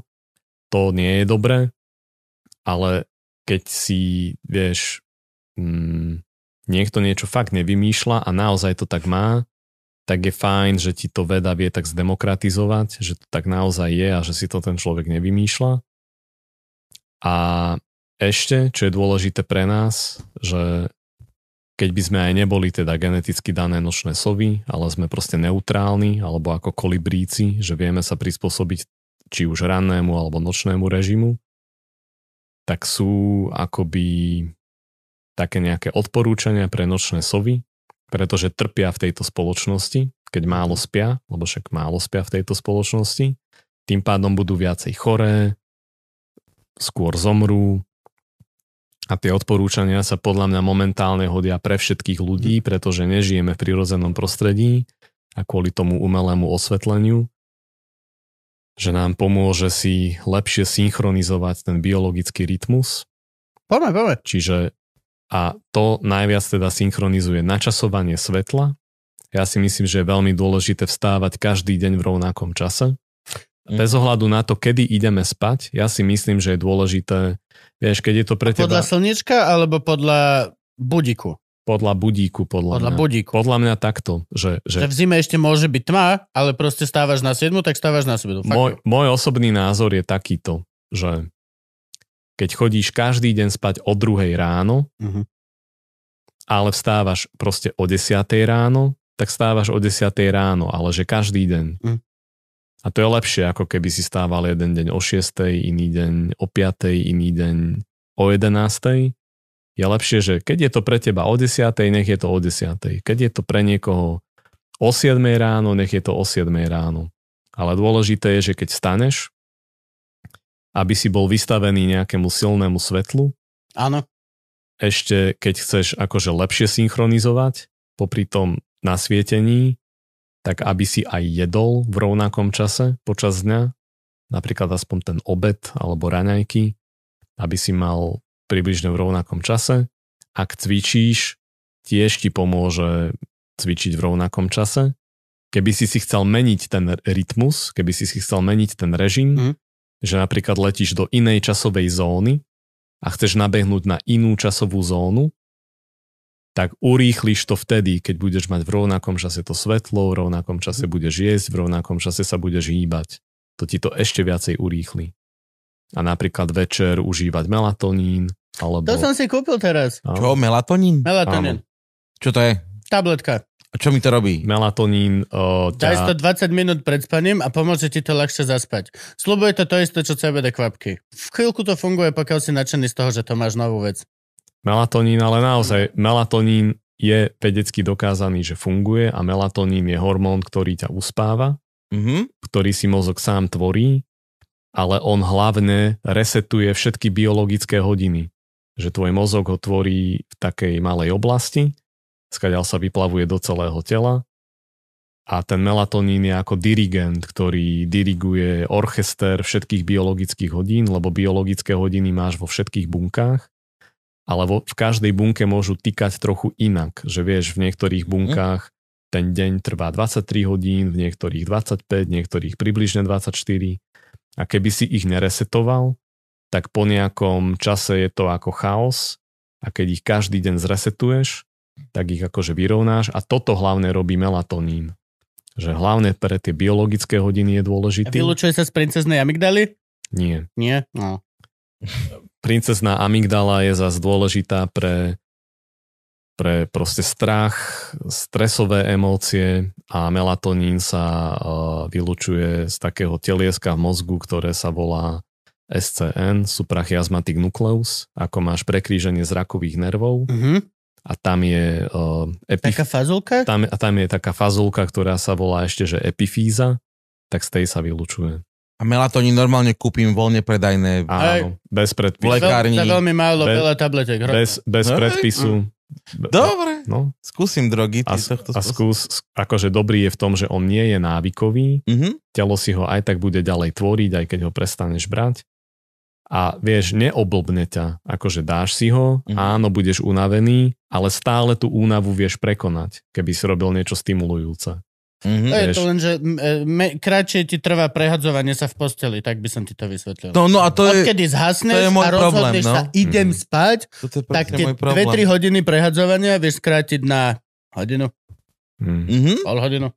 To nie je dobré, ale keď si, vieš, mm, niekto niečo fakt nevymýšľa a naozaj to tak má, tak je fajn, že ti to veda vie tak zdemokratizovať, že to tak naozaj je a že si to ten človek nevymýšľa. A ešte, čo je dôležité pre nás, že keď by sme aj neboli teda geneticky dané nočné sovy, ale sme proste neutrálni, alebo ako kolibríci, že vieme sa prispôsobiť či už rannému alebo nočnému režimu, tak sú akoby také nejaké odporúčania pre nočné sovy, pretože trpia v tejto spoločnosti, keď málo spia, lebo však málo spia v tejto spoločnosti, tým pádom budú viacej choré, skôr zomrú a tie odporúčania sa podľa mňa momentálne hodia pre všetkých ľudí, pretože nežijeme v prirodzenom prostredí a kvôli tomu umelému osvetleniu, že nám pomôže si lepšie synchronizovať ten biologický rytmus. Poďme, poďme. Čiže a to najviac teda synchronizuje načasovanie svetla. Ja si myslím, že je veľmi dôležité vstávať každý deň v rovnakom čase. Mm. Bez ohľadu na to, kedy ideme spať, ja si myslím, že je dôležité, vieš, keď je to pre Podľa teba slniečka alebo podľa budíku? podľa budíku, podľa, Podľa mňa. budíku. Podľa mňa takto, že, Že že v zime ešte môže byť tma, ale proste stávaš na 7, tak stávaš na 7. Fakt. môj, môj osobný názor je takýto, že keď chodíš každý deň spať o druhej ráno, Mhm. ale vstávaš proste o 10 ráno, tak stávaš o 10 ráno, ale že každý deň. Mm. A to je lepšie, ako keby si stával jeden deň o 6, iný deň o 5, iný deň o 11. Je lepšie, že keď je to pre teba o 10, nech je to o 10. Keď je to pre niekoho o 7 ráno, nech je to o 7 ráno. Ale dôležité je, že keď staneš, aby si bol vystavený nejakému silnému svetlu, Áno. ešte keď chceš akože lepšie synchronizovať popri tom nasvietení, tak aby si aj jedol v rovnakom čase počas dňa, napríklad aspoň ten obed alebo raňajky, aby si mal približne v rovnakom čase. Ak cvičíš, tiež ti pomôže cvičiť v rovnakom čase. Keby si si chcel meniť ten rytmus, keby si si chcel meniť ten režim, Mhm. že napríklad letíš do inej časovej zóny a chceš nabehnúť na inú časovú zónu, tak urýchliš to vtedy, keď budeš mať v rovnakom čase to svetlo, v rovnakom čase budeš jesť, v rovnakom čase sa budeš hýbať. To ti to ešte viacej urýchli. A napríklad večer užívať melatonín, alebo... To som si kúpil teraz. Áno. Čo, melatonín? Melatonín. Čo to je? Tabletka. A čo mi to robí? Melatonín o, Daj to ťa, 20 minút pred spaním a pomôže ti to ľahšie zaspať. Slubuje to to isté, čo CBD kvapky. V chvíľku to funguje, pokiaľ si nadšený z toho, že to máš novú vec. Melatonín, ale naozaj melatonín je vedecky dokázaný, že funguje a melatonín je hormón, ktorý ťa uspáva, Mhm. ktorý si mozog sám tvorí, ale on hlavne resetuje všetky biologické hodiny. Že tvoj mozog ho tvorí v takej malej oblasti, skadiaľ sa vyplavuje do celého tela a ten melatonín je ako dirigent, ktorý diriguje orchester všetkých biologických hodín, lebo biologické hodiny máš vo všetkých bunkách, ale vo, v každej bunke môžu tikať trochu inak, že vieš, v niektorých bunkách ten deň trvá 23 hodín, v niektorých 25, v niektorých približne 24 a keby si ich neresetoval, tak po nejakom čase je to ako chaos a keď ich každý deň zresetuješ, tak ich akože vyrovnáš a toto hlavne robí melatonín. Že hlavne pre tie biologické hodiny je A dôležitý. vylúčuje sa z princeznej amygdaly? Nie. Nie? No. Princezná amygdala je zase dôležitá pre, pre proste strach, stresové emócie a melatonín sa uh, vylučuje z takého telieska v mozgu, ktoré sa volá SCN, suprachiasmatic nucleus, ako máš prekríženie zrakových nervov Mhm. a tam je uh, epif- Taká fazulka? tam, a tam je taká fazulka, ktorá sa volá ešte, že epifíza, tak z tej sa vylučuje. A melatonín normálne kúpim voľne predajné. Áno, bez V predpisu. lekárni. Za veľmi málo, Be- veľa tabletek. hrozné. Bez, bez Hej, predpisu. Dobre, No, skúsim drogy. a, a skús, akože dobrý je v tom, že on nie je návykový, Mhm. telo si ho aj tak bude ďalej tvoriť, aj keď ho prestaneš brať. A vieš, neoblbne ťa, akože dáš si ho, Mhm. áno, budeš unavený, ale stále tú únavu vieš prekonať, keby si robil niečo stimulujúce. Mhm. To je vieš. to len, že e, me, kratšie ti trvá prehadzovanie sa v posteli, tak by som ti to vysvetlil. No, no a to je, Odkedy zhasneš to je môj a rozhodneš problém, no. sa, idem Mhm. spať, tak tie môj problém. 2-3 hodiny prehadzovania vieš skrátiť na hodinu, Hm. Mhm. pol hodinu.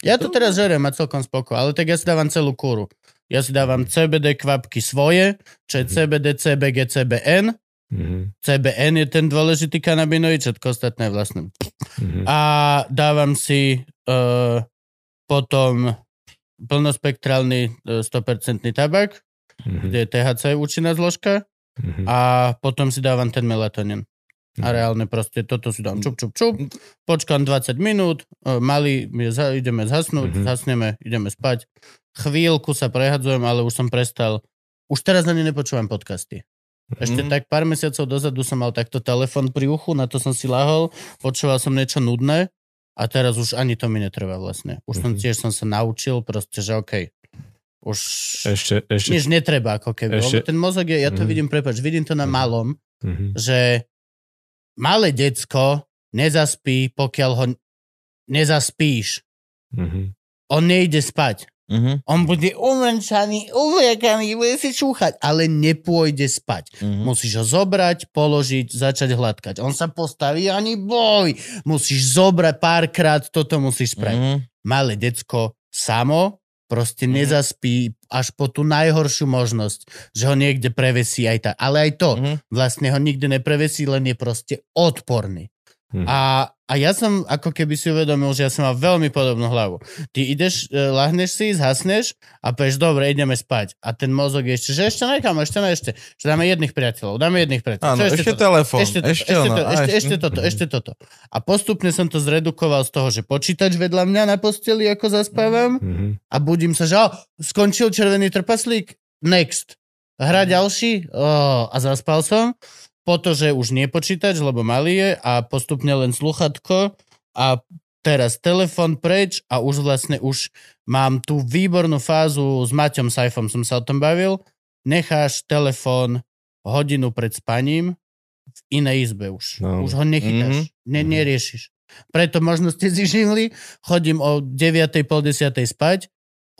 Ja to teraz žerem a celkom spoko, ale tak ja si dávam celú kúru. Ja si dávam CBD kvapky svoje, čo je CBD, CBG, CBN. Mhm. CBN je ten dôležitý kanabinoid, všetko ostatné vlastne. Mhm. A dávam si uh, potom plnospektrálny uh, 100% tabak, Mhm. kde je THC účinná zložka Mhm. a potom si dávam ten melatonin. A reálne proste toto si dám čup, čup, čup, počkám 20 minút, e, je za- ideme zhasnúť, Mhm. zhasneme, ideme spať. Chvíľku sa prehadzujem, ale už som prestal. Už teraz ani nepočúvam podcasty. Ešte Mhm. tak pár mesiacov dozadu som mal takto telefon pri uchu, na to som si lahol, počúval som niečo nudné a teraz už ani to mi netrvá vlastne. Už som Mhm. tiež som sa naučil proste, že okej, už Ešte, ešte, nič netreba ako keby. ešte- ten mozog je, ja to Mhm. vidím, prepač, vidím to na Mhm. malom, Mhm. že malé decko nezaspí, pokiaľ ho nezaspíš. Mhm. On nejde spať. Mhm, On bude umrčaný, uvliekaný, bude si čúchať, ale nepôjde spať. mhm. Musíš ho zobrať, položiť, začať hladkať. On sa postaví, ani boj. Musíš zobrať párkrát, toto musíš spraviť. Mhm. Malé decko samo proste Mhm. nezaspí až po tú najhoršiu možnosť, že ho niekde prevesí aj tak. Ale aj to, Mhm. vlastne ho nikdy neprevesí, len je proste odporný. Mhm. A, a ja som ako keby si uvedomil, že ja som mal veľmi podobnú hlavu. Ty ideš, e, lahneš si, zhasneš a povieš, dobre, ideme spať. A ten mozog je ešte, že ešte nekam, ešte ne, ešte. Že dáme jedných priateľov, dáme jedných priateľov. Áno, ešte toto? telefón. Ešte, toto, Ešte ešte, to, ešte, ešte Mhm. toto, ešte toto. A postupne som to zredukoval z toho, že počítač vedľa mňa na posteli, ako zaspávam Mhm. a budím sa, že oh, skončil červený trpaslík, next. Hra ďalší oh, a zaspal som. Po to, že už nie počítač, lebo malý je a postupne len sluchatko a teraz telefon preč a už vlastne už mám tú výbornú fázu s Maťom Saifom, som sa o tom bavil. Necháš telefón hodinu pred spaním v inej izbe už. No. Už ho nechytáš, ne, neriešiš. Preto možno ste si živli, chodím o 9. pol 10. spať,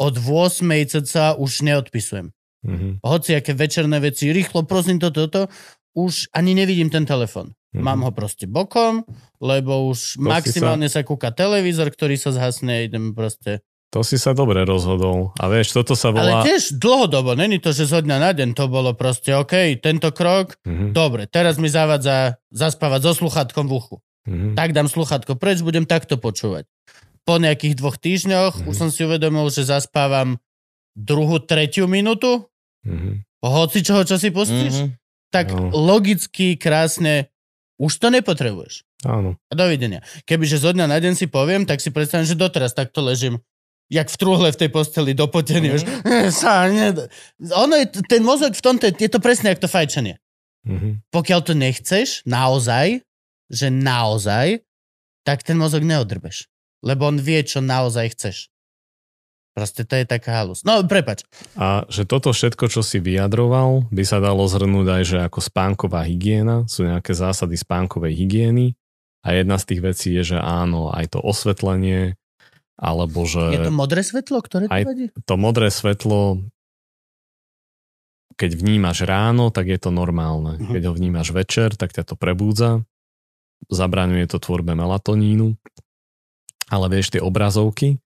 od 8. cca už neodpisujem. Mhm. Hoci aké večerné veci, rýchlo, prosím, toto, toto, už ani nevidím ten telefon. Mhm. Mám ho proste bokom, lebo už To maximálne sa... kúka televízor, ktorý sa zhasne, idem proste... To si sa dobre rozhodol. A vieš, toto sa Ale volá... tiež dlhodobo, není to, že zo dňa na deň, to bolo proste, OK, tento krok, Mhm. dobre, teraz mi zavadza zaspávať so sluchátkom v uchu. Mhm. Tak dám sluchátko preč, budem takto počúvať. Po nejakých dvoch týždňoch Mhm. už som si uvedomil, že zaspávam druhú, tretiu minútu, Mhm. hoci čoho, čo si pustíš, Mhm. Tak No. logicky, krásne, už to nepotrebuješ. Áno. A dovidenia. Kebyže zo dňa na deň si poviem, tak si predstavím, že doteraz takto ležím jak v truhle v tej posteli dopotený. už. Sa. Ono je, ten mozog v tomto, je to presne ako to fajčenie. Mhm. Pokiaľ to nechceš, naozaj, že naozaj, tak ten mozog neodrbeš. Lebo on vie, čo naozaj chceš. Proste to je taká halus. No, prepač. A že toto všetko, čo si vyjadroval, by sa dalo zhrnúť aj, že ako spánková hygiena, sú nejaké zásady spánkovej hygieny a jedna z tých vecí je, že áno, aj to osvetlenie, alebo že Je to modré svetlo, ktoré to Aj- vadí? to modré svetlo, keď vnímaš ráno, tak je to normálne. Mhm. Keď ho vnímaš večer, tak ťa to prebúdza, zabraňuje to tvorbe melatonínu, ale vieš, tie obrazovky,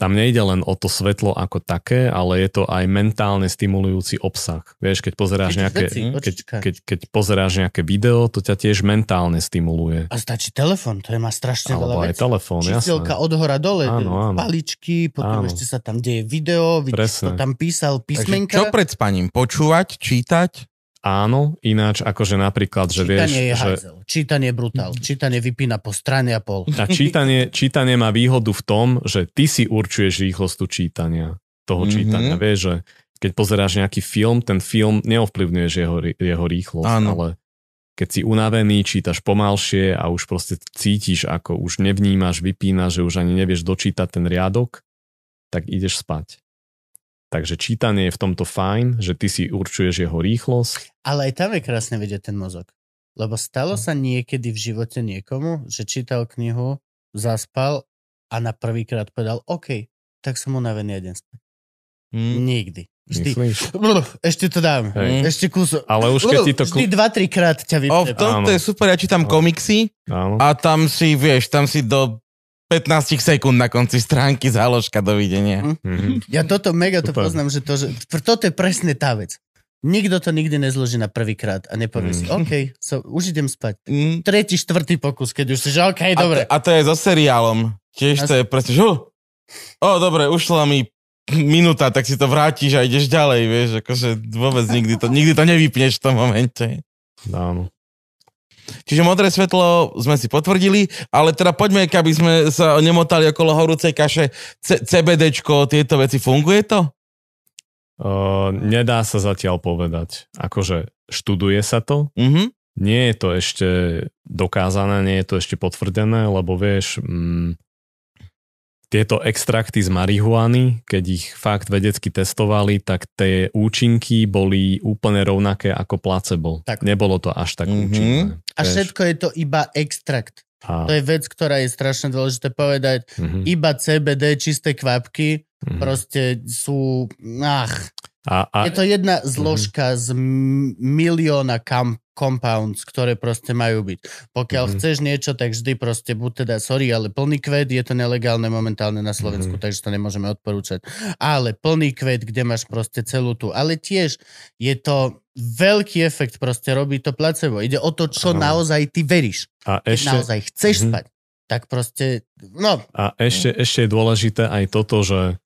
tam nejde len o to svetlo ako také, ale je to aj mentálne stimulujúci obsah. Vieš, keď pozeráš nejaké, veci, keď, keď, keď pozeráš nejaké video, to ťa tiež mentálne stimuluje. A stačí telefon, to je má strašne Alebo veľa aj telefón, Číselka jasné. od hora dole, Áno, áno. paličky, potom Áno. ešte sa tam deje video, vidíš, to Presne. tam písal Takže písmenka. čo pred spaním? Počúvať, čítať? Áno, ináč akože napríklad, že vieš, Čítanie je že hajzel, čítanie je brutál, čítanie vypína po strane a pol. A čítanie, čítanie má výhodu v tom, že ty si určuješ rýchlosť tu čítania, toho Mhm. čítania. Vieš, že keď pozeráš nejaký film, ten film neovplyvňuješ jeho, jeho rýchlosť, Áno. ale keď si unavený, čítaš pomalšie a už proste cítiš, ako už nevnímaš, vypínaš, že už ani nevieš dočítať ten riadok, tak ideš spať. Takže čítanie je v tomto fajn, že ty si určuješ jeho rýchlosť. Ale aj tam je krásne vidieť ten mozog. Lebo stalo sa niekedy v živote niekomu, že čítal knihu, zaspal a na prvýkrát povedal, OK, tak som unavený jeden spať. Hm. Nikdy. Vždy. Myslíš? Ešte to dám. Hej. Ešte kúsok. Ale už keď ti to... Vždy dva, tri krát ťa O, vypne. v tomto Áno. je super, ja čítam No. komiksy Áno. a tam si, vieš, tam si do 15 sekúnd na konci stránky záložka, dovidenia. Mhm. Ja toto mega to Super. poznám, že to, že toto je presne tá vec. Nikto to nikdy nezloží na prvýkrát a nepovie Mm. si, OK, so, už idem spať. Mm. Tretí, štvrtý pokus, keď už si, že OK, A, dobre. to, a to je so seriálom. Tiež to je presne, že "Hu, o, dobre, ušla mi minúta, tak si to vrátiš a ideš ďalej, vieš, akože vôbec nikdy to, nikdy to nevypneš v tom momente. Áno. Čiže modré svetlo sme si potvrdili, ale teda poďme, aby sme sa nemotali okolo horúcej kaše. C- CBDčko, tieto veci, funguje to? Uh, nedá sa zatiaľ povedať. Akože študuje sa to, Mhm. nie je to ešte dokázané, nie je to ešte potvrdené, lebo vieš, mm, tieto extrakty z marihuany, keď ich fakt vedecky testovali, tak tie účinky boli úplne rovnaké ako placebo. Tak. Nebolo to až tak Mhm. účinné. A vieš. všetko je to iba extrakt. A, To je vec, ktorá je strašne dôležité povedať. mhm, Iba CBD, čisté kvapky, mhm. proste sú... Ach, a, a, je to jedna zložka z m- milióna kam- compounds, ktoré proste majú byť. Pokiaľ Mhm. chceš niečo, tak vždy proste buď teda, sorry, ale plný kvet je to nelegálne momentálne na Slovensku, Mhm. takže to nemôžeme odporúčať. Ale plný kvet, kde máš proste celú tú. Ale tiež je to veľký efekt, proste robí to placebo. Ide o to, čo Áno. naozaj ty veríš. a Keď ešte, naozaj chceš Mhm. spať, tak proste, no, A ešte, ešte je dôležité aj toto, že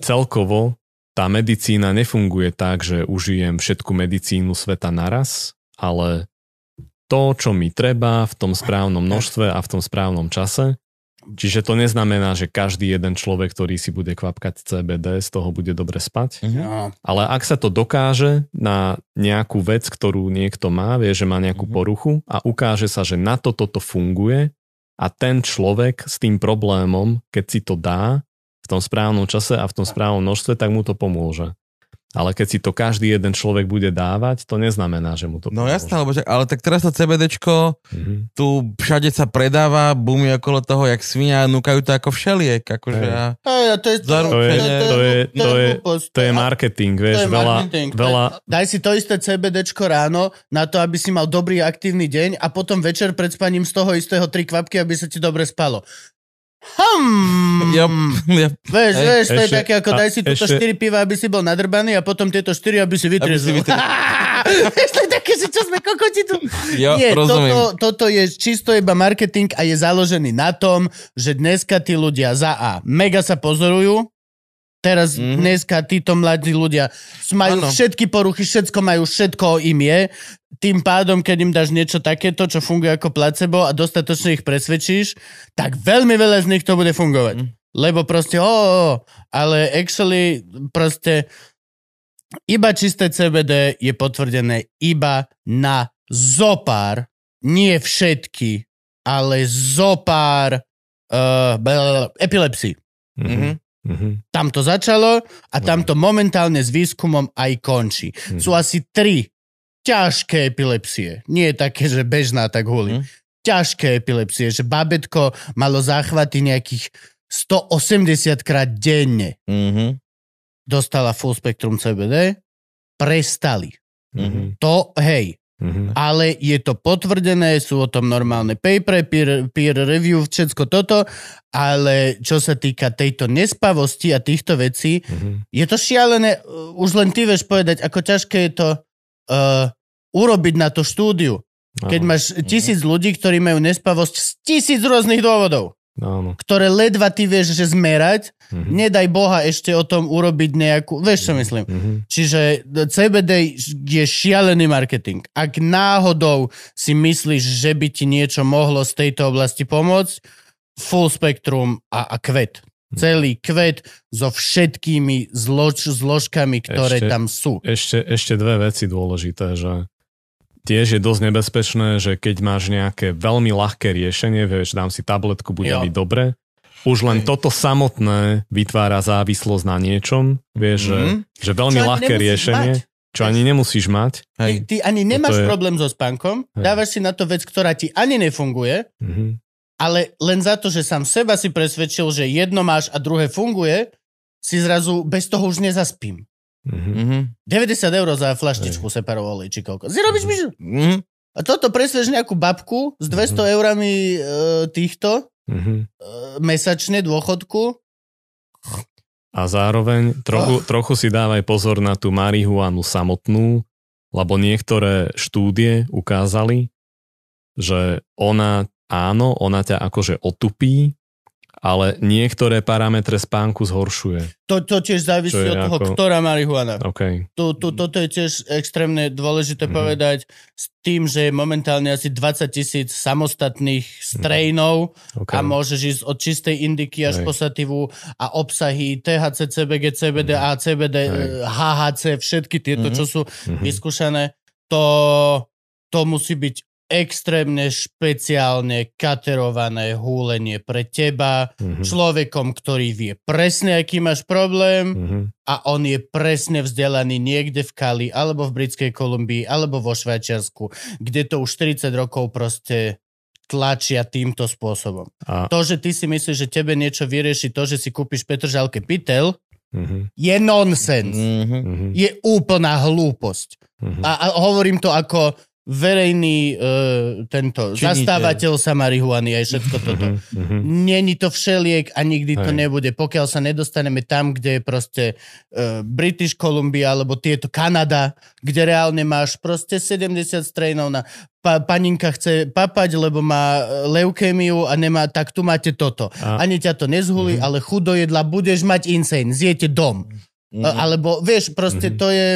celkovo tá medicína nefunguje tak, že užijem všetku medicínu sveta naraz, ale to, čo mi treba v tom správnom množstve a v tom správnom čase. Čiže to neznamená, že každý jeden človek, ktorý si bude kvapkať CBD, z toho bude dobre spať. Mhm. no. Ale ak sa to dokáže na nejakú vec, ktorú niekto má, vie, že má nejakú Mhm. poruchu a ukáže sa, že na to toto funguje a ten človek s tým problémom, keď si to dá v tom správnom čase a v tom správnom množstve, tak mu to pomôže. Ale keď si to každý jeden človek bude dávať, to neznamená, že mu to No jasné, lebo, že- ale tak teraz to CBDčko Mhm. tu všade sa predáva, bumí okolo toho, jak svinia a núkajú to ako všeliek. Akože a... A to je, Zaručenie. To je- to je- hlúposť. To je marketing, vieš, To je veľa, marketing, veľa, Daj si to isté CBDčko ráno na to, aby si mal dobrý aktívny deň a potom večer pred spaním z toho istého tri kvapky, aby sa ti dobre spalo. Hmm. Ja, ja, Vieš, Hej, vieš, to je také ako a daj si túto ešte- 4 piva, aby si bol nadrbaný a potom tieto 4, aby si vytriezol. vytriezol. Vieš, to je také, že čo sme kokoti tu. ja Nie, rozumiem. toto, toto je čisto iba marketing a je založený na tom, že dneska tí ľudia za A mega sa pozorujú, teraz Mhm. mm-hmm. dneska títo mladí ľudia majú Áno. všetky poruchy, všetko majú, všetko im je. Tým pádom, keď im dáš niečo takéto, čo funguje ako placebo a dostatočne ich presvedčíš, tak veľmi veľa z nich to bude fungovať. Mhm. Lebo proste, oh, oh, ale actually proste iba čisté CBD je potvrdené iba na zopár, nie všetky, ale zopár uh, epilepsii. Mhm. Mhm. Tam to začalo a tam to momentálne s výskumom aj končí. Mhm. Sú asi tri ťažké epilepsie. Nie také, že bežná tak huli. Mhm. Ťažké epilepsie, že babetko malo záchvaty nejakých 180 krát denne. Mhm. Dostala full spektrum CBD, prestali. Mhm. To, hej, Mhm. ale je to potvrdené, sú o tom normálne paper, peer, peer review, všetko toto, ale čo sa týka tejto nespavosti a týchto vecí, Mhm. je to šialené, uh, už len ty vieš povedať, ako ťažké je to uh, urobiť na to štúdiu. Keď máš tisíc ľudí, ktorí majú nespavosť z tisíc rôznych dôvodov, áno. ktoré ledva ty vieš, že zmerať, Mhm. nedaj Boha ešte o tom urobiť nejakú, vieš čo myslím. Mhm. Čiže CBD je šialený marketing. Ak náhodou si myslíš, že by ti niečo mohlo z tejto oblasti pomôcť, full spektrum a, a kvet. Celý kvet so všetkými zlož, zložkami, ktoré Ešte- tam sú. Ešte, ešte dve veci dôležité, že tiež je dosť nebezpečné, že keď máš nejaké veľmi ľahké riešenie, vieš, dám si tabletku, bude Jo. mi dobre, už len toto samotné vytvára závislosť na niečom, vieš, Mhm. že, že veľmi Čo ľahké riešenie, mať. čo ani nemusíš mať. Ty, Hej. ty ani nemáš je- problém so spánkom, Hej. dávaš si na to vec, ktorá ti ani nefunguje, Mhm. ale len za to, že sám seba si presvedčil, že jedno máš a druhé funguje, si zrazu bez toho už nezaspím. Mhm. Mhm. 90 eur za flaštičku separov olej, či koľko. Si robíš myšu. Mhm. A toto presvedč nejakú babku s 200 eurami e, týchto Mhm. e, mesačne dôchodku. A zároveň trochu, trochu si dávaj pozor na tú marihuanu samotnú, lebo niektoré štúdie ukázali, že ona, áno, ona ťa akože otupí, ale niektoré parametre spánku zhoršuje. To, to tiež závisí od toho, ako- ktorá marihuana. OK. Tu, tu, toto je tiež extrémne dôležité Mhm. povedať s tým, že je momentálne asi 20 tisíc samostatných strainov okay. a môžeš ísť od čistej indiky až Hej. po sativu a obsahy THC, CBG, CBD, Hej. eh, HHC, všetky tieto, Mhm. čo sú Mhm. vyskúšané, to, to musí byť extrémne špeciálne katerované húlenie pre teba, Mhm. človekom, ktorý vie presne, aký máš problém Mhm. a on je presne vzdelaný niekde v Kali, alebo v Britskej Kolumbii, alebo vo Švajčiarsku, kde to už 40 rokov proste tlačia týmto spôsobom. A, To, že ty si myslíš, že tebe niečo vyrieši to, že si kúpiš Petržalke pytel, mhm. je nonsens. Mhm. Mhm. Je úplná hlúposť. Mhm. A, a hovorím to ako verejný uh, tento Činiteľ. zastávateľ sa marihuany aj všetko toto. Mhm. Mhm. Není to všeliek a nikdy to Hej. nebude, pokiaľ sa nedostaneme tam, kde je proste uh, British Columbia alebo tieto Kanada, kde reálne máš proste 70 strainov na pa, paninka chce papať, lebo má e, leukémiu a nemá, tak tu máte toto. A- Ani ťa to nezhulí, Mhm. ale chudo jedla budeš mať insane, zjete dom. Mhm. Uh, alebo vieš, proste Mhm. to je...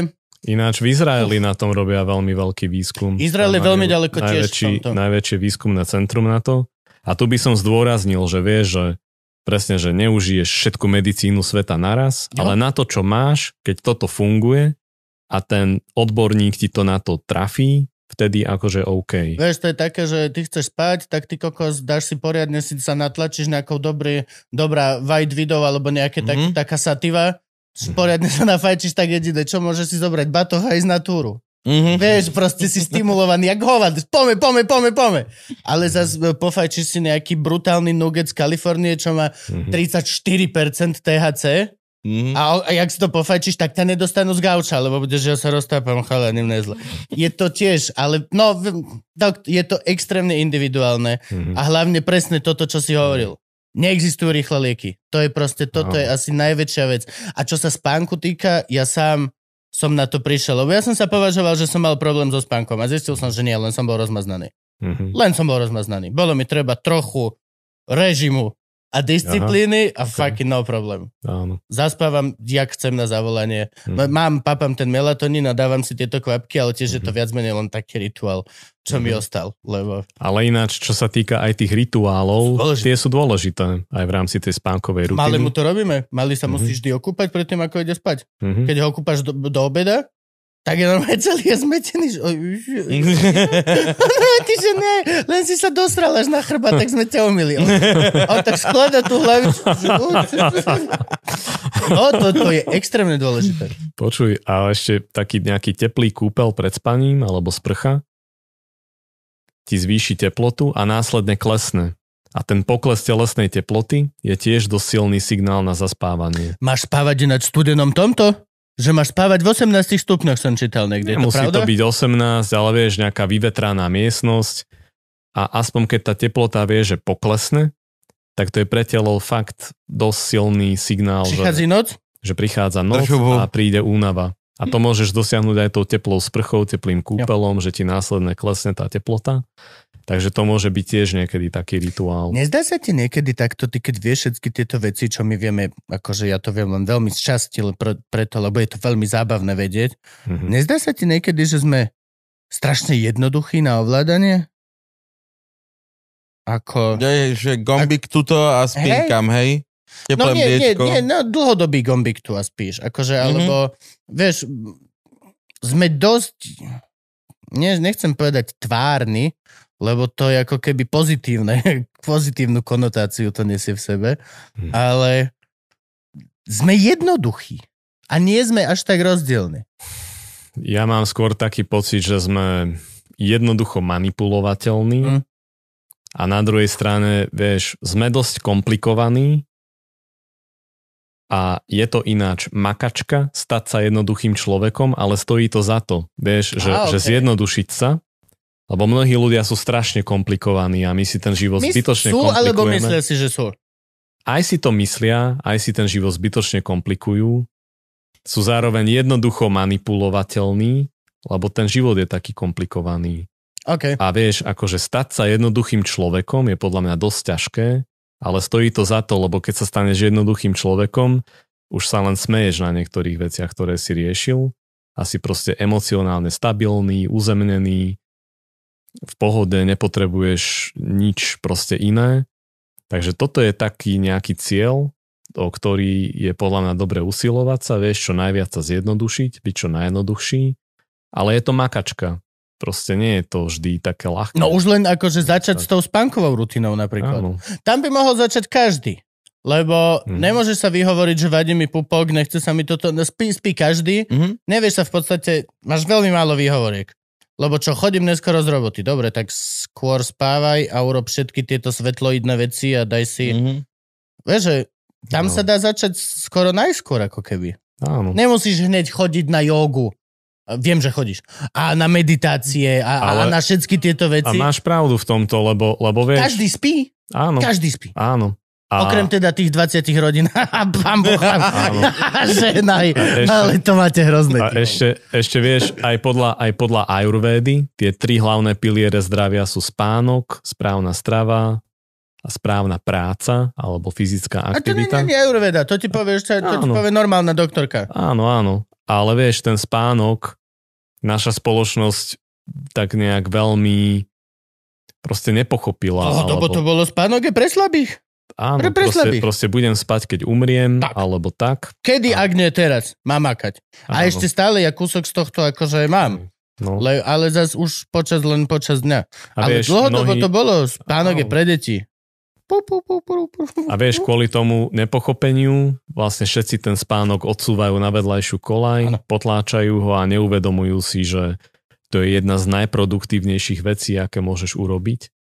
Ináč v Izraeli na tom robia veľmi veľký výskum. Izrael je veľmi ďaleko tiež najväčší, najväčšie výskumné centrum na to. A tu by som zdôraznil, že vieš, že presne, že neužiješ všetku medicínu sveta naraz, Jo. ale na to, čo máš, keď toto funguje a ten odborník ti to na to trafí, vtedy akože OK. Vieš, to je také, že ty chceš spať, tak ty kokos dáš si poriadne, si sa natlačíš nejakou dobrý, dobrá white video alebo nejaké mm-hmm. tak, Mhm. taká sativa, poriadne sa nafajčíš tak jediné, čo môžeš si zobrať batoh a ísť na túru. Mhm. Vieš, proste si stimulovaný, jak hovad, pome, pome, pome, pome. Ale zase pofajčíš si nejaký brutálny nugget z Kalifornie, čo má Mhm. 34% THC Mhm. a, a jak si to pofajčíš, tak ťa nedostanú z gauča, lebo budeš, že ja sa roztápam, chalaním nezle. Je to tiež, ale no, tak, je to extrémne individuálne Mhm. a hlavne presne toto, čo si hovoril. Neexistujú rýchle lieky. To je proste, toto No. je asi najväčšia vec. A čo sa spánku týka, ja sám som na to prišiel, lebo ja som sa považoval, že som mal problém so spánkom a zistil som, že nie, len som bol rozmaznaný. Mhm. Len som bol rozmaznaný. Bolo mi treba trochu režimu a disciplíny a ok. fucking no problém. Áno. Zaspávam, jak chcem na zavolanie. Mhm. M- Mám, papám ten melatonín a dávam si tieto kvapky, ale tiež je to viac menej len taký rituál, čo mi Mhm. ostal, lebo Ale ináč, čo sa týka aj tých rituálov, Dôležité. tie sú dôležité aj v rámci tej spánkovej rutiny. Malé mu to robíme. Mali sa Mhm. musí vždy okúpať predtým, ako ide spať. Mhm. Keď ho okúpaš do, do obeda, tak je normálne celý je zmetený. Že... už- Ty, že ne, len si sa dostral až na chrba, tak sme ťa umili. On tak sklada tú hlavičku. No, to, to je extrémne dôležité. Počuj, a ešte taký nejaký teplý kúpel pred spaním alebo sprcha ti zvýši teplotu a následne klesne. A ten pokles telesnej teploty je tiež dosť silný signál na zaspávanie. Máš spávať ináč v studenom tomto? Že máš spávať v 18 stupňoch, som čítal niekde. Je to Nemusí pravda? to byť 18, ale vieš, nejaká vyvetraná miestnosť a aspoň keď tá teplota vie, že poklesne, tak to je pre telo fakt dosť silný signál, Prichádza že, noc? že prichádza noc Držovo. a príde únava. A to môžeš dosiahnuť aj tou teplou sprchou, teplým kúpelom, že ti následne klesne tá teplota. Takže to môže byť tiež niekedy taký rituál. Nezdá sa ti niekedy takto, ty keď vieš všetky tieto veci, čo my vieme, akože ja to viem len veľmi z časti, preto, lebo je to veľmi zábavné vedieť. Mhm. Nezdá sa ti niekedy, že sme strašne jednoduchí na ovládanie? Ako... Je, že gombik tuto a spinkam, hej? No Teplé nie, nie, mliečko. nie, no dlhodobý gombik tu a spíš. Akože, Mhm. alebo, vieš, sme dosť, nie, nechcem povedať tvárni, lebo to je ako keby pozitívne, pozitívnu konotáciu to nesie v sebe, Mhm. ale sme jednoduchí a nie sme až tak rozdielni. Ja mám skôr taký pocit, že sme jednoducho manipulovateľní Mm. a na druhej strane, vieš, sme dosť komplikovaní a je to ináč makačka stať sa jednoduchým človekom, ale stojí to za to, vieš, že, Á, že okej. zjednodušiť sa, lebo mnohí ľudia sú strašne komplikovaní a my si ten život My zbytočne sú, alebo komplikujeme. myslia si, že sú. Aj si to myslia, aj si ten život zbytočne komplikujú, sú zároveň jednoducho manipulovateľní, lebo ten život je taký komplikovaný. OK. A vieš, akože stať sa jednoduchým človekom je podľa mňa dosť ťažké ale stojí to za to, lebo keď sa staneš jednoduchým človekom, už sa len smeješ na niektorých veciach, ktoré si riešil a si proste emocionálne stabilný, uzemnený, v pohode, nepotrebuješ nič proste iné. Takže toto je taký nejaký cieľ, o ktorý je podľa mňa dobre usilovať sa, vieš, čo najviac sa zjednodušiť, byť čo najjednoduchší, ale je to makačka. Proste nie je to vždy také ľahké. No už len akože začať s tou spánkovou rutinou napríklad. Áno. Tam by mohol začať každý. Lebo Mhm. nemôže sa vyhovoriť, že vadí mi pupok, nechce sa mi toto, no spí, spí každý. Mhm. Nevieš sa v podstate, máš veľmi málo výhovoriek. Lebo čo, chodím neskoro z roboty. Dobre, tak skôr spávaj a urob všetky tieto svetloidné veci a daj si... Mhm. Vieš, že tam No. sa dá začať skoro najskôr, ako keby. Áno. Nemusíš hneď chodiť na jogu. A Viem, že chodíš. A na meditácie a, a Ale- na všetky tieto A veci. máš pravdu v tomto, lebo, lebo vieš... Každý spí. Áno, Každý spí. áno. A, Okrem teda tých 20 rodín. Pán Boh. Ženaj. ešte- Ale to máte hrozné. a ešte, ešte vieš, aj podľa, aj podľa Ayurvédy, tie tri hlavné piliere zdravia sú spánok, správna strava a správna práca alebo fyzická A to nie, aktivita. nie Ayurveda, to ti povie, to, to ti povie normálna doktorka. Áno, áno. Ale vieš, ten spánok, naša spoločnosť tak nejak veľmi proste nepochopila. Oh, to, alebo, to bolo spánok je pre slabých. Áno, pre- pre proste, proste budem spať, keď umriem, Tak. alebo tak. Kedy, ak nie teraz, má makať. A Áno. ešte stále ja kúsok z tohto akože mám. No. Le, ale zas už počas, len počas dňa. A ale vieš, dlhodobo mnohí- to bolo, spánok je pre deti. Pu, pu, pu. A vieš, kvôli tomu nepochopeniu vlastne všetci ten spánok odsúvajú na vedľajšiu kolaj, Áno. potláčajú ho a neuvedomujú si, že to je jedna z najproduktívnejších vecí, aké môžeš urobiť.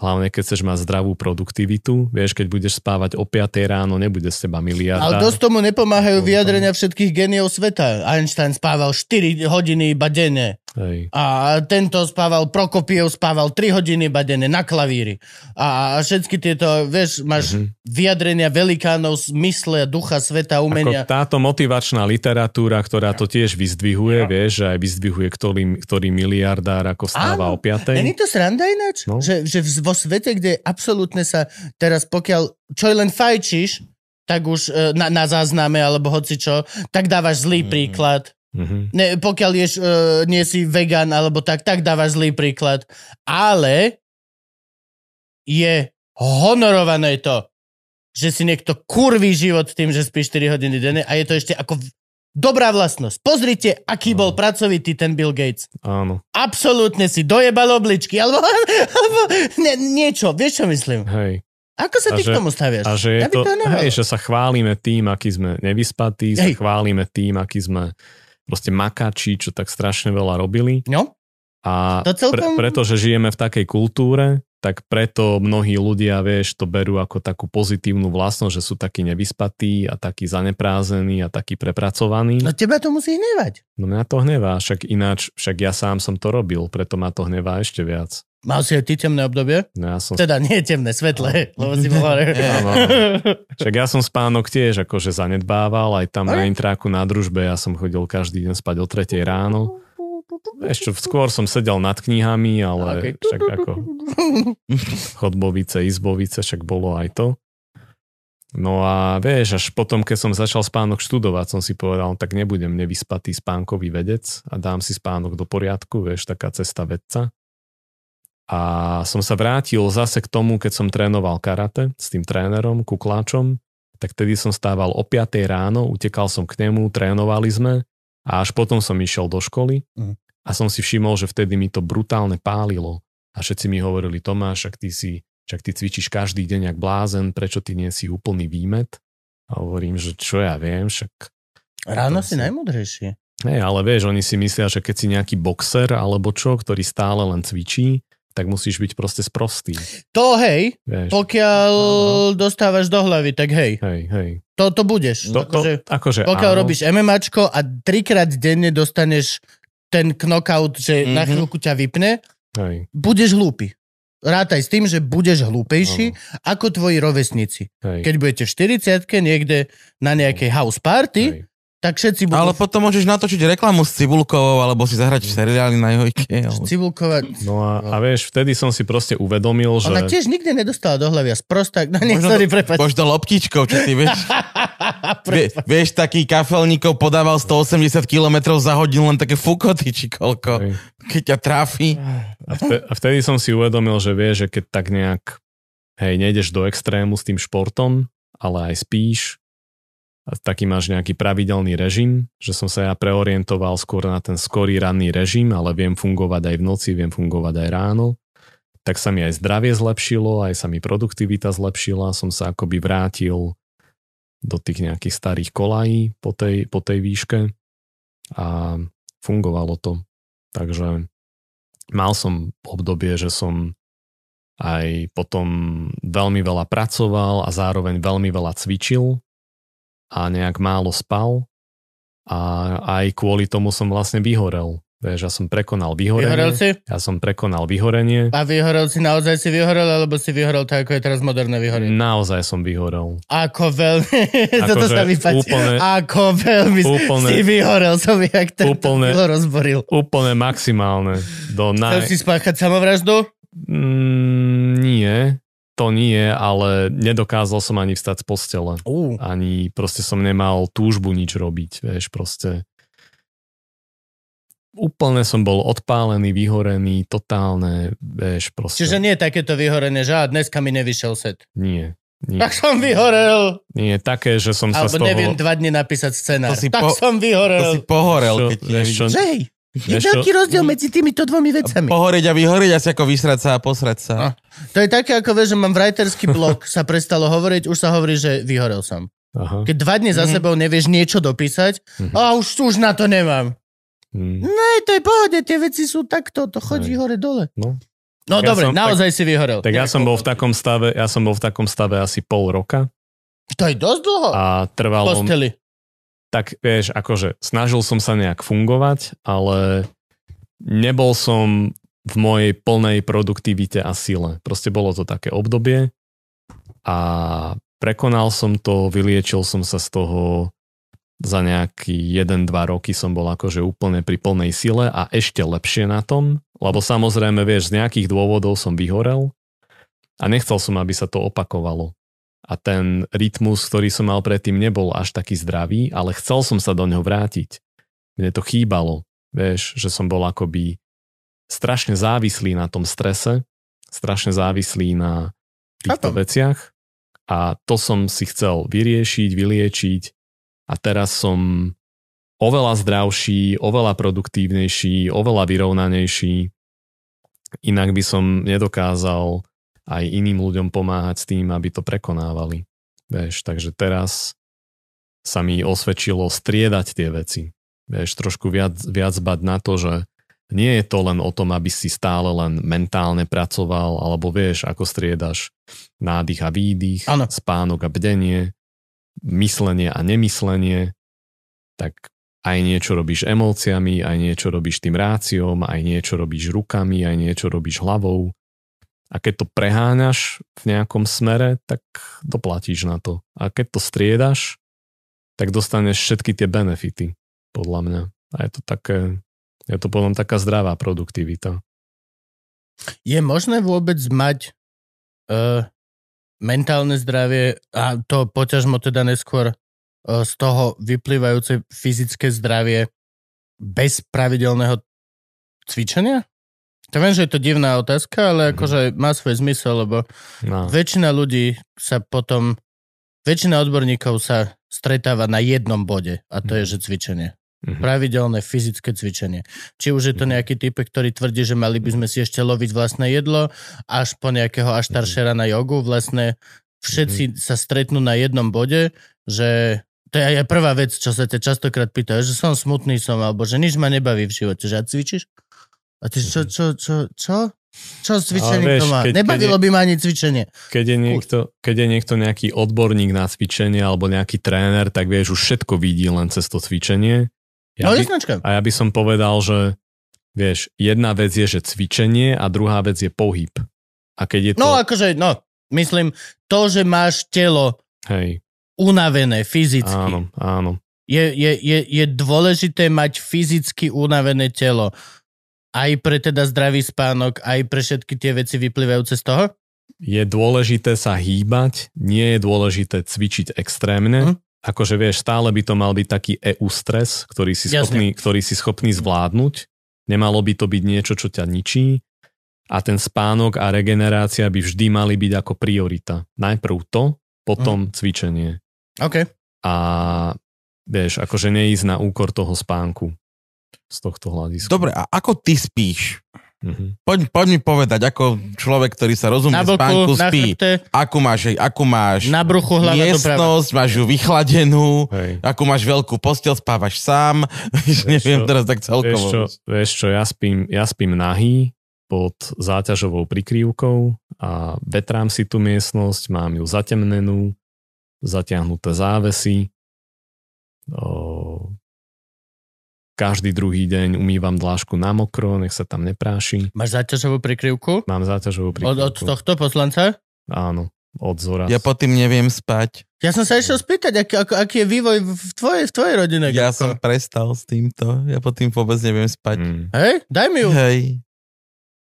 Hlavne keď chceš mať zdravú produktivitu. Vieš, keď budeš spávať o 5 ráno, nebude z teba miliarda. Ale dosť tomu nepomáhajú vyjadrenia všetkých geniov sveta. Einstein spával 4 hodiny iba denne. Hej. A tento spával, Prokopiev spával 3 hodiny iba denne na klavíri. A, a všetky tieto, vieš, máš Mhm. vyjadrenia velikánov z mysle, ducha, sveta, umenia. Ako táto motivačná literatúra, ktorá to tiež vyzdvihuje, vieš, že aj vyzdvihuje, ktorý, ktorý miliardár ako vstáva Áno. o 5. Není to sranda ináč? No. Že, že v- vo svete, kde absolútne sa teraz pokiaľ čo len fajčíš, tak už e, na, na zázname alebo hoci čo, tak dávaš zlý Mhm. príklad. Mhm. Ne, pokiaľ ješ, uh, nie si vegan alebo tak, tak dávaš zlý príklad. Ale je honorované to, že si niekto kurví život tým, že spíš 4 hodiny denne a je to ešte ako dobrá vlastnosť. Pozrite, aký bol pracovitý ten Bill Gates. Áno, Absolútne si dojebal obličky alebo, alebo nie, niečo. Vieš, čo myslím? hej. Ako sa A ty že- k tomu staviaš? A že je to, nemalo. hej, že sa chválime tým, aký sme nevyspatí, sa Hej. chválime tým, aký sme proste makači, čo tak strašne veľa robili. No? A To celkom- pre, pretože žijeme v takej kultúre, tak preto mnohí ľudia, vieš, to berú ako takú pozitívnu vlastnosť, že sú takí nevyspatí a takí zaneprázení a takí prepracovaní. No teba to musí hnevať. No mňa to hnevá, však ináč, však ja sám som to robil, preto ma to hnevá ešte viac. Mal si aj ty temné obdobie? No ja som Teda nie temné, svetlé, lebo si bol. Áno. Však ja som spánok tiež akože zanedbával, aj tam na intráku na družbe, ja som chodil každý deň spať o 3 ráno. Ešte skôr som sedel nad knihami, ale Okay. však ako chodbovice, izbovice, však bolo aj to. No a vieš, až potom, keď som začal spánok študovať, som si povedal, tak nebudem nevyspatý spánkový vedec a dám si spánok do poriadku, vieš, taká cesta vedca. A som sa vrátil zase k tomu, keď som trénoval karate s tým trénerom, kukláčom, tak tedy som stával o 5 ráno, utekal som k nemu, trénovali sme a až potom som išiel do školy Mhm. a som si všimol, že vtedy mi to brutálne pálilo. A všetci mi hovorili, Tomáš, ak ty si, však ty cvičíš každý deň jak blázen, prečo ty nie si úplný výmet? A hovorím, že čo ja viem, však Ráno si- najmudrejší. Hej, ale vieš, oni si myslia, že keď si nejaký boxer alebo čo, ktorý stále len cvičí, tak musíš byť proste sprostý. To hej, Vieš. pokiaľ dostávaš do hlavy, tak hej, Hej, hej. to, to budeš. To, to, akože, akože pokiaľ áno, robíš MMAčko a trikrát denne dostaneš ten knockout, že na Mhm. chvíľku ťa vypne, Hej, budeš hlúpy. Rátaj s tým, že budeš hlúpejší ako tvoji rovesníci. hej, Keď budete v 40 niekde na nejakej house party, hej. Tak všetci budú Ale potom môžeš natočiť reklamu s cibulkovou, alebo si zahrať v seriáli na jojke. Alebo... cibulkovať. No a, a vieš, vtedy som si proste uvedomil, že... Ona tiež nikdy nedostala do hlavy a sprosták. No nie, Možno sorry, do- prepač. Možno loptičkou, čo ty vieš. Vie, vieš, taký kafelníkov podával 180 km za hodinu len také fukoty, či koľko. Hej. Keď ťa tráfi. A, vte, a vtedy som si uvedomil, že vieš, že keď tak nejak, hej, nejdeš do extrému s tým športom, ale aj spíš, taký máš nejaký pravidelný režim, že som sa ja preorientoval skôr na ten skorý ranný režim, ale viem fungovať aj v noci, viem fungovať aj ráno, tak sa mi aj zdravie zlepšilo, aj sa mi produktivita zlepšila, som sa akoby vrátil do tých nejakých starých kolají po tej, po tej výške. A fungovalo to. Takže mal som obdobie, že som aj potom veľmi veľa pracoval a zároveň veľmi veľa cvičil a nejak málo spal a aj kvôli tomu som vlastne vyhorel. Vieš, ja som prekonal Vyhorel vyhorenie. si? Ja som prekonal vyhorenie. A vyhorel si, naozaj si vyhorel, alebo si vyhorel tak, ako je teraz moderné vyhorenie? Naozaj som vyhorel. Ako veľmi, toto Akože sa mi páči. úplne- Ako veľmi úplne- si vyhorel, som jak ten Úplne- to rozboril. Úplne maximálne. Do Chcel naj... si spáchať samovraždu? Mm, nie, to nie, ale nedokázal som ani vstať z postele. Uh. Ani proste som nemal túžbu nič robiť, vieš, proste. Úplne som bol odpálený, vyhorený, totálne, vieš, proste. Čiže nie takéto vyhorenie, že a dneska mi nevyšiel set. Nie. Nie, Tak som vyhorel. nie také, že som sa Alebo z toho... neviem dva dny napísať scenár. To si tak po- som To si vyhorel. pohorel, Čo- keď čo? Že je veľký rozdiel medzi týmito dvomi vecami. Pohoreť a vyhoreť asi ako vysrať sa a posrať sa. A. To je také, ako vieš, že mám writerský blog, sa prestalo hovoriť, už sa hovorí, že vyhorel som. Aha. Keď dva dny za Mhm. sebou nevieš niečo dopísať, Mhm. a už, už na to nemám. Mm. Ne, to je pohode, tie veci sú takto, to chodí Hej. hore dole. No. No Ja dobre, som- naozaj si vyhorel. Tak ja som bol v takom stave, ja som bol v takom stave asi pol roka To je dosť dlho. a trvalo, posteli. Tak vieš, akože snažil som sa nejak fungovať, ale nebol som v mojej plnej produktivite a sile. Proste bolo to také obdobie a prekonal som to, vyliečil som sa z toho za nejaký 1-2 roky som bol akože úplne pri plnej sile a ešte lepšie na tom, lebo samozrejme, vieš, z nejakých dôvodov som vyhorel a nechcel som, aby sa to opakovalo. A ten rytmus, ktorý som mal predtým, nebol až taký zdravý, ale chcel som sa do ňoho vrátiť. Mne to chýbalo, vieš, že som bol akoby strašne závislý na tom strese, strašne závislý na týchto veciach a to som si chcel vyriešiť, vyliečiť a teraz som oveľa zdravší, oveľa produktívnejší, oveľa vyrovnanejší. Inak by som nedokázal aj iným ľuďom pomáhať s tým, aby to prekonávali. Vieš, takže teraz sa mi osvedčilo striedať tie veci. Vieš, trošku viac, viac bať na to, že nie je to len o tom, aby si stále len mentálne pracoval, alebo vieš, ako striedaš nádych a výdych, Áno. spánok a bdenie, myslenie a nemyslenie, tak aj niečo robíš emóciami, aj niečo robíš tým ráciom, aj niečo robíš rukami, aj niečo robíš hlavou. A keď to preháňaš v nejakom smere, tak doplatíš na to. A keď to striedaš, tak dostaneš všetky tie benefity, podľa mňa. A je to také, je to potom taká zdravá produktivita. Je možné vôbec mať uh, mentálne zdravie a to poťažmo teda neskôr uh, z toho vyplývajúce fyzické zdravie bez pravidelného cvičenia? To viem, že je to divná otázka, ale akože má svoj zmysel, lebo No. väčšina ľudí sa potom, väčšina odborníkov sa stretáva na jednom bode a to je, že cvičenie. Mhm. Pravidelné fyzické cvičenie. Či už je to nejaký typek, ktorý tvrdí, že mali by sme si ešte loviť vlastné jedlo, až po nejakého až staršera na jogu, vlastne všetci sa stretnú na jednom bode, že to je aj prvá vec, čo sa ťa častokrát pýtajú, že som smutný som, alebo že nič ma nebaví v živote, že a cvičíš? A ty čo, čo, čo, čo? Čo s cvičením vieš, to má? keď- Nebavilo by ma ani cvičenie. Keď je, niekto, keď je niekto nejaký odborník na cvičenie alebo nejaký tréner, tak vieš, už všetko vidí len cez to cvičenie. No, Ja by, jasnačka. a ja by som povedal, že vieš, jedna vec je, že cvičenie a druhá vec je pohyb. A keď je to... No, akože, no, myslím, to, že máš telo hej, unavené fyzicky, áno, áno. Je, je, je, je dôležité mať fyzicky unavené telo. Aj pre teda zdravý spánok, aj pre všetky tie veci vyplývajúce z toho? Je dôležité sa hýbať, nie je dôležité cvičiť extrémne. Mhm. Akože vieš, stále by to mal byť taký EU stres, ktorý si, Jasne. schopný, ktorý si schopný zvládnuť. Nemalo by to byť niečo, čo ťa ničí. A ten spánok a regenerácia by vždy mali byť ako priorita. Najprv to, potom cvičenie. OK. A vieš, akože neísť na úkor toho spánku z tohto hľadiska. Dobre, a ako ty spíš? Mhm. Poď, poď mi povedať, ako človek, ktorý sa rozumie Na spánku, boku, na spí. chrbte, Akú máš, akú máš na bruchu, hlava miestnosť, máš ju vychladenú, Hej. akú máš veľkú postel, spávaš sám. Vieš, neviem čo, teraz tak Vieš celkovo. čo, vieš čo, ja spím, ja spím nahý pod záťažovou prikrývkou a vetrám si tú miestnosť, mám ju zatemnenú, zatiahnuté závesy. O, každý druhý deň umývam dlášku na mokro, nech sa tam nepráši. Máš záťažovú prikryvku? Mám záťažovú Od, prikrývku. od tohto poslanca? Áno, od zora. Ja pod tým neviem spať. Ja som sa išiel spýtať, aký, aký je vývoj v tvojej, v tvojej rodine. Ja Gabko. som prestal s týmto. Ja pod tým vôbec neviem spať. Mm, Hej, daj mi ju. Hej,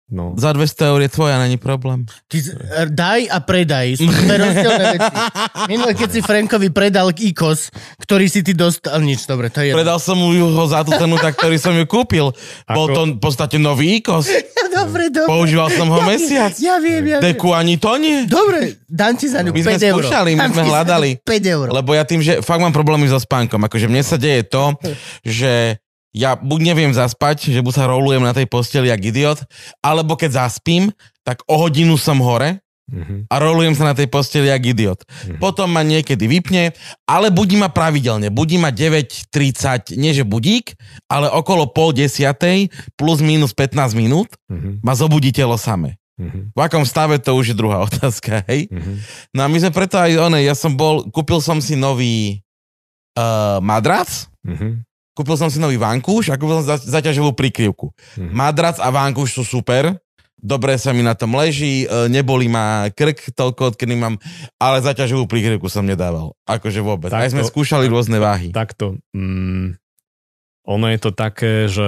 no. za 200 eur je tvoja, není problém. Ty, z- er, daj a predaj. Sú dve rozdielne veci. Minule, keď si Frankovi predal IKOS, ktorý si ty dostal... Nič, dobre, to je... Predal som mu ho za tú cenu, tak ktorý som ju kúpil. Bol Ako- to v podstate nový ikos. Dobre, dobre. Používal som ho Ja mesiac. Ja viem, ja viem. Deku ani to nie. Dobre, dám ti za ňu My sme 5 eur. skúšali, my sme ti za ňu hľadali. 5 eur. Lebo ja tým, že fakt mám problémy so spánkom. Akože mne sa deje to, že ja buď neviem zaspať, že buď sa rolujem na tej posteli jak idiot, alebo keď zaspím, tak o hodinu som hore Mhm, a rolujem sa na tej posteli jak idiot. mhm. Potom ma niekedy vypne, ale budí ma pravidelne. Budí ma 9.30, nie že budík, ale okolo pol desiatej plus minus 15 minút Mhm, ma zobudí telo samé. mhm, V akom stave to už je druhá otázka, hej? mhm. No a my sme preto aj one, ja som bol, kúpil som si nový uh, madrac, Mhm, kúpil som si nový vankúš a kúpil som za, zaťažovú prikryvku. Mhm. Madrac a vankúš sú super, dobre sa mi na tom leží, e, neboli ma krk toľko, odkedy mám, ale zaťažovú prikryvku som nedával. Akože vôbec. Tak Aj sme skúšali rôzne váhy. Takto. Mm, ono je to také, že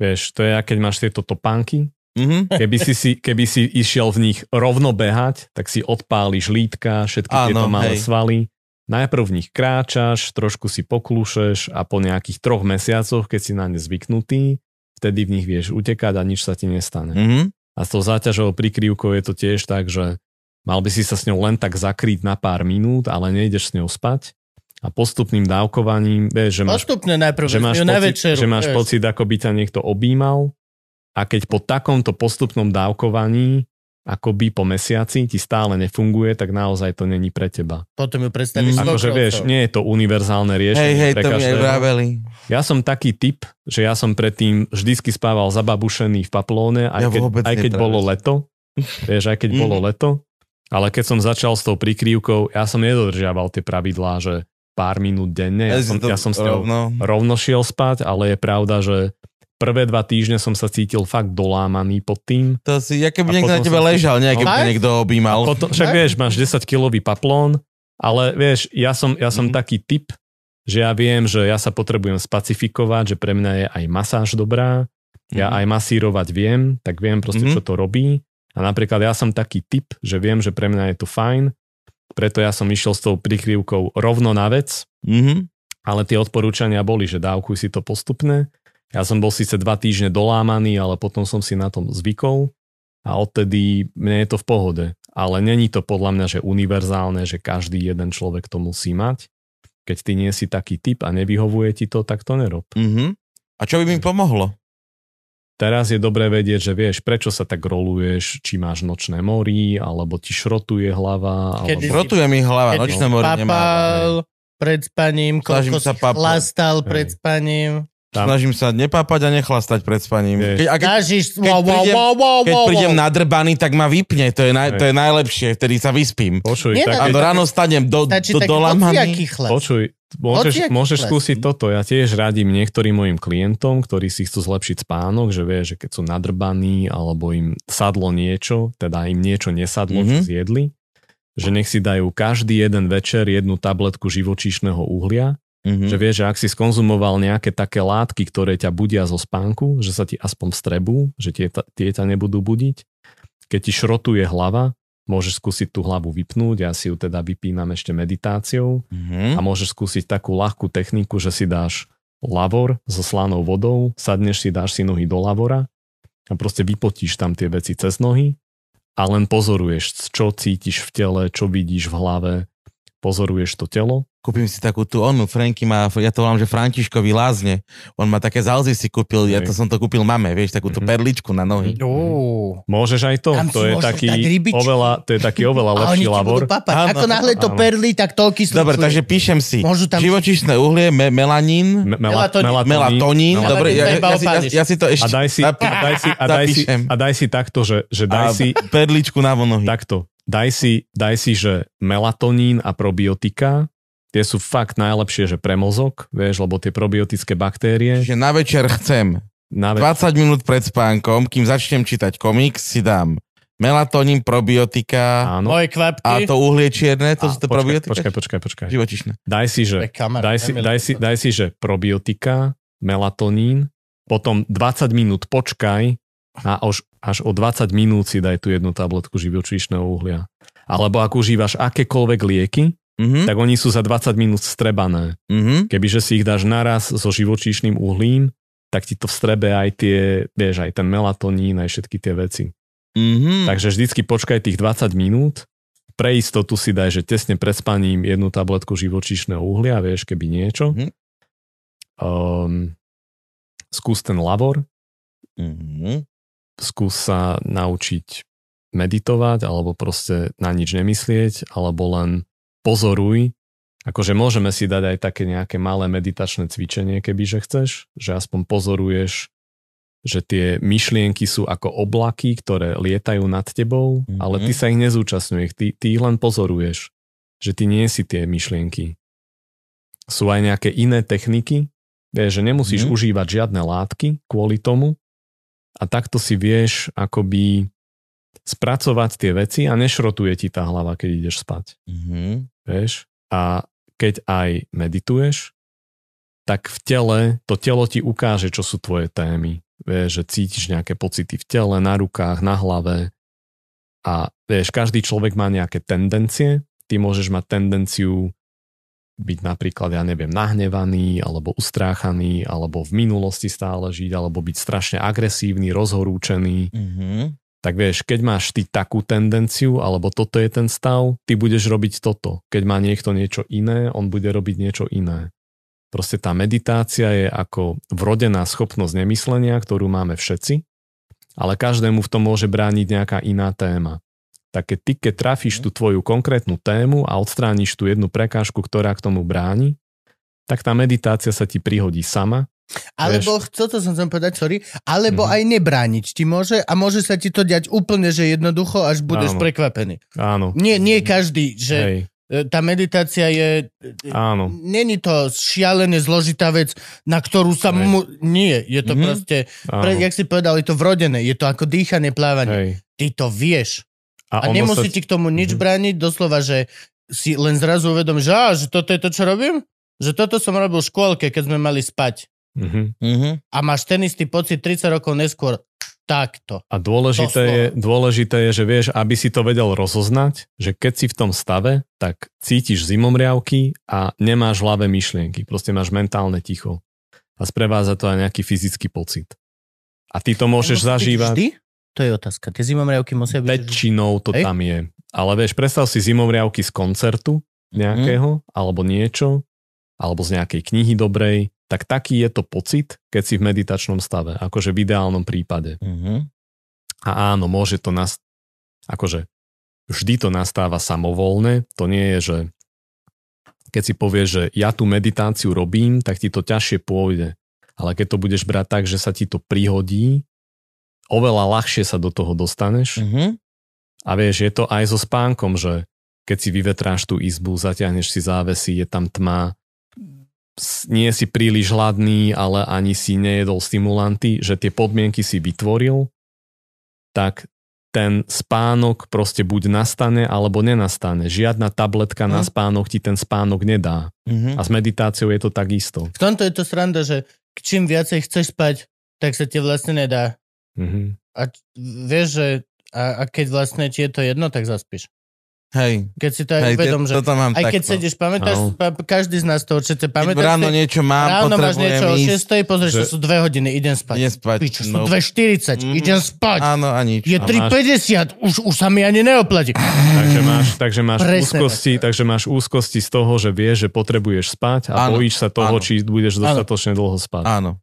vieš, to je, keď máš tieto topánky, Mhm. keby si, si, keby si išiel v nich rovno behať, tak si odpáliš lítka, všetky Áno, tieto malé hej. svaly. Najprv v nich kráčaš, trošku si poklúšeš a po nejakých troch mesiacoch, keď si na ne zvyknutý, vtedy v nich vieš utekať a nič sa ti nestane. Mhm. A s tou záťažovou prikryvkou je to tiež tak, že mal by si sa s ňou len tak zakryť na pár minút, ale nejdeš s ňou spať. A postupným dávkovaním, vieš, že máš, Postupne najprv. že máš, pocit, večeru, že máš vieš. pocit, ako by ťa niekto objímal. A keď po takomto postupnom dávkovaní, akoby po mesiaci ti stále nefunguje, tak naozaj to není pre teba. Potom ju predstavíš Mm. mm. Akože vieš, nie je to univerzálne Hej, riešenie hej, pre to každého. Ja som taký typ, že ja som predtým vždycky spával zababušený v paplóne, aj Ja keď, aj keď bolo leto. Vieš, aj keď Mhm. bolo leto. Ale keď som začal s tou prikrývkou, ja som nedodržiaval tie pravidlá, že pár minút denne. Ja, som, si to ja som s ňou rovno. rovno šiel spať, ale je pravda, že prvé dva týždne som sa cítil fakt dolámaný pod tým. To si, ja keby niekto na tebe ležal, nie keby No. niekto objímal. Potom, však vieš, máš 10-kilový paplón, ale vieš, ja som, ja som Mhm. taký typ, že ja viem, že ja sa potrebujem spacifikovať, že pre mňa je aj masáž dobrá, ja Mhm. aj masírovať viem, tak viem proste, Mhm. čo to robí. A napríklad ja som taký typ, že viem, že pre mňa je to fajn, preto ja som išiel s tou prikryvkou rovno na vec, Mhm. ale tie odporúčania boli, že dávkuj si to postupne. Ja som bol síce dva týždne dolámaný, ale potom som si na tom zvykol a odtedy mne je to v pohode. Ale není to podľa mňa, že univerzálne, že každý jeden človek to musí mať. Keď ty nie si taký typ a nevyhovuje ti to, tak to nerob. Mhm. A čo by mi pomohlo? Teraz je dobré vedieť, že vieš, prečo sa tak roluješ, či máš nočné morí, alebo ti šrotuje hlava. Kedy Alebo... Rotuje mi hlava, Keď nočné mori nemá. papal pred spaním, koľko sa chlastal Hej. pred spaním. Tam- Snažím sa nepápať a nechlastať pred spaním. Vieš. Keď, a keď, Dážiš, keď wow, prídem- wow, wow, keď prídem nadrbaný, tak ma vypne. To je, naj, to je najlepšie, vtedy sa vyspím. Počuj, Nie, tak, A do ráno stanem do, do, dolamaný. chlap. Počuj, môžeš, môžeš skúsiť toto. Ja tiež radím niektorým mojim klientom, ktorí si chcú zlepšiť spánok, že vie, že keď sú nadrbaní alebo im sadlo niečo, teda im niečo nesadlo, mm-hmm. čo Mhm. zjedli, že nech si dajú každý jeden večer jednu tabletku živočíšneho uhlia, Mhm. že vieš, že ak si skonzumoval nejaké také látky, ktoré ťa budia zo spánku, že sa ti aspoň strebú, že tie, tie ťa nebudú budiť. Keď ti šrotuje hlava, môžeš skúsiť tú hlavu vypnúť, ja si ju teda vypínam ešte meditáciou Mhm. a môžeš skúsiť takú ľahkú techniku, že si dáš lavor so slanou vodou, sadneš si, dáš si nohy do lavora a proste vypotíš tam tie veci cez nohy a len pozoruješ, čo cítiš v tele, čo vidíš v hlave, pozoruješ to telo Kúpim si takú tú onu, Franky má, ja to volám, že Františkovi lázne. On má také zalzy si kúpil, ja to som to kúpil mame, vieš, takú tú Mhm. perličku na nohy. Ó. Môžeš aj to, Tam to je taký oveľa, to je taký oveľa A lepší labor. Áno, Ako náhle to áno. perli, tak to kyslík. Dobre, takže píšem si. Môžu tam- Živočíšne uhlie, me- melanín, Me- Melatonín. mela- melatonín. Melatónin. Dobre, ja, ja, si, ja, ja si to ešte A daj si, a daj si, a daj si, a daj si takto, že, že a daj si, perličku na nohy. takto, daj si, daj si, že melatonín a probiotika, tie sú fakt najlepšie, že pre mozog, vieš, lebo tie probiotické baktérie, Čiže na večer chcem na ve- 20 minút pred spánkom, kým začnem čítať komiks, si dám melatonín, probiotika áno. Moje kvapky. a to uhlie čierne, to A, sú to počkaj, probiotika? počkaj, počkaj, počkaj. Živočišné. Daj si, že, Kamarát, daj si, daj si, daj si, že probiotika, melatonín, potom 20 minút počkaj a až, až o 20 minút si daj tú jednu tabletku živočíšneho uhlia. Alebo ak užívaš akékoľvek lieky, Mhm, tak oni sú za 20 minút strebané. mhm. Kebyže si ich dáš naraz so živočíšnym uhlím, tak ti to vstrebe aj tie, vieš, aj ten melatonín, aj všetky tie veci. Mhm. Takže vždycky počkaj tých 20 minút, pre istotu si daj, že tesne pred spaním jednu tabletku živočíšneho uhlia, vieš, keby niečo. Mhm. Um, skús ten lavor, Mhm. Skús sa naučiť meditovať, alebo proste na nič nemyslieť, alebo len pozoruj. Akože môžeme si dať aj také nejaké malé meditačné cvičenie, kebyže chceš, že aspoň pozoruješ, že tie myšlienky sú ako oblaky, ktoré lietajú nad tebou, Mhm. ale ty sa ich nezúčastňuješ, ty, ty ich len pozoruješ, že ty nie si tie myšlienky. Sú aj nejaké iné techniky, vieš, že nemusíš Mhm. užívať žiadne látky kvôli tomu a takto si vieš akoby spracovať tie veci a nešrotuje ti tá hlava, keď ideš spať. Mhm. Vieš? A keď aj medituješ, tak v tele, to telo ti ukáže, čo sú tvoje témy. Vieš, že cítiš nejaké pocity v tele, na rukách, na hlave. A vieš, každý človek má nejaké tendencie. Ty môžeš mať tendenciu byť napríklad, ja neviem, nahnevaný, alebo ustráchaný, alebo v minulosti stále žiť, alebo byť strašne agresívny, rozhorúčený Mhm. tak vieš, keď máš ty takú tendenciu, alebo toto je ten stav, ty budeš robiť toto. Keď má niekto niečo iné, on bude robiť niečo iné. Proste tá meditácia je ako vrodená schopnosť nemyslenia, ktorú máme všetci, ale každému v tom môže brániť nejaká iná téma. Tak keď ty, keď trafíš tú tvoju konkrétnu tému a odstrániš tú jednu prekážku, ktorá k tomu bráni, tak tá meditácia sa ti prihodí sama Alebo, co to som chcel povedať, sorry, alebo Mhm. aj nebrániť ti môže a môže sa ti to diať úplne, že jednoducho, až budeš Áno. prekvapený. Áno. Nie, nie každý, že Hej, e, tá meditácia je... e, áno. Není to šialene zložitá vec, na ktorú sa Hej. mu... Nie, je to Mhm. proste... Pre, jak si povedal, je to vrodené, je to ako dýchanie, plávanie. Hej. Ty to vieš. A, ono nemusí sa- ti k tomu nič Mhm. brániť, doslova, že si len zrazu uvedom, že, á, že toto je to, čo robím? Že toto som robil v škôlke, keď sme mali spať. Mhm. Mhm. A máš ten istý pocit 30 rokov neskôr. Takto. A dôležité je, dôležité je, že vieš, aby si to vedel rozoznať, že keď si v tom stave, tak cítiš zimomriavky a nemáš hlave myšlienky. Proste máš mentálne ticho. A sprevádza to aj nejaký fyzický pocit. A ty to môžeš zažívať. Vždy? To je otázka. Tie zimomriavky musia byť... Väčšinou to Hej. tam je. Ale vieš, predstav si zimomriavky z koncertu nejakého, alebo niečo, alebo z nejakej knihy dobrej, tak taký je to pocit, keď si v meditačnom stave, akože v ideálnom prípade. Mhm. A áno, môže to nas... Akože vždy to nastáva samovolne. To nie je, že keď si povieš, že ja tú meditáciu robím, tak ti to ťažšie pôjde. Ale keď to budeš brať tak, že sa ti to prihodí, oveľa ľahšie sa do toho dostaneš. Mhm. A vieš, je to aj so spánkom, že keď si vyvetráš tú izbu, zatiahneš si závesy, je tam tma, nie si príliš hladný, ale ani si nejedol stimulanty, že tie podmienky si vytvoril, tak ten spánok proste buď nastane, alebo nenastane. Žiadna tabletka na Hm. spánok ti ten spánok nedá. Mhm. A s meditáciou je to takisto. V tomto je to sranda, že čím viacej chceš spať, tak sa ti vlastne nedá. Mhm. A vieš, že a, a keď vlastne ti je to jedno, tak zaspíš. Hej, Keď si to aj hej, uvedom, že toto mám aj keď takto. sedíš, pamätáš, Áno. pa, každý z nás to určite Keď pamätáš. ráno si- niečo mám, ráno máš niečo o ísť. 6, pozrieš, že sú 2 hodiny, idem spať. Idem spať. Pičo, sú no. 2.40, Mhm. idem spať. Áno a nič. Je A 3.50, už, už sa mi ani neoplatí. Takže máš, takže máš Presne úzkosti, takže máš úzkosti z toho, že vieš, že potrebuješ spať a Áno, bojíš sa toho, áno. či budeš Áno. dostatočne dlho spať. Áno.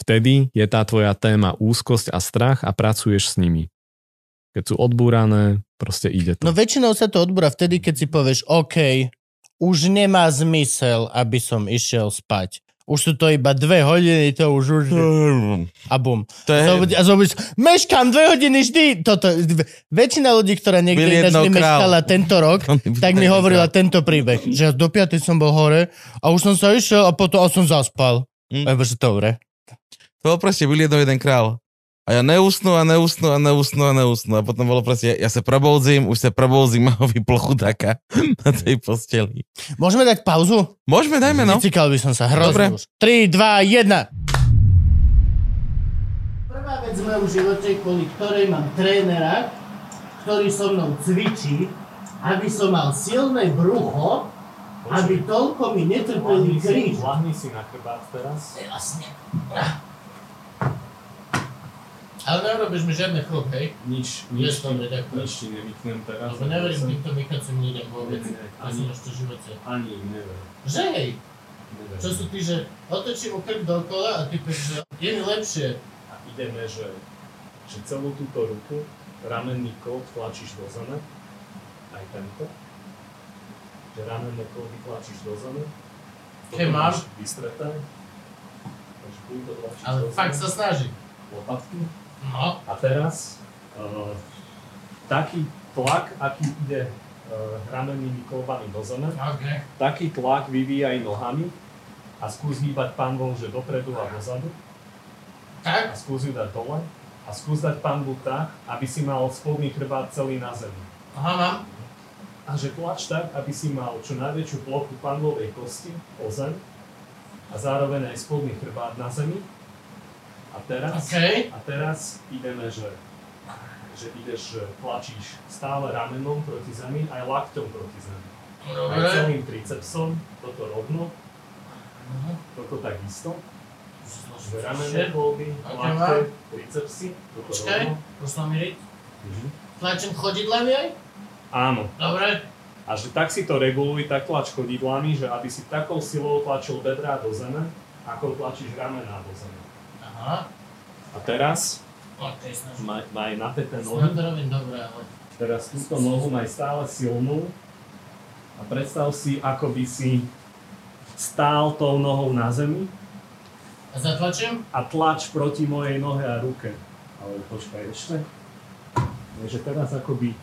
Vtedy je tá tvoja téma úzkosť a strach a pracuješ s nimi. Keď sú odbúrané, proste ide to. No väčšinou sa to odbúra vtedy, keď si povieš, OK, už nemá zmysel, aby som išiel spať. Už sú to iba dve hodiny, to už už... A bum. To je... Zobud- A zobudíš, meškám dve hodiny vždy. Toto, väčšina ľudí, ktorá niekde ináč král. tento rok, tak mi hovorila tento príbeh, že do piatej som bol hore a už som sa išiel a potom a som zaspal. Mm. že dobre. To bol proste byl jedno jeden král. A ja neusnú a neusnú a neusnú a neusnú. A potom bolo proste, ja, ja sa proboudzím, už sa proboudzím a ho vyplo chudáka na tej posteli. Môžeme dať pauzu? Môžeme, dajme no. Vycikal by som sa Dobre. hrozne už. 3, 2, 1. Prvá vec v mojom živote, kvôli ktorej mám trénera, ktorý so mnou cvičí, aby som mal silné brucho, aby toľko mi netrpeli kríž. Lahni si na chrbát teraz. Jasne. Ale nerobíš mi žiadne chlop, hej? Nič, Vieš, dobre, ďakujem. nič ti nevyknem teraz. Lebo neverím týmto vykacím ľuďom vôbec. Nie, Asi ani- ešte živote. Ani im never. Že hej, never. čo sú tí, že otočím mu krk dokola a ty povieš, že je mi lepšie. A ideme, že, že celú túto ruku, ramenný kód tlačíš do zeme, aj tento. Že ramenné kódy tlačíš do zeme. Keď máš Vystreté. Takže týmto tlačíš Ale do fakt sa snaží. Lopatky. No, A teraz uh, taký tlak, aký ide uh, ramennými kolbami do zeme, ok. taký tlak vyvíjaj nohami a skús hýbať panvou, že dopredu a dozadu Tak? a skús ju dať dole a skús dať panvu tak, aby si mal spodný chrbát celý na zemi. Aha, mám. A že tlač tak, aby si mal čo najväčšiu plochu panvovej kosti o zem a zároveň aj spodný chrbát na zemi. A teraz, OK. a teraz ideme, že, že ideš, že tlačíš stále ramenom proti zemi, aj lakťom proti zemi. Aj Dobre. celým tricepsom, toto rovno, Mhm. toto takisto. Ramenné kolby, lakte, tricepsy, toto Počkaj, rovno. pošlo mi riť. Mhm. Tlačím chodidlami aj? Áno. Dobre. A že tak si to reguluj, tak tlač chodidlami, že aby si takou silou tlačil bedrá do zeme, ako tlačíš ramená do zeme. Aha. A teraz Ok, snažím. maj, maj napäté Snad nohy. to robím dobre, ale... Teraz túto nohu maj stále silnú. A predstav si, ako by si stál tou nohou na zemi A zatlačím? a tlač proti mojej nohe a ruke. Ale počkaj ešte. Takže teraz akoby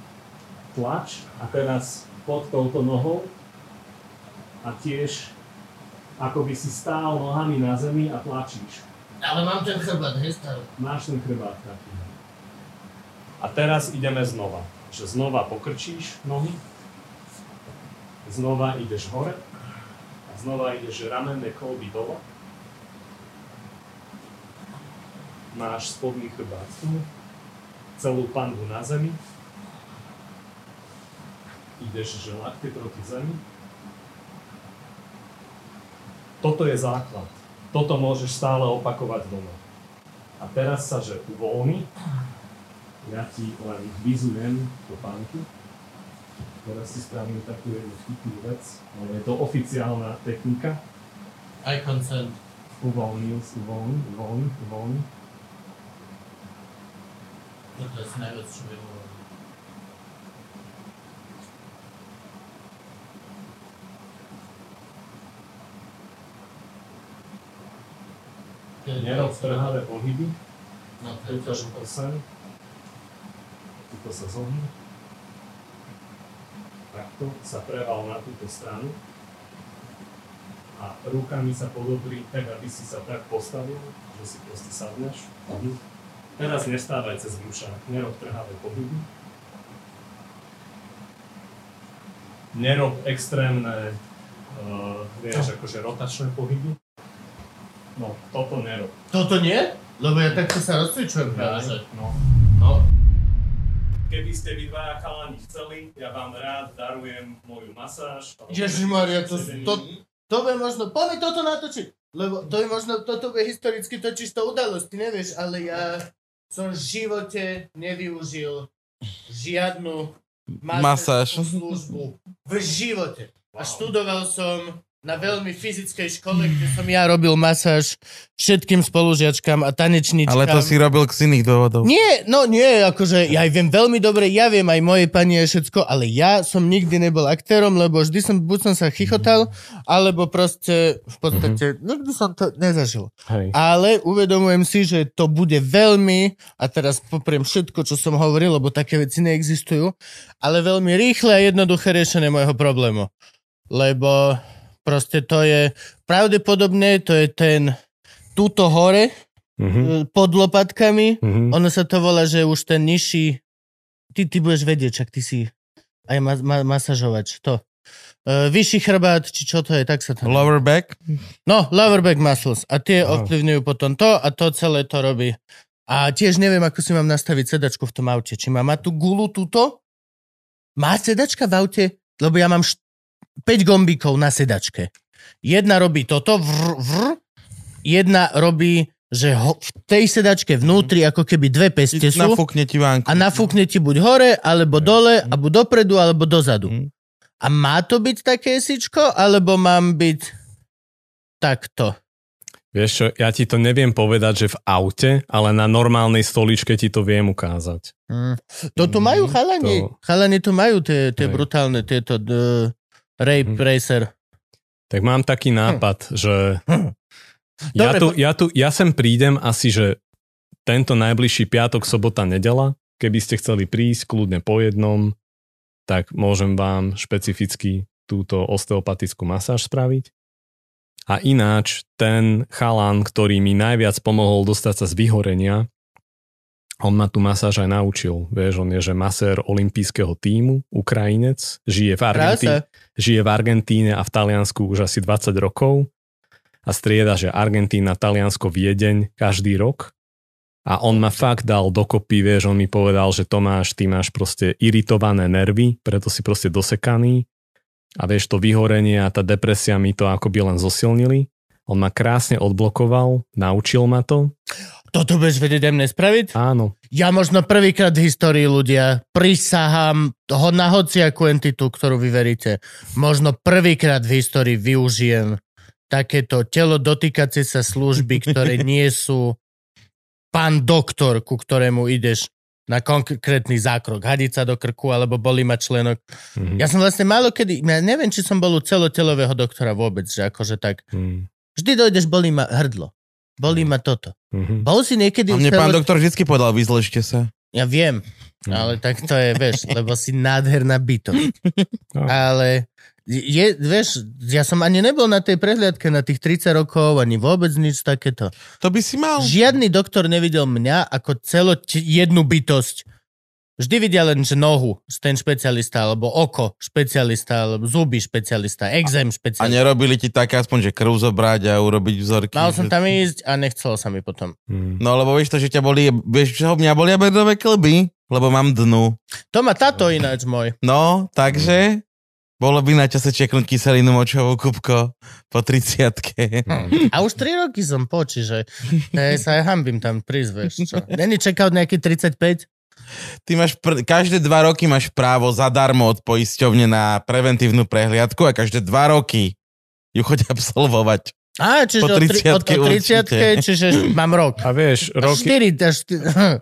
tlač a teraz pod touto nohou a tiež ako by si stál nohami na zemi a tlačíš. Ale mám ten chrbát, hej, stále. Máš ten chrbát taký. A teraz ideme znova. Že znova pokrčíš nohy, znova ideš hore a znova ideš ramenné kolby dole. Máš spodný chrbát celú panvu na zemi. Ideš, že lakte proti zemi. Toto je základ. Toto môžeš stále opakovať doma. A teraz sa, že uvoľni. Ja ti len vizujem do pánky. Teraz si spravím takú jednu vtipnú vec, ale je to oficiálna technika. Eye consent. Uvoľnil, uvoľni, uvoľni, uvoľni. Je asi najviac, čo viem urobiť. To je Nerob to, trhavé pohyby. No, to je to, Tuto sa zohni. Takto sa preval na túto stranu. A rukami sa podobri tak, aby si sa tak postavil, že si proste sadneš. Mhm. Teraz nestávaj cez brúša, nerob trhavé pohyby. Nerob extrémne, uh, vieš, akože rotačné pohyby. No, toto nerob. Toto nie? Lebo ja takto sa rozcvičujem No. No. Keby ste vy dvaja chalani chceli, ja vám rád darujem moju masáž. Ježišmaria, to, to, to bude možno, poďme toto natočiť, lebo to je možno, toto bude historicky totiž to udalosť, ty nevieš, ale ja som v živote nevyužil žiadnu Masáž. službu. V živote. A študoval som na veľmi fyzickej škole, kde som ja robil masáž všetkým spolužiačkám a tanečničkám. Ale to si robil z iných dôvodov. Nie, no nie, akože ja aj viem veľmi dobre, ja viem aj mojej pani je všetko, ale ja som nikdy nebol aktérom, lebo vždy som, buď som sa chichotal, alebo proste v podstate, nikdy som to nezažil. Hej. Ale uvedomujem si, že to bude veľmi, a teraz popriem všetko, čo som hovoril, lebo také veci neexistujú, ale veľmi rýchle a jednoduché riešenie môjho problému. Lebo proste to je, pravdepodobne to je ten, túto hore, Mhm. e, pod lopatkami, Mhm. ono sa to volá, že už ten nižší... Ty, ty budeš vedieť, čak ty si aj ma, ma, masažovač, to. Uh, vyšší chrbát, či čo to je, tak sa to... Lower back? No, lower back muscles. A tie Aha. ovplyvňujú potom to a to celé to robí. A tiež neviem, ako si mám nastaviť sedačku v tom aute. Či má, má tú gulu túto? Má sedačka v aute? Lebo ja mám št- 5 gombíkov na sedačke. Jedna robí toto, vrr, vrr. Jedna robí, že ho, v tej sedačke vnútri ako keby dve peste sú Nafúkne ti vánku. a nafúkne ti buď hore, alebo dole, a buď dopredu, alebo dozadu. Mm. A má to byť také sičko, alebo mám byť takto? Vieš čo, ja ti to neviem povedať, že v aute, ale na normálnej stoličke ti to viem ukázať. Mm. To tu majú Mm, chalani. to- Chalani tu majú tie, tie brutálne, tieto rape Mm. racer. Tak mám taký nápad, že ja, Dobre, tu, ja, tu, ja sem prídem asi, že tento najbližší piatok, sobota, nedela. Keby ste chceli prísť kľudne po jednom, tak môžem vám špecificky túto osteopatickú masáž spraviť. A ináč, ten chalan, ktorý mi najviac pomohol dostať sa z vyhorenia, on ma tu masáž aj naučil. Vieš, on je že masér olympijského týmu, Ukrajinec, žije v Argentíne Krása. žije v Argentíne a v Taliansku už asi 20 rokov a strieda, že Argentína, Taliansko, Viedeň každý rok. A on ma fakt dal dokopy, vieš, on mi povedal, že Tomáš, ty máš proste iritované nervy, preto si proste dosekaný. A vieš, to vyhorenie a tá depresia mi to akoby len zosilnili. On ma krásne odblokoval, naučil ma to. Toto budeš vedieť aj mne spraviť? Áno, Ja možno prvýkrát v histórii ľudia prisahám ho na hociakú entitu, ktorú vy veríte. Možno prvýkrát v histórii využijem takéto telo dotýkacie sa služby, ktoré nie sú pán doktor, ku ktorému ideš na konkrétny zákrok, hadiť sa do krku, alebo bolí ma členok. Mhm. Ja som vlastne málo kedy, ja neviem, či som bol u celotelového doktora vôbec, že akože tak, Mhm. vždy dojdeš, bolí ma hrdlo, bolí ma toto. Mhm. Bol si niekedy A mne pán doktor vždy povedal, vyzležte sa. Ja viem, Mhm. ale tak to je, vieš, lebo si nádherná bytosť. No. Ale je, vieš, ja som ani nebol na tej prehliadke na tých 30 rokov, ani vôbec nič takéto. To by si mal. Žiadny doktor nevidel mňa ako celo jednu bytosť. Vždy videl len, že nohu, ten špecialista, alebo oko špecialista, alebo zuby špecialista, exém A špecialista. nerobili ti také aspoň, že krv zobrať a urobiť vzorky. Mal som tam ísť a nechcelo sa mi potom. Mhm. No lebo vieš to, že ťa boli, vieš čo, mňa boli aberdové klby, lebo mám dnu. To má táto ináč môj. No, takže bolo by na čase čeknúť kyselinu močovú kubko po 30 A už 3 roky som po, čiže ja sa hambím tam prísť, vieš čo. Není čekal nejaký 35? Ty máš, pr- každé dva roky máš právo zadarmo od poisťovne na preventívnu prehliadku a každé dva roky ju choď absolvovať. Á, čiže Po od, tri, od, 30-ke od 30 určite. čiže mám rok. A vieš, roky, 4, až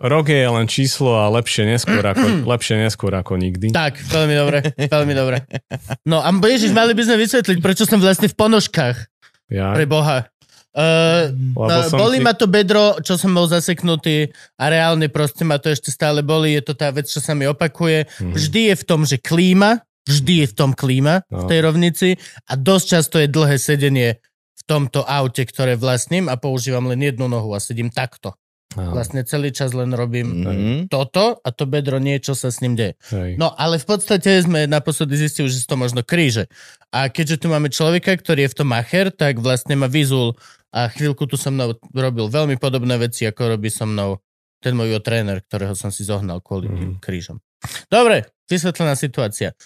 4. Rok je len číslo a lepšie neskôr ako, lepšie neskôr ako nikdy. Tak, veľmi dobre, veľmi dobre. No a ježiš, mali by sme vysvetliť, prečo som vlastne v ponožkách, Ja, pre Boha. Uh, lebo no, som boli si- ma to bedro, čo som bol zaseknutý a reálne proste ma to ešte stále boli. Je to tá vec, čo sa mi opakuje. Mhm. Vždy je v tom, že klíma, vždy je v tom klíma v No. tej rovnici a dosť často je dlhé sedenie v tomto aute, ktoré vlastním a používam len jednu nohu a sedím takto. Áno. Vlastne celý čas len robím Mhm. toto a to bedro niečo sa s ním deje. Hej. No ale v podstate sme naposledy zistili, že sú to možno kríže. A keďže tu máme človeka, ktorý je v tom macher, tak vlastne ma vyzul a chvíľku tu so mnou robil veľmi podobné veci, ako robí so mnou ten môj tréner, ktorého som si zohnal kvôli tým Mhm. krížom. Dobre, vysvetlená situácia.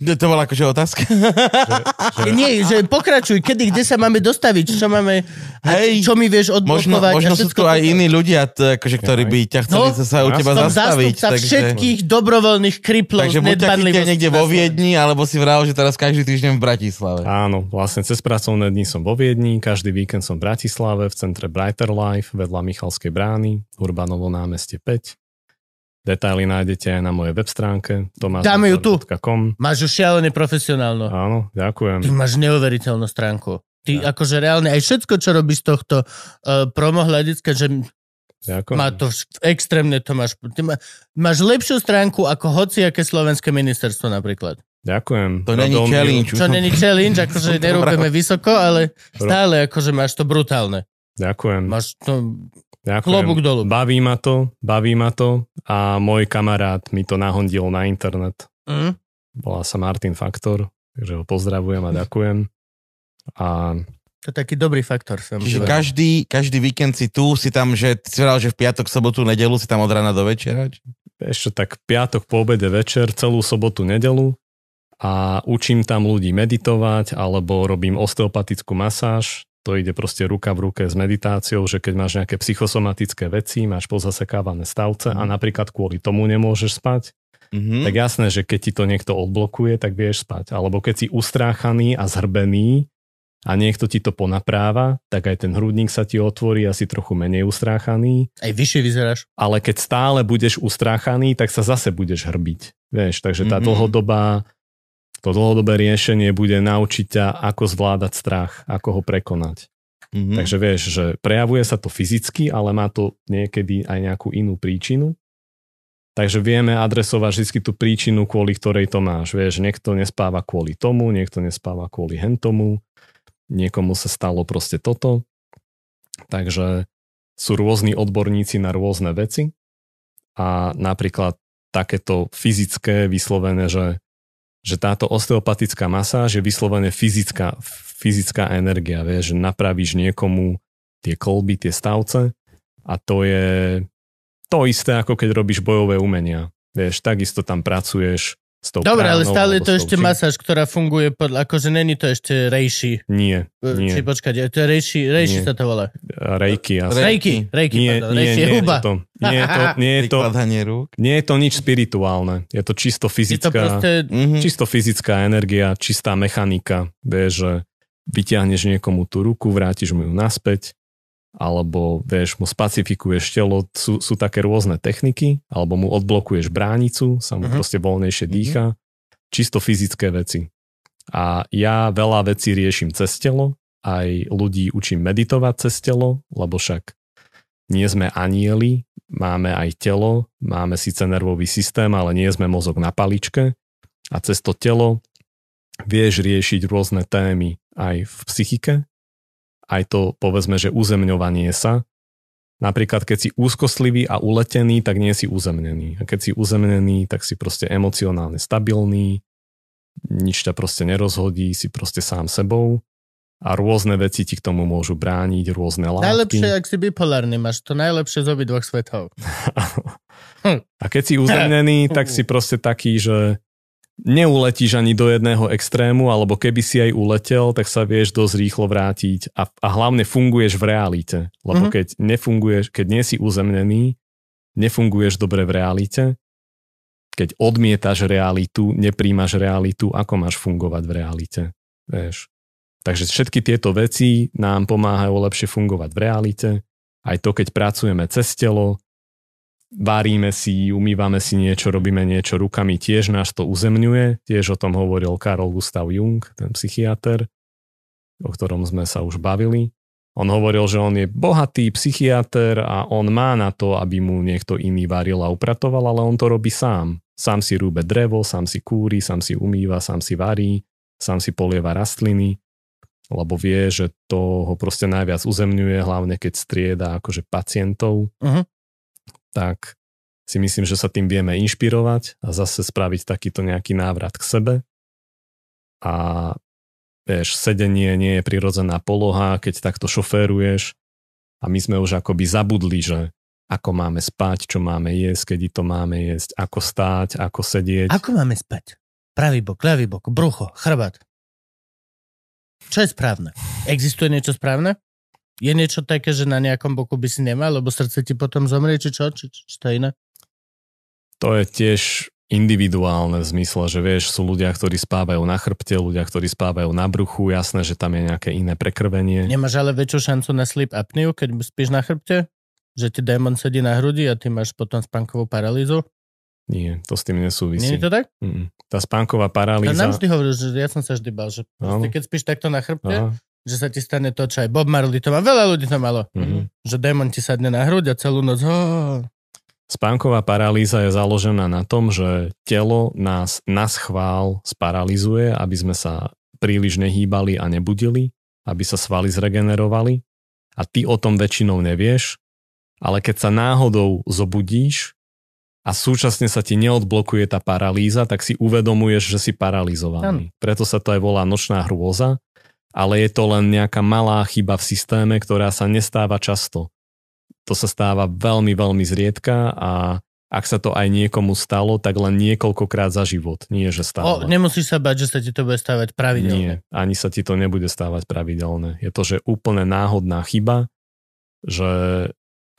To bola akože otázka. Že... Nie, že pokračuj, kedy, kde sa máme dostaviť, čo máme, Hej, čo mi vieš možno, odblokovať. a možno sú všetko tu aj iní ľudia, t- akože, ktorí by ťa chceli No, sa u teba Som zastaviť. zástupca Takže, všetkých dobrovoľných kriplov takže z buď ťa niekde vo. Viedni, alebo si vral, že teraz každý týždeň v Bratislave. Áno, vlastne cez pracovné dni som vo Viedni, každý víkend som v Bratislave, v centre Brighter Life, vedľa Michalskej brány, Urbanovo námestie 5. Detaily nájdete aj na mojej web stránke Dáme ju tu. Máš ju šialene profesionálno. Áno, ďakujem. Ty máš neuveriteľnú stránku. Ty akože reálne, aj všetko, čo robíš z tohto uh, promo hľadiska, že ďakujem. má to extrémne, to máš, ty má, máš lepšiu stránku ako hociaké slovenské ministerstvo napríklad. Ďakujem. To není challenge. Čo není challenge, akože nerúbeme vysoko, ale stále akože máš to brutálne. Ďakujem. Máš to, Ďakujem. klobúk dolu. Baví ma to, baví ma to a môj kamarát mi to nahondil na internet. mm, Volá sa Martin Faktor, takže ho pozdravujem a ďakujem. A to je taký dobrý faktor. Som Čiže každý, každý víkend si tu, si tam, že si vral, že v piatok, sobotu, nedelu si tam od rána do večera? či? ešte tak piatok po obede večer, celú sobotu, nedelu a učím tam ľudí meditovať alebo robím osteopatickú masáž. To ide proste ruka v ruke s meditáciou, že keď máš nejaké psychosomatické veci, máš pozasekávané stavce a napríklad kvôli tomu nemôžeš spať, Mhm. tak jasné, že keď ti to niekto odblokuje, tak vieš spať. Alebo keď si ustráchaný a zhrbený a niekto ti to ponapráva, tak aj ten hrudník sa ti otvorí a si trochu menej ustráchaný. Aj vyššie vyzeráš. Ale keď stále budeš ustráchaný, tak sa zase budeš hrbiť. Vieš, takže tá Mhm. dlhodobá to dlhodobé riešenie bude naučiť ťa, ako zvládať strach, ako ho prekonať. Mhm. Takže vieš, že prejavuje sa to fyzicky, ale má to niekedy aj nejakú inú príčinu. Takže vieme adresovať vždy tú príčinu, kvôli ktorej to máš. Vieš, niekto nespáva kvôli tomu, niekto nespáva kvôli hentomu, niekomu sa stalo proste toto. Takže sú rôzni odborníci na rôzne veci a napríklad takéto fyzické vyslovené, že, že táto osteopatická masáž je vyslovene fyzická, fyzická energia, vieš, že napravíš niekomu tie kolby, tie stavce a to je to isté, ako keď robíš bojové umenia. Vieš, takisto tam pracuješ s tou Dobre, ale pránou stále je to ešte čím- masáž, ktorá funguje podľa, akože není to ešte rejši. Nie, E, nie. Či počkať, to je rejši, rejši Nie. sa to volá. Rejky. Asi. Re- Rejky, rejky, Nie, pardon, nie, rejši je nie, huba. je to, nie, je to, nie, je to, rúk. nie je to nič spirituálne. Je to čisto Je to fyzická, proste, Mhm. čisto fyzická energia, čistá mechanika. Vieš, že vyťahneš niekomu tú ruku, vrátiš mu ju naspäť, alebo vieš, mu spacifikuješ telo, sú, sú také rôzne techniky, alebo mu odblokuješ bránicu, sa mu Mhm. proste voľnejšie Mhm. dýcha. Čisto fyzické veci. A ja veľa vecí riešim cez telo, aj ľudí učím meditovať cez telo, lebo však nie sme anieli, máme aj telo, máme síce nervový systém, ale nie sme mozog na paličke a cez to telo vieš riešiť rôzne témy aj v psychike, aj to povedzme, že uzemňovanie sa. Napríklad, keď si úzkostlivý a uletený, tak nie si uzemnený. A keď si uzemnený, tak si proste emocionálne stabilný, nič ťa proste nerozhodí, si proste sám sebou a rôzne veci ti k tomu môžu brániť, rôzne látky. najlepšie, ak si bipolárny, máš to najlepšie z obidvoch svetov. A keď si uzemnený, tak si proste taký, že neuletíš ani do jedného extrému, alebo keby si aj uletel, tak sa vieš dosť rýchlo vrátiť a, a hlavne funguješ v realite. Lebo Mhm. keď nefunguješ, keď nie si uzemnený, nefunguješ dobre v realite, keď odmietaš realitu, nepríjmaš realitu, ako máš fungovať v realite. Vieš. Takže všetky tieto veci nám pomáhajú lepšie fungovať v realite. Aj to, keď pracujeme cez telo, varíme si, umývame si niečo, robíme niečo rukami, tiež nás to uzemňuje. Tiež o tom hovoril Karol Gustav Jung, ten psychiatr, o ktorom sme sa už bavili. On hovoril, že on je bohatý psychiatr a on má na to, aby mu niekto iný varil a upratoval, ale on to robí sám. Sám si rúbe drevo, sám si kúri, sám si umýva, sám si varí, sám si polieva rastliny lebo vie, že to ho proste najviac uzemňuje, hlavne keď strieda akože pacientov, Mhm. Tak si myslím, že sa tým vieme inšpirovať a zase spraviť takýto nejaký návrat k sebe. A vieš, sedenie nie je prirodzená poloha, keď takto šoféruješ a my sme už akoby zabudli, že ako máme spať, čo máme jesť, kedy to máme jesť, ako stáť, ako sedieť. Ako máme spať? Pravý bok, ľavý bok, brucho, chrbát. Čo je správne? Existuje niečo správne? Je niečo také, že na nejakom boku by si nemal, lebo srdce ti potom zomrie, či čo? Či, či, či to je iné? To je tiež individuálne v zmysle, že vieš, sú ľudia, ktorí spávajú na chrbte, ľudia, ktorí spávajú na bruchu, jasné, že tam je nejaké iné prekrvenie. Nemáš ale väčšiu šancu na sleep apneu, keď spíš na chrbte? Že ti démon sedí na hrudi a ty máš potom spánkovú paralýzu? Nie, to s tým nesúvisí. Nie je to tak? Mm. Tá spánková To paralýza... nám vždy hovoril, že ja som sa vždy bal, že proste, keď spíš takto na chrbte, Aha, že sa ti stane to, čo aj Bob Marley to má, veľa ľudí to malo. Mhm. Že démon ti sadne na hruď a celú noc... Oh. Spánková paralýza je založená na tom, že telo nás na schvál sparalizuje, aby sme sa príliš nehýbali a nebudili, aby sa svaly zregenerovali a ty o tom väčšinou nevieš, ale keď sa náhodou zobudíš a súčasne sa ti neodblokuje tá paralýza, tak si uvedomuješ, že si paralizovaný. Preto sa to aj volá nočná hrôza, ale je to len nejaká malá chyba v systéme, ktorá sa nestáva často. To sa stáva veľmi, veľmi zriedka a ak sa to aj niekomu stalo, tak len niekoľkokrát za život. Nie, že O, stále. nemusíš sa bať, že sa ti to bude stávať pravidelne. Nie, ani sa ti to nebude stávať pravidelne. Je to, že úplne náhodná chyba, že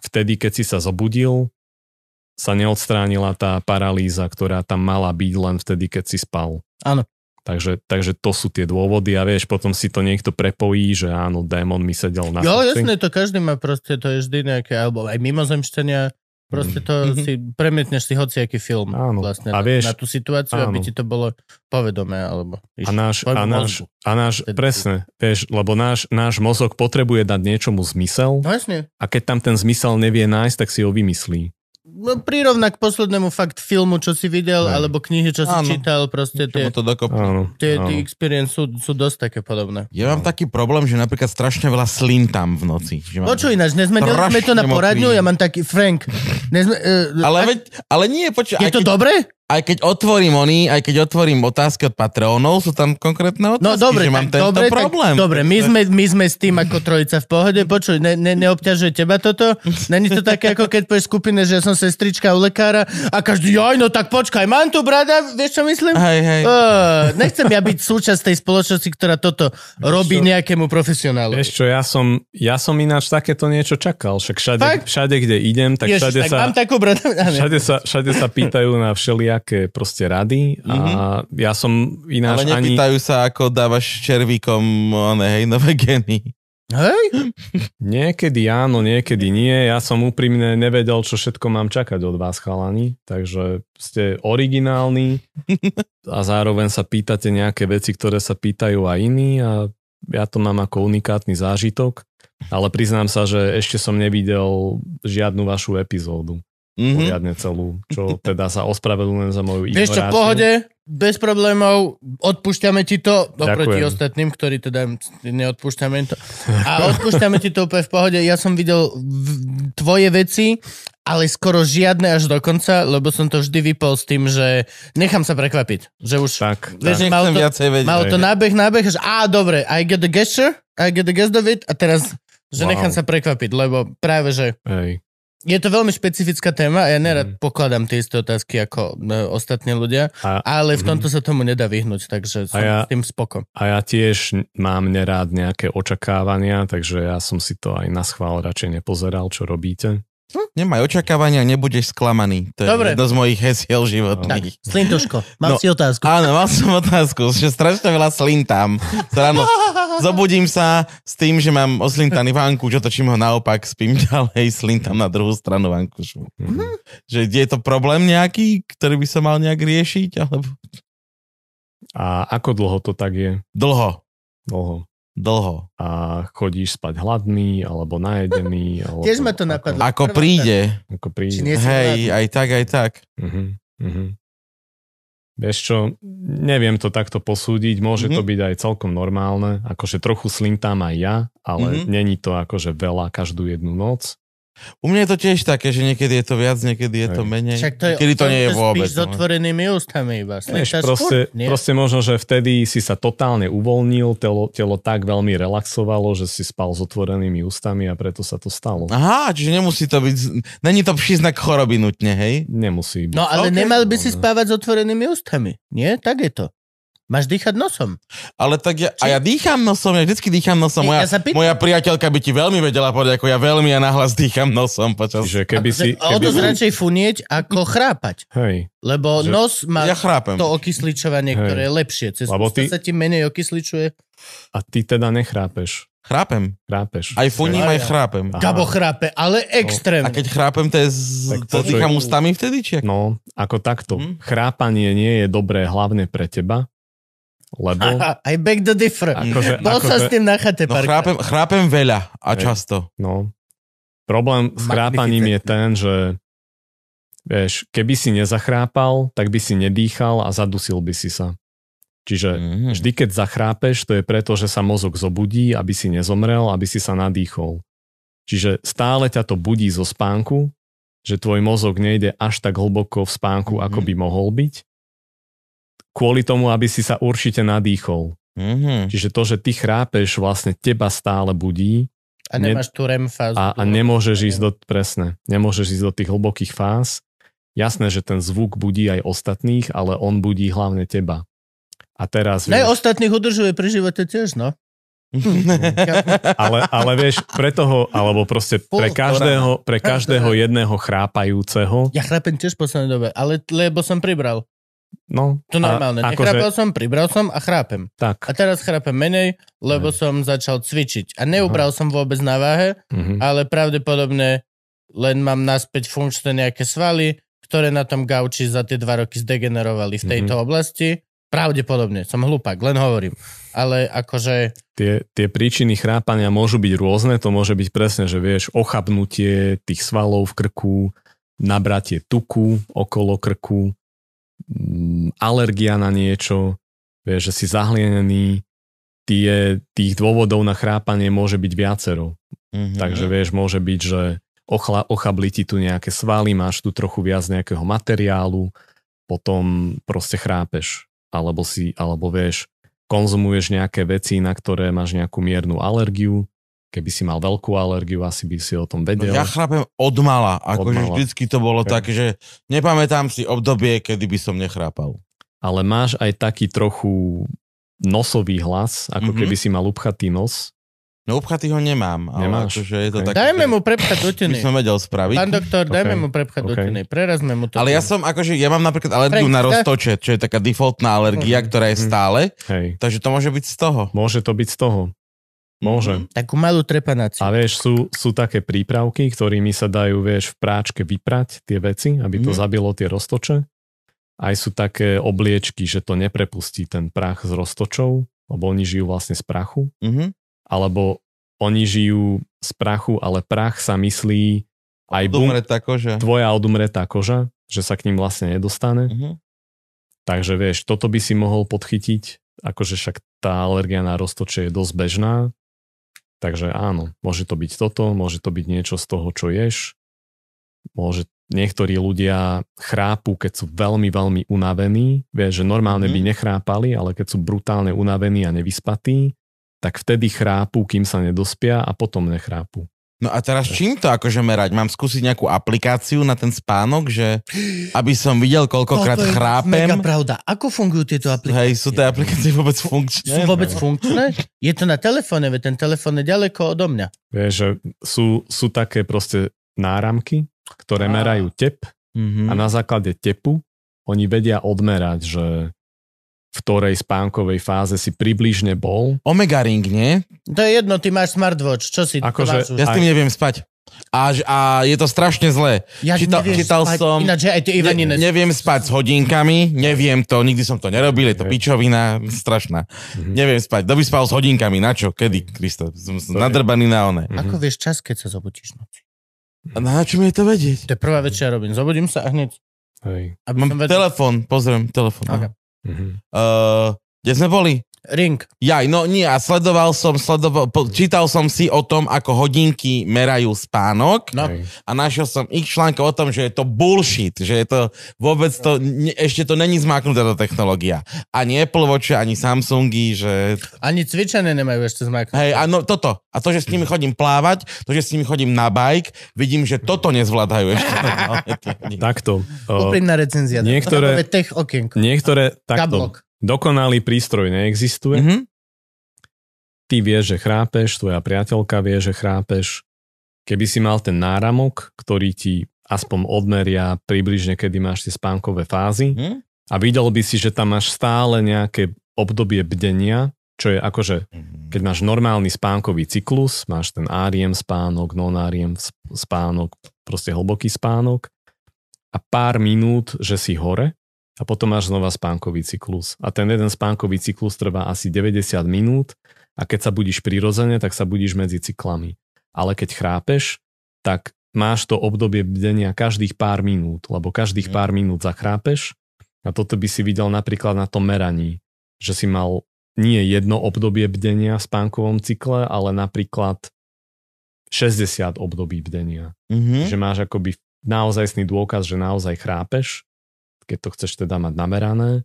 vtedy, keď si sa zobudil, sa neodstránila tá paralýza, ktorá tam mala byť len vtedy, keď si spal. Áno. Takže, takže to sú tie dôvody a vieš, potom si to niekto prepojí, že áno, démon mi sedel na Jo, srdci. jasné, to každý má proste, to je vždy nejaké, alebo aj mimozemšťania, proste to Mhm. si, premietneš si hociaký film Áno. vlastne A vieš- na tú situáciu, aby áno. ti to bolo povedomé, alebo A náš, a náš, mozgu. a náš Tedy- presne, vieš, lebo náš, náš mozog potrebuje dať niečomu zmysel No jasne. a keď tam ten zmysel nevie nájsť, tak si ho vymyslí. No, prirovna k poslednému fakt filmu, čo si videl, Hej. alebo knihy, čo si Áno. čítal, proste tie, to dokopne. Áno, tie, áno. tie experience sú, sú dosť také podobné. Ja mám taký problém, že napríklad strašne veľa slín tam v noci. Že mám... Počuj ináč, dnes sme, to na poradňu, ja mám taký, Frank, dnes sme, uh, Ale, veď, ale nie, počuj, je aj to keď, dobré? Aj keď otvorím oni, aj keď otvorím otázky od Patreonov, sú tam konkrétne otázky, No dobre, že mám tak, tento dobre, problém. Tak, dobre, my sme, my sme s tým ako trojica v pohode. Počuj, ne, ne, neobťažuje teba toto? Není to také, ako keď povieš skupine, že ja som sestrička u lekára a každý, joj, no tak počkaj, mám tu brada, vieš čo myslím? Hej, hej. Uh, nechcem ja byť súčasť tej spoločnosti, ktorá toto robí nejakému profesionálu. Vieš čo, ja som, ja som ináč takéto niečo čakal, však všade, všade kde idem, tak Ježiš, všade, tak sa, mám takú brada. všade, sa, všade sa pýtajú na všelijaké proste rady a ja som ináč Ale ani... nepýtajú sa, ako dávaš červíkom one, hej, nové geny. Hej? Niekedy áno, niekedy nie. Ja som úprimne nevedel, čo všetko mám čakať od vás, chalani. Takže ste originálni a zároveň sa pýtate nejaké veci, ktoré sa pýtajú aj iní a ja to mám ako unikátny zážitok. Ale priznám sa, že ešte som nevidel žiadnu vašu epizódu. Mhm. Poriadne celú. Čo teda sa ospravedlňujem za moju Vieš čo, v ignoráciu. pohode, bez problémov, odpúšťame ti to, oproti Ďakujem. ostatným, ktorí teda neodpúšťame to. A odpúšťame ti to úplne v pohode. Ja som videl v- tvoje veci, ale skoro žiadne až do konca, lebo som to vždy vypol s tým, že nechám sa prekvapiť. Že už, Tak, vieš, Nechcem malo to, vedieť. malo to nábeh, nábeh, že á, dobre, I get the gesture, I get the guess of it, a teraz, že Wow. nechám sa prekvapiť, lebo práve, že hej. Je to veľmi špecifická téma a ja nerad Mm. pokladám tie isté otázky ako e, ostatní ľudia, A, ale v Mhm. tomto sa tomu nedá vyhnúť, takže som ja- s tým spoko. a ja tiež mám nerád nejaké očakávania, takže ja som si to aj na schvál radšej nepozeral, čo robíte. Nemaj očakávania, nebudeš sklamaný. To je Dobre. jedno z mojich hesiel Tak, životných. Slintuško, mám No. si otázku. Áno, mal som otázku, že strašne veľa slín tam. Ráno zobudím sa s tým, že mám oslintaný vanku, čo točím ho naopak, spím ďalej, slintam na druhú stranu vankušu. Mhm. Že je to problém nejaký, ktorý by sa mal nejak riešiť? Alebo... A ako dlho to tak je? Dlho, Dlho. Dlho. A chodíš spať hladný, alebo najedený, alebo... Tiež ma to ako- napadlo. Ako Prvá príde. Ako príde. Hej, hladný? aj tak, aj tak. Mhm, mhm. Vieš čo, neviem to takto posúdiť, môže Mhm. to byť aj celkom normálne, akože trochu slintám aj ja, ale Mhm. není to akože veľa každú jednu noc. U mňa je to tiež také, že niekedy je to viac, niekedy je to menej. Však to je, Niekedy to nie je vôbec. Spíš s no. otvorenými ústami iba. Vieš, proste, furt? Nie. proste možno, že vtedy si sa totálne uvoľnil, telo, telo tak veľmi relaxovalo, že si spal s otvorenými ústami a preto sa to stalo. Aha, čiže nemusí to byť... Není to príznak choroby nutne, hej? Nemusí byť. No ale Ok. nemal by si No, no. spávať s otvorenými ústami. Nie? Tak je to. Máš dýchať nosom. Ale tak ja, a ja dýcham nosom, ja vždycky dýcham nosom. Ja Moja, pýtam- moja priateľka by ti veľmi vedela povedať, ako ja veľmi a nahlas dýcham nosom počas... Čiže keby si... A o dosť Keby, radšej funieť, ako chrápať. hej, Lebo Že- nos má Ja chrápem. to okysličovanie, Hej. ktoré je lepšie. Cez Lebo ty- sa ti menej okysličuje. a ty teda nechrápeš. Chrápem. Chrápeš. Aj funím, Aj aj ja. chrápem. Aha. Gabo chrápe, ale extrém. A keď chrápem, to je z... To dýcham ústami vtedy, či ako? No, ako takto. Hm? Chrápanie nie je dobré hlavne pre teba, lebo... I beg the differ. Akože, Bol som s akože, tým na chate No chrápem, chrápem veľa a často. no, problém s chrápaním je ten, že vieš, keby si nezachrápal, tak by si nedýchal a zadusil by si sa. Čiže Mhm. Vždy, keď zachrápeš, to je preto, že sa mozog zobudí, aby si nezomrel, aby si sa nadýchol. Čiže stále ťa to budí zo spánku, že tvoj mozog nejde až tak hlboko v spánku, Mhm. ako by mohol byť, kvôli tomu, aby si sa určite nadýchol. Mhm. Čiže to, že ty chrápeš, vlastne teba stále budí A nemáš tú REM fázu. a, a nemôžeš ísť do, presne, nemôžeš ísť do tých hlbokých fáz. Jasné, že ten zvuk budí aj ostatných, ale on budí hlavne teba. A teraz... Nej, vieš- ostatných udržuje pri živote tiež, no. ale, ale vieš, pre toho, alebo proste pre každého, pre každého jedného chrápajúceho, Ja chrápem tiež v poslednej dobe, ale lebo som pribral. No, To normálne. a, akože, som, pribral som a chrápem. tak, A teraz chrápem menej, lebo Hej. som začal cvičiť. A neubral som vôbec na váhe, mhm. ale pravdepodobne len mám naspäť funkčné nejaké svaly, ktoré na tom gauči za tie dva roky zdegenerovali v tejto Mhm. oblasti. Pravdepodobne, som hlupák, len hovorím. Ale akože, tie, tie príčiny chrápania môžu byť rôzne, to môže byť presne, že vieš, ochabnutie tých svalov v krku, nabratie tuku okolo krku, mm, alergia na niečo, vieš, že si zahlienený, tie, tých dôvodov na chrápanie môže byť viacero. Mhm. Takže vieš, môže byť, že ochla, ochabli ti tu nejaké svaly, máš tu trochu viac nejakého materiálu, potom proste chrápeš. Alebo si, alebo vieš, konzumuješ nejaké veci, na ktoré máš nejakú miernu alergiu. Keby si mal veľkú alergiu, asi by si o tom No, vedel. ja chrápem od mala. Akože vždycky to bolo Ok. také, že nepamätám si obdobie, kedy by som nechrápal. Ale máš aj taký trochu nosový hlas, ako Mhm. keby si mal upchatý nos. No upchatý ho nemám, ale Nemáš? akože je to Ok. také, dajme že mu prepchať by dutiny. som vedel spraviť. Pán doktor, dajme Ok. mu prepchať Ok. dutiny. Prerazme mu to. Ale ja som akože, ja mám napríklad alergiu Frank, na roztoče, čo je taká defaultná alergia, Mhm. ktorá je Mhm. stále, Hej, takže to môže byť z toho. môže to byť z toho. Môže. Mhm. Takú malú trepanáciu. A vieš, sú, sú také prípravky, ktorými sa dajú, vieš, v práčke vyprať tie veci, aby to Mhm. zabilo tie roztoče. Aj sú také obliečky, že to neprepustí ten prach z roztočov, lebo oni žijú vlastne z prachu. Mhm. Alebo oni žijú z prachu, ale prach sa myslí aj bum, Odumretá koža. tvoja odumretá koža, že sa k ním vlastne nedostane. Mhm. Takže vieš, toto by si mohol podchytiť, akože však tá alergia na roztoče je dosť bežná. Takže áno, môže to byť toto, môže to byť niečo z toho, čo ješ. Môže, niektorí ľudia chrápu, keď sú veľmi, veľmi unavení. Vieš, že normálne by Mhm. nechrápali, ale keď sú brutálne unavení a nevyspatí, tak vtedy chrápu, kým sa nedospia a potom nechrápu. No a teraz čím to akože merať? Mám skúsiť nejakú aplikáciu na ten spánok, že aby som videl, koľkokrát chrápem? Mega pravda. Ako fungujú tieto aplikácie? Hej, sú tie aplikácie vôbec funkčné? Sú vôbec funkčné? Je to na telefóne, veď ten telefón je ďaleko odo mňa. Vieš, že sú, sú také proste náramky, ktoré Á. merajú tep Mhm. a na základe tepu oni vedia odmerať, že v ktorej spánkovej fáze si približne bol. Omega Ring, nie? To je jedno, ty máš smartwatch, čo si Akože-? Ja s tým neviem spať. A, a je to strašne zlé. Ja čítal- čítal spať. som- Ináč, aj ty. Ne, neviem spať s hodinkami, neviem to, nikdy som to nerobil, je to pičovina, strašná. Mhm. Neviem spať, kto by spal s hodinkami, na čo, kedy, Kristo, som To je- nadrbaný na one. Ako vieš čas, keď sa zobudíš noci? A na čo mi je to vedieť? To je prvá ja robím. Zobudím sa a hneď Hej. Aby Mám vedel. telefon, pozriem, telefon. Ok. Mhm. Uh, kde sme boli? Ring. Jaj, no nie, a sledoval som, sledoval, po, čítal som si o tom, ako hodinky merajú spánok No. A našiel som ich článkov o tom, že je to bullshit, že je to vôbec to, ne, ešte to není zmáknutá tá technológia. Ani Apple Watch, ani Samsungy, že Ani cvičené nemajú ešte zmak. hej, áno, toto. A to, že s nimi chodím plávať, to, že s nimi chodím na bike, vidím, že toto nezvládajú ešte. Takto. Úprimná recenzia. niektoré- tech okienko. Niektoré, takto, Kablok. Dokonalý prístroj neexistuje. Mhm. Ty vieš, že chrápeš, tvoja priateľka vie, že chrápeš. Keby si mal ten náramok, ktorý ti aspoň odmeria približne, kedy máš tie spánkové fázy Mhm. a videl by si, že tam máš stále nejaké obdobie bdenia, čo je akože, keď máš normálny spánkový cyklus, máš ten REM spánok, non-REM sp- spánok, proste hlboký spánok a pár minút, že si hore a potom máš znova spánkový cyklus. A ten jeden spánkový cyklus trvá asi 90 minút a keď sa budíš prirodzene, tak sa budíš medzi cyklami. Ale keď chrápeš, tak máš to obdobie bdenia každých pár minút, lebo každých Mhm. pár minút zachrápeš a toto by si videl napríklad na tom meraní, že si mal nie jedno obdobie bdenia v spánkovom cykle, ale napríklad 60 období bdenia. Mhm. Že máš akoby naozajstný dôkaz, že naozaj chrápeš, keď to chceš teda mať namerané.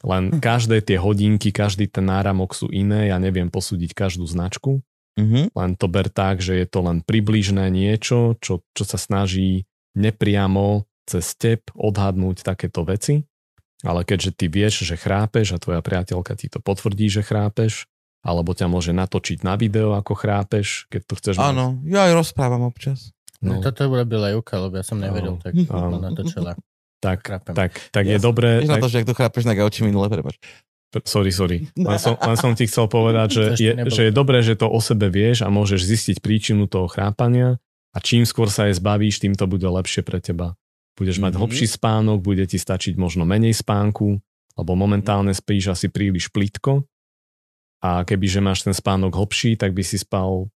Len Hm. každé tie hodinky, každý ten náramok sú iné, ja neviem posúdiť každú značku, Mhm. len to ber tak, že je to len približné niečo, čo, čo sa snaží nepriamo cez tep odhadnúť takéto veci. Ale keďže ty vieš, že chrápeš a tvoja priateľka ti to potvrdí, že chrápeš, alebo ťa môže natočiť na video, ako chrápeš, keď to chceš mať. Áno, ja aj rozprávam občas. No. No, Toto urobila Juka, lebo ja som nevedel, tak Áno. ona natočila. Tak, Chrápem. tak, tak je Ja som- dobré... Vieš na Tak, to, že ak to chrápeš na gauči minule, prepač. sorry, sorry. Len som, len som ti chcel povedať, že je, že je dobré, že to o sebe vieš a môžeš zistiť príčinu toho chrápania a čím skôr sa jej zbavíš, tým to bude lepšie pre teba. Budeš mať Mhm. hlbší spánok, bude ti stačiť možno menej spánku, lebo momentálne spíš asi príliš plitko a kebyže máš ten spánok hlbší, tak by si spal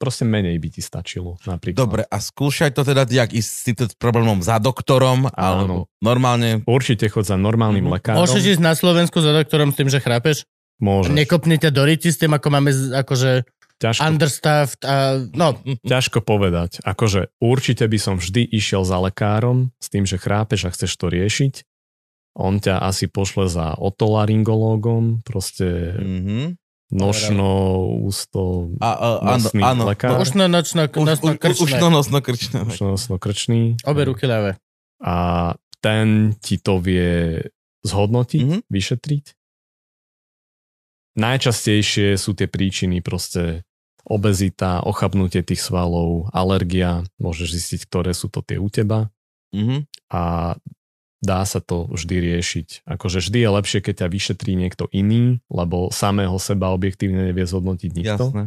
proste menej by ti stačilo napríklad. Dobre, a skúšaj to teda, jak ísť s týmto problémom za doktorom, alebo normálne... Určite chod za normálnym Mhm. lekárom. Môžeš ísť na Slovensku za doktorom s tým, že chrápeš? Môžeš. Nekopni ťa do riti s tým, ako máme akože Ťažko, understaffed a no, ťažko povedať. Akože určite by som vždy išiel za lekárom s tým, že chrápeš a chceš to riešiť. On ťa asi pošle za otolaryngológom, proste Mhm. Nošno, ústo, A, a, áno, nosný áno. lekár. No, ušno, nočno, už, nosno, krčné. no, nosno krčné. nošno, nosno krčný. Obe ruky ľavé. A ten ti to vie zhodnotiť, Mhm. vyšetriť. Najčastejšie sú tie príčiny proste obezita, ochabnutie tých svalov, alergia, môžeš zistiť, ktoré sú to tie u teba Mhm. a dá sa to vždy riešiť. Akože vždy je lepšie, keď ťa vyšetrí niekto iný, lebo samého seba objektívne nevie zhodnotiť nikto. Jasné.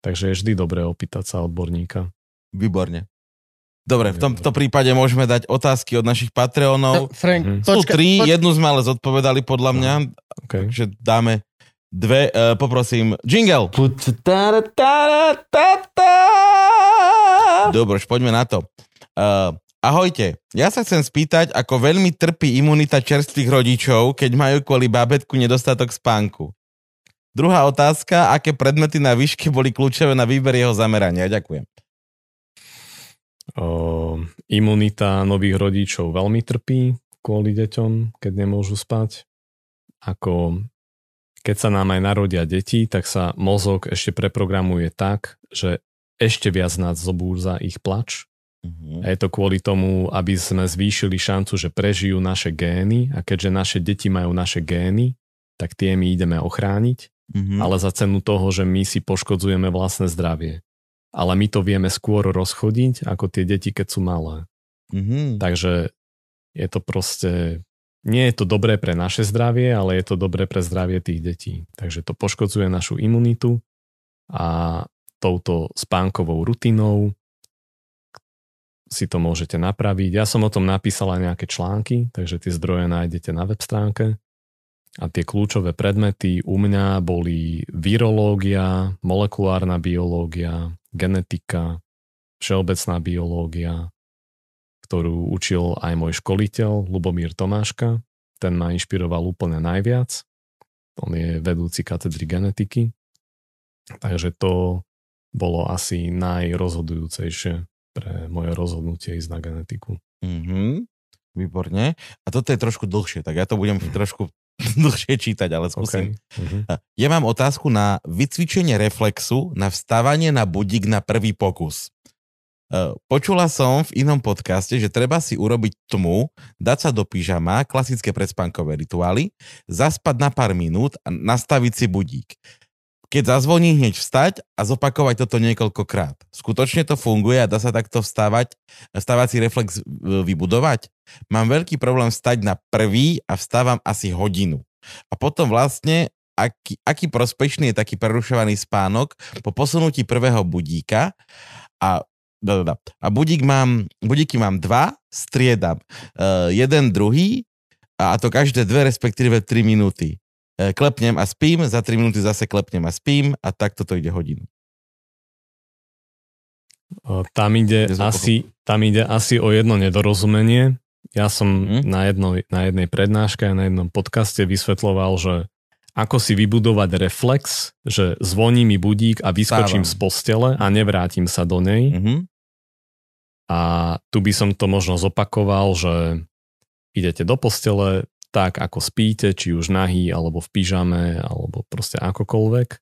Takže je vždy dobré opýtať sa odborníka. Výborne. Dobre, v tomto prípade môžeme dať otázky od našich Patreonov. No, Frank, Mhm. Sú počka, tri, poč- jednu sme ale zodpovedali podľa mňa, Okay. takže dáme dve. Uh, poprosím, jingle. Dobre, poďme na to. Uh, ahojte, ja sa chcem spýtať, ako veľmi trpí imunita čerstvých rodičov, keď majú kvôli bábetku nedostatok spánku. Druhá otázka, aké predmety na výške boli kľúčové na výber jeho zamerania? Ďakujem. O, imunita nových rodičov veľmi trpí kvôli deťom, keď nemôžu spať. Ako keď sa nám aj narodia deti, tak sa mozog ešte preprogramuje tak, že ešte viac nás zobúrza ich plač. Mhm. A je to kvôli tomu, aby sme zvýšili šancu, že prežijú naše gény a keďže naše deti majú naše gény, tak tie my ideme ochrániť, Mhm. ale za cenu toho, že my si poškodzujeme vlastné zdravie. Ale my to vieme skôr rozchodiť ako tie deti, keď sú malé. Mhm. Takže je to proste... Nie je to dobré pre naše zdravie, ale je to dobré pre zdravie tých detí. Takže to poškodzuje našu imunitu a touto spánkovou rutinou si to môžete napraviť. Ja som o tom napísal aj nejaké články, takže tie zdroje nájdete na web stránke. A tie kľúčové predmety u mňa boli virológia, molekulárna biológia, genetika, všeobecná biológia, ktorú učil aj môj školiteľ Lubomír Tomáška. Ten ma inšpiroval úplne najviac. On je vedúci katedry genetiky. Takže to bolo asi najrozhodujúcejšie pre moje rozhodnutie ísť na genetiku. Mhm. Výborne. A toto je trošku dlhšie, tak ja to budem trošku dlhšie čítať, ale skúsim. Okay. Mhm. Ja mám otázku na vycvičenie reflexu na vstávanie na budík na prvý pokus. E, Počula som v inom podcaste, že treba si urobiť tmu, dať sa do pyžama, klasické predspánkové rituály, zaspať na pár minút a nastaviť si budík. Keď zazvoní hneď vstať a zopakovať toto niekoľkokrát. Skutočne to funguje a dá sa takto vstávať, vstávací reflex e, vybudovať? Mám veľký problém vstať na prvý a vstávam asi hodinu. A potom vlastne aký, aký prospešný je taký prerušovaný spánok po posunutí prvého budíka a da, da, da. A budík mám, budíky mám dva, striedam. Uh, jeden, druhý a to každé dve, respektíve tri minúty. Uh, klepnem a spím, za tri minúty zase klepnem a spím a takto to ide hodinu. Tam ide, asi, tam ide asi o jedno nedorozumenie. Ja som Mhm. na, jedno, na jednej prednáške a na jednom podcaste vysvetloval, že ako si vybudovať reflex, že zvoní mi budík a vyskočím Vstávam. z postele a nevrátim sa do nej. Uh-huh. A tu by som to možno zopakoval, že idete do postele tak, ako spíte, či už nahý, alebo v pyžame, alebo proste akokoľvek.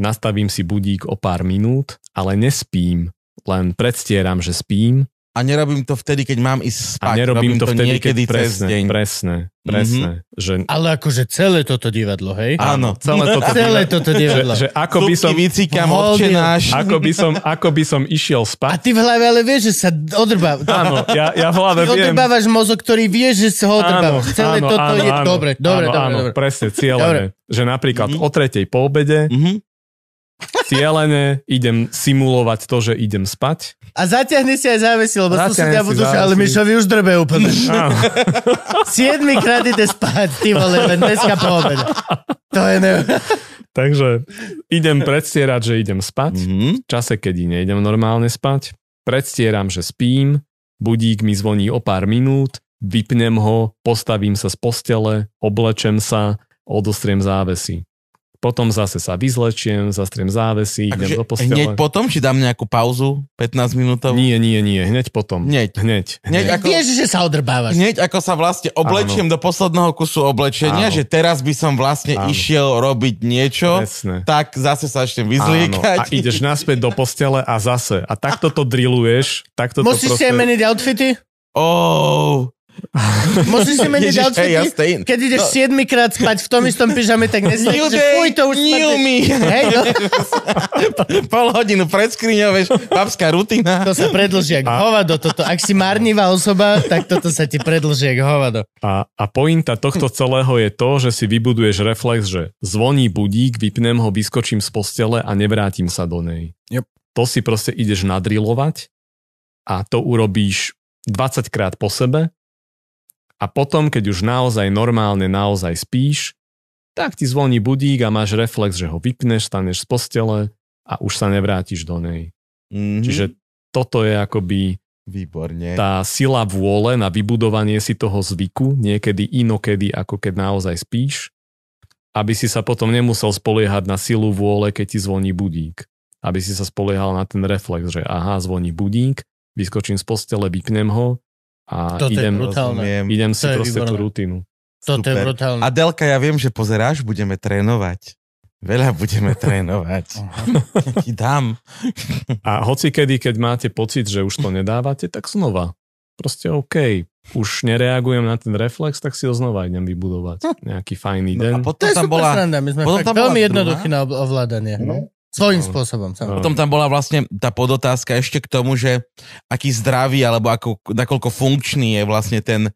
Nastavím si budík o pár minút, ale nespím, len predstieram, že spím A nerobím to vtedy, keď mám ísť spať. a nerobím to vtedy, niekedy keď cez presne, deň. presne, presne. Že, Ale akože celé toto divadlo, hej? Áno. celé toto, Celé toto že, divadlo. že ako by som, otče náš. ako by som, ako by som išiel A spať. ty v hlave ale vieš, že sa odrbáva. Áno, ja, ja v hlave Ty viem. odrbávaš mozog, ktorý vie, že sa ho odrbávaš. Celé áno, toto áno, je... áno, Dobre, dobre, áno, dobre, áno, dobre. presne, cieľene. Že napríklad Mhm. o tretej po obede Mhm. Cieľene idem simulovať to, že idem spať. A zatiahni si aj závesy, lebo susedia si budú, ale Mišovi už drbe úplne. Siedmikrát ide spať, ty vole, len dneska po obede. To je ne... Takže idem predstierať, že idem spať. Mhm. V čase, kedy nejdem normálne spať. Predstieram, že spím. Budík mi zvoní o pár minút. Vypnem ho, postavím sa z postele, oblečem sa, odostriem závesy. Potom zase sa vyzlečiem, zastriem závesy, idem Akože do postele. hneď potom, či dám nejakú pauzu, 15 minútovú? Nie, nie, nie, hneď potom. Hneď. Hneď. Hneď ako- Vieš, že sa odrbávaš. Hneď ako sa vlastne oblečiem do posledného kusu oblečenia, Áno. že teraz by som vlastne Áno. išiel robiť niečo, Presne. tak zase sa Áno, vyzliekať. a ideš naspäť do postele a zase. A takto to drilluješ, takto to Musíš si aj proste... meniť outfity? Oh, Musíš si meniť Ježiš, outfity? Keď ideš No. 7 krát spať v tom istom pyžame, tak nesmieš, že fuj, to už new me. Hej, no, Pol hodinu pred skriňou, vieš, babská rutina. to sa predlží jak hovado. Toto. Ak si marnivá osoba, tak toto sa ti predlží jak hovado. A, a pointa tohto celého je to, že si vybuduješ reflex, že zvoní budík, vypnem ho, vyskočím z postele a nevrátim sa do nej. Yep. To si proste ideš nadrilovať a to urobíš 20 krát po sebe a potom, keď už naozaj normálne, naozaj spíš, tak ti zvoní budík a máš reflex, že ho vypneš, staneš z postele a už sa nevrátiš do nej. Mhm. Čiže toto je akoby Výborne. tá sila vôle na vybudovanie si toho zvyku, niekedy inokedy, ako keď naozaj spíš, aby si sa potom nemusel spoliehať na silu vôle, keď ti zvoní budík. Aby si sa spoliehal na ten reflex, že aha, zvoní budík, vyskočím z postele, vypnem ho a Toto je idem, brutálne. Rozumiem. idem si To je proste tú výborné. rutinu. Toto je brutálne. Adelka, ja viem, že pozeráš, budeme trénovať. Veľa budeme trénovať. Ti dám. A hoci kedy, keď máte pocit, že už to nedávate, tak znova. Proste OK, už nereagujem na ten reflex, tak si ho znova idem vybudovať. Nejaký fajný No deň. a To potom je tam bola... sranda, my sme potom fakt tam veľmi druhá. jednoduchí na ov- ovládanie. No. Svojím No. spôsobom, samozrejme. Potom tam bola vlastne tá podotázka ešte k tomu, že aký zdravý alebo ako, nakoľko funkčný je vlastne ten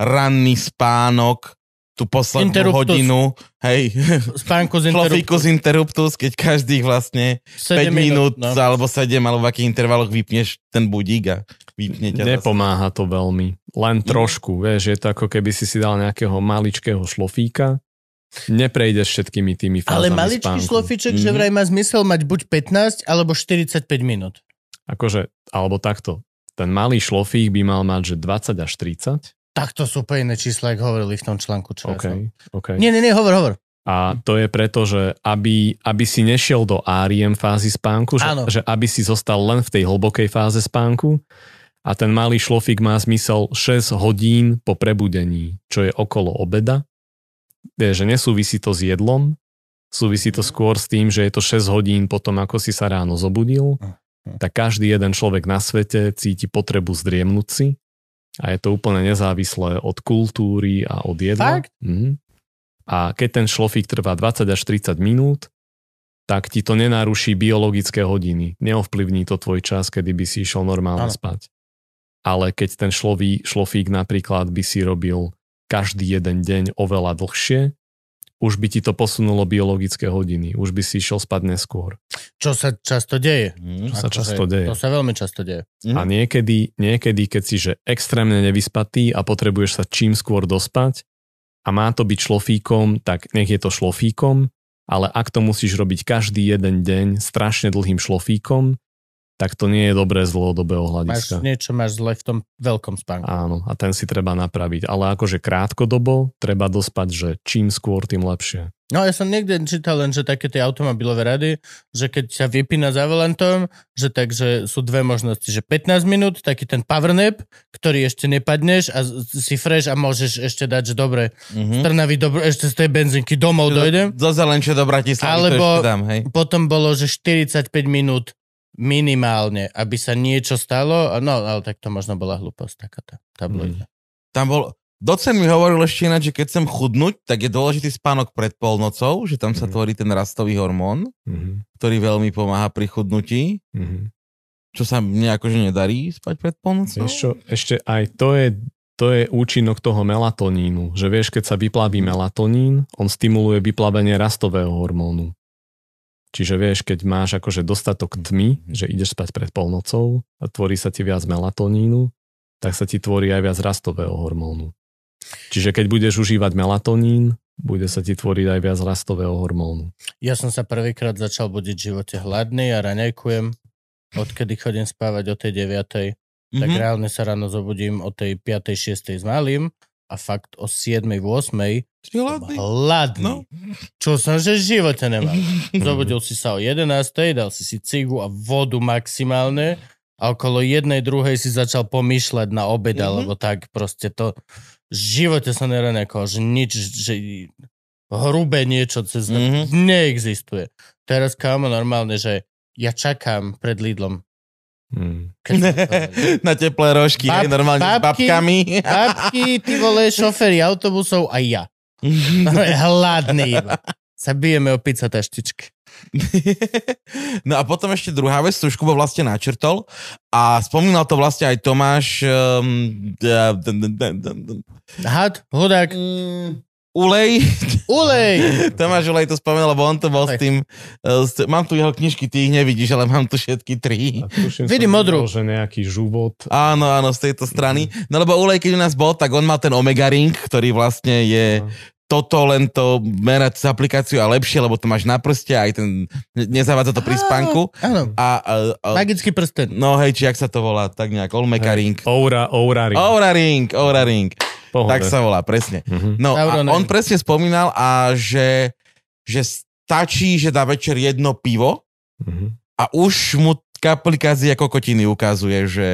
ranný spánok, tú poslednú Interruptus. hodinu, hej, Spánku z cloficus interruptus, keď každých vlastne 5 minút, no. alebo 7, alebo v akých intervaloch vypneš ten budík a vypne ťa zase. Nepomáha to veľmi. Len trošku, vieš, je to ako keby si si dal nejakého maličkého šlofíka. Neprejdeš všetkými tými fázami Ale maličký spánku. šlofiček, že Mhm. vraj má zmysel mať buď 15 alebo 45 minút. Akože, alebo takto. Ten malý šlofík by mal mať, že 20 až 30. Tak to sú úplne čísla, ako hovorili v tom článku. Čo ja OK, som... OK. Nie, nie, nie, hovor, hovor. A to je preto, že aby, aby si nešiel do REM fázy spánku, že, Áno. že aby si zostal len v tej hlbokej fáze spánku a ten malý šlofík má zmysel 6 hodín po prebudení, čo je okolo obeda. Že nesúvisí to s jedlom, súvisí to skôr s tým, že je to 6 hodín potom, ako si sa ráno zobudil, tak každý jeden človek na svete cíti potrebu zdriemnúť si a je to úplne nezávislé od kultúry a od jedla. Fakt? Mhm. A keď ten šlofík trvá 20 až 30 minút, tak ti to nenaruší biologické hodiny. Neovplyvní to tvoj čas, kedy by si išiel normálne Áno. spať. Ale keď ten šloví, šlofík napríklad by si robil každý jeden deň oveľa dlhšie, už by ti to posunulo biologické hodiny. Už by si išiel spať neskôr. Čo sa často deje. Mm. Čo sa často deje. To sa veľmi často deje. A niekedy, niekedy, keď si že extrémne nevyspatý a potrebuješ sa čím skôr dospať a má to byť šlofíkom, tak nech je to šlofíkom, ale ak to musíš robiť každý jeden deň strašne dlhým šlofíkom, tak to nie je dobré z dlhodobého Máš, hľadiska. niečo máš zle v tom veľkom spánku. Áno, a ten si treba napraviť. Ale akože krátkodobo treba dospať, že čím skôr, tým lepšie. No ja som niekde čítal len, že také tie automobilové rady, že keď sa vypína za volantom, že takže sú dve možnosti, že 15 minút, taký ten power nap, ktorý ešte nepadneš a si fresh a môžeš ešte dať, že dobre, Mhm. z Trnavy dobro, ešte z tej benzinky domov dojdem. Do Zelenče, do Bratislavy Alebo- to ešte dám, hej. Potom bolo, že 45 minút minimálne, aby sa niečo stalo. No, ale tak to možno bola hlúposť taká tá tabloidná. Tam bol, docen mi hovoril ešte ináč, že keď chcem chudnúť, tak je dôležitý spánok pred polnocou, že tam sa Mhm. tvorí ten rastový hormón, Mhm. ktorý veľmi pomáha pri chudnutí, Mhm. čo sa mne akože nedarí spať pred polnocou. Vieš čo, ešte aj to je, to je účinok toho melatonínu, že vieš, keď sa vyplaví melatonín, on stimuluje vyplavenie rastového hormónu. Čiže vieš, keď máš akože dostatok tmy, že ideš spať pred polnocou a tvorí sa ti viac melatonínu, tak sa ti tvorí aj viac rastového hormónu. Čiže keď budeš užívať melatonín, bude sa ti tvoriť aj viac rastového hormónu. Ja som sa prvýkrát začal budiť v živote hladný a raňajkujem. Odkedy chodím spávať o tej 9. tak Mhm. reálne sa ráno zobudím o tej 5. 6. s malým a fakt o 7. 8. Si hladný? hladný. No. Čo som že v živote nemal. Zobudil si sa o 11. dal si si cigu a vodu maximálne a okolo jednej, druhej si začal pomýšľať na obed, Mhm. alebo tak proste to v živote sa neranekol, že nič, že hrubé niečo cez Mhm. neexistuje. Teraz kámo normálne, že ja čakám pred Lidlom. Hmm. Na teplé rožky, Bab- hej, normálne s babky- babkami. Babky, ty vole, šoféry autobusov a ja. Hladný iba. Sa bijeme o pizza taštičky. No a potom ešte druhá vec, to už Kubo vlastne načrtol a spomínal to vlastne aj Tomáš um, Had, hudák, Mm, Ulej. ulej! Tomáš Ulej to spomenul, lebo on to bol s Aj. tým, uh, s, mám tu jeho knižky, ty ich nevidíš, ale mám tu všetky tri. Vidím modrú. že nejaký žuvot. Áno, áno, z tejto strany. No lebo Ulej, keď u nás bol, tak on mal ten Omega Ring, ktorý vlastne je toto len to merať z aplikáciu a lepšie, lebo to máš na prste, aj ten, ne- nezavádza to pri spánku. Áno, A, a, a magický prsten. no hej, či jak sa to volá, tak nejak, Olmeka Ring. Oura, oura ring. Aura Ring, Aura Ring. Pohode. Tak sa volá, presne. Mhm. No a Aura on presne spomínal, a že, že stačí, že dá večer jedno pivo Mhm. a už mu aplikácia kokotiny ukazuje, že,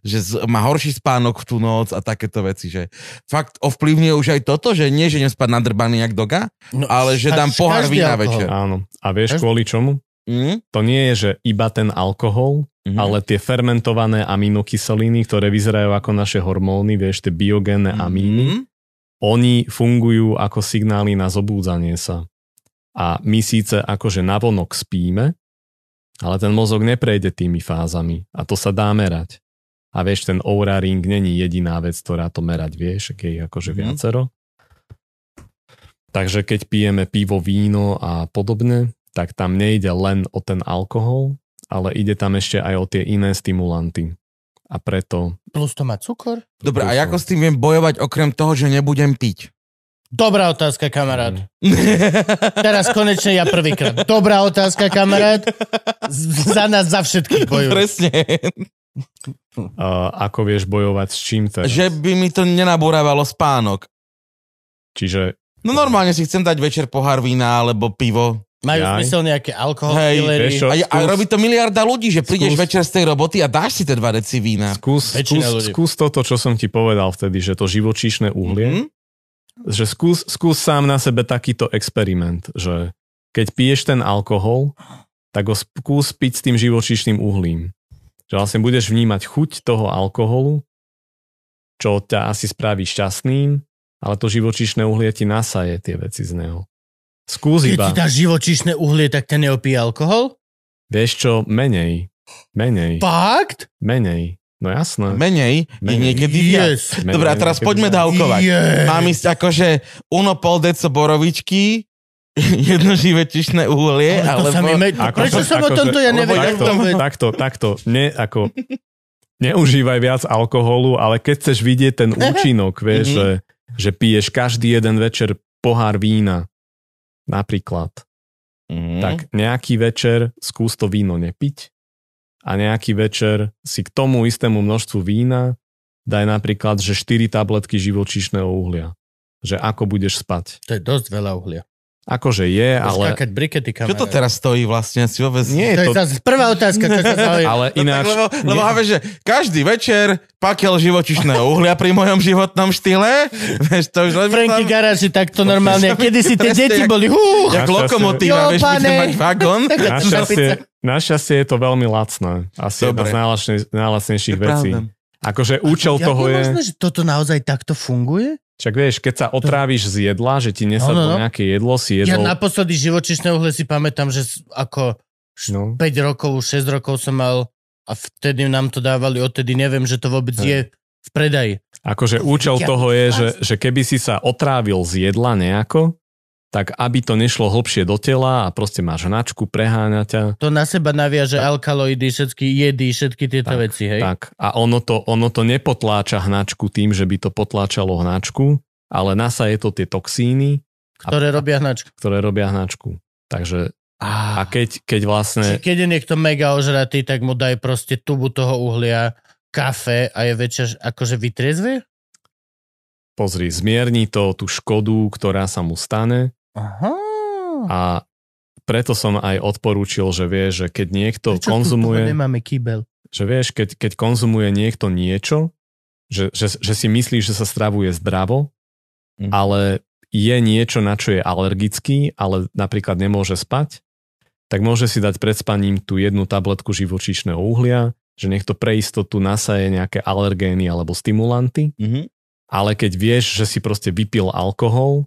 že z- má horší spánok v tú noc a takéto veci, že fakt ovplyvňuje už aj toto, že nie, že idem spať nadrbaný jak doga, No, ale že dám pohár vína večer. Áno. A vieš kvôli čomu? Mm? To nie je, že iba ten alkohol, Mhm. ale tie fermentované aminokyseliny, ktoré vyzerajú ako naše hormóny, vieš, tie biogénne amíny, Mm? oni fungujú ako signály na zobúdzanie sa. A my síce akože navonok spíme, ale ten mozog neprejde tými fázami a to sa dá merať. A vieš, ten Oura Ring není jediná vec, ktorá to merať vieš, keď je akože Mhm. viacero. Takže keď pijeme pivo, víno a podobne, tak tam nejde len o ten alkohol, ale ide tam ešte aj o tie iné stimulanty. A preto... Plus to má cukor? Dobre, a ako s tým viem bojovať okrem toho, že nebudem piť? Dobrá otázka, kamarát. Mm. Teraz konečne ja prvýkrát. Dobrá otázka, kamarát. Z- za nás, za všetkých bojujú. Presne. uh, ako vieš bojovať s čím teraz. Že by mi to nenabúravalo spánok. Čiže No normálne si chcem dať večer pohár vína alebo pivo. Majú Jaj. zmysel nejaké alkohol, Hej, dealery. vieš čo? A, a skús- robí to miliarda ľudí, že prídeš skús- večer z tej roboty a dáš si tie dva deci vína. skús, Väčšina skús, ľudí. skús toto, čo som ti povedal vtedy, že to živočíšne uhlie, Mhm. že skús, skús sám na sebe takýto experiment, že keď piješ ten alkohol, tak ho skús piť s tým živočíšnym uhlím. Že vlastne budeš vnímať chuť toho alkoholu, čo ťa asi spraví šťastným, ale to živočíšne uhlie ti nasaje tie veci z neho. Skús Keď iba, ti dáš živočíšne uhlie, tak ten neopíje alkohol? vieš čo, menej, menej, Fakt? menej. No jasné. Menej, je Menej. niekedy viac. Yes. menej Dobre, a teraz poďme viac. dávkovať. Yes. Mám ísť akože uno pol deco borovičky, jedno živočišné uhlie, Ale to alebo... sa me... Ako- Prečo som o akože- tomto ja nevedel? takto- vôbec? takto, takto, ne, ako, neužívaj viac alkoholu, ale keď chceš vidieť ten účinok, vieš, Mhm. že, že piješ každý jeden večer pohár vína, napríklad, Mhm. tak nejaký večer skús to víno nepiť a nejaký večer si k tomu istému množstvu vína daj napríklad, že 4 tabletky živočíšneho uhlia. Že ako budeš spať. To je dosť veľa uhlia. Akože je, ale, Skákať brikety, kamarát. Čo to teraz stojí vlastne? Si vôbec... Nie To je to, zase prvá otázka, čo sa ale No ináč... tak, lebo, lebo nie- že každý večer pakel živočišného uhlia pri mojom životnom štýle. Vieš, to už len Franky Garáži takto normálne. Kedy si tie deti jak- boli, hú, Jak lokomotíva, vieš, bude pane. mať vagón. Našťastie, našťastie je to veľmi lacné. Asi jedna Dobre. z najlacne- najlacnejších To je vecí. Akože účel Jak toho je je... možné, že toto naozaj takto funguje? Však vieš, keď sa otráviš z jedla, že ti No, no, nesadlo no. nejaké jedlo, si Ja jedol... naposledy živočišné uhle si pamätám, že ako No. 5 rokov, 6 rokov som mal a vtedy nám to dávali, odtedy neviem, že to vôbec Hej. je v predaji. Akože účel Ja- toho je, že, že keby si sa otrávil z jedla nejako, tak aby to nešlo hlbšie do tela a proste máš hnačku, preháňa ťa. To na seba naviaže alkaloidy, všetky jedy, všetky tieto Tak, veci, hej? Tak. A ono to, ono to nepotláča hnačku tým, že by to potláčalo hnačku, ale nasaje to tie toxíny, Ktoré robia hnačku. ktoré robia hnačku. Takže a keď, keď vlastne... Čiže keď je niekto mega ožratý, tak mu daj proste tubu toho uhlia, kafe a je väčšia, akože vytriezve? Pozri, zmierni to tú škodu, ktorá sa mu stane Aha. a preto som aj odporúčil, že vieš, že keď niekto Prečo konzumuje, nemáme kýbel? že vieš, keď, keď konzumuje niekto niečo, že, že, že si myslí, že sa stravuje zdravo, Mhm. ale je niečo, na čo je alergický, ale napríklad nemôže spať, tak môže si dať pred spaním tú jednu tabletku živočíšneho uhlia, že nech to pre istotu nasaje nejaké alergény alebo stimulanty, Mhm. Ale keď vieš, že si proste vypil alkohol,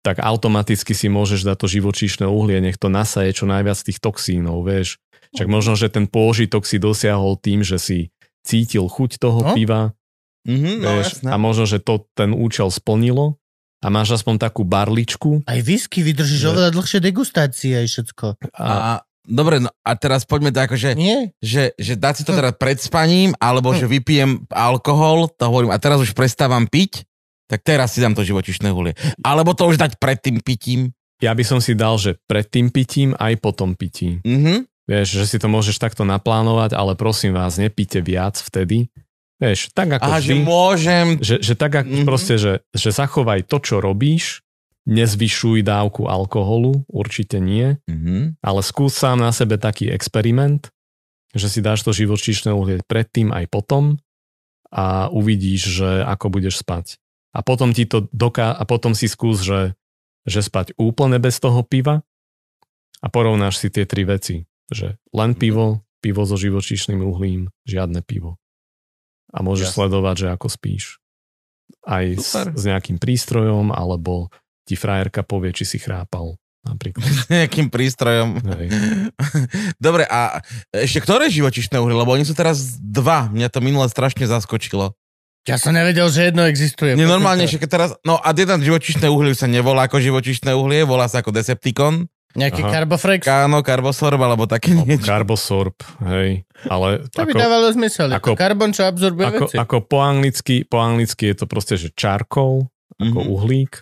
tak automaticky si môžeš dať to živočíšne uhlie, nech to nasaje čo najviac tých toxínov, vieš. Však možno, že ten pôžitok si dosiahol tým, že si cítil chuť toho No. piva, Mhm, no vieš, jasné. a možno, že to ten účel splnilo a máš aspoň takú barličku Aj whisky vydržíš Že- oveľa dlhšie degustácie aj všetko. a, A, dobre, no a teraz poďme tak, že, Nie? že, že dať si to teda pred spaním, alebo že vypijem alkohol, to hovorím, a teraz už prestávam piť, tak teraz si dám to živočišné uhlie. Alebo to už dať pred tým pitím. ja by som si dal, že pred tým pitím aj po tom pití. Mhm. Vieš, že si to môžeš takto naplánovať, ale prosím vás, nepíte viac vtedy. Vieš, tak ako Aha, že vždy. môžem... Že, že tak ako Mhm. mm-hmm. proste, že, že zachovaj to, čo robíš, nezvyšuj dávku alkoholu, určite nie, Mhm. ale skús sám na sebe taký experiment, že si dáš to živočíšne uhlie predtým aj potom a uvidíš, že ako budeš spať. A potom, ti to doká- a potom si skús, že, že spať úplne bez toho piva a porovnáš si tie tri veci. Že len pivo, pivo so živočíšnym uhlím, žiadne pivo. A môžeš Jasne. sledovať, že ako spíš. Aj s, s nejakým prístrojom, alebo ti frajerka povie, či si chrápal. Napríklad. Nejakým prístrojom. Hej. Dobre, a ešte ktoré živočišné uhlie? Lebo oni sú teraz dva. Mňa to minule strašne zaskočilo. Ja som nevedel, že jedno existuje. Nie, normálne, že keď teraz... No a jeden živočišné uhlie sa nevolá ako živočišné uhlie, volá sa ako Decepticon. Nejaký Aha. Carbofrex? Káno, Carbosorb, alebo také niečo. Carbosorb, hej. Ale To by ako, dávalo zmysel. ako- karbon, čo absorbuje ako, veci. ako po, anglicky, po anglicky je to proste, že charcoal, ako Mhm. uhlík.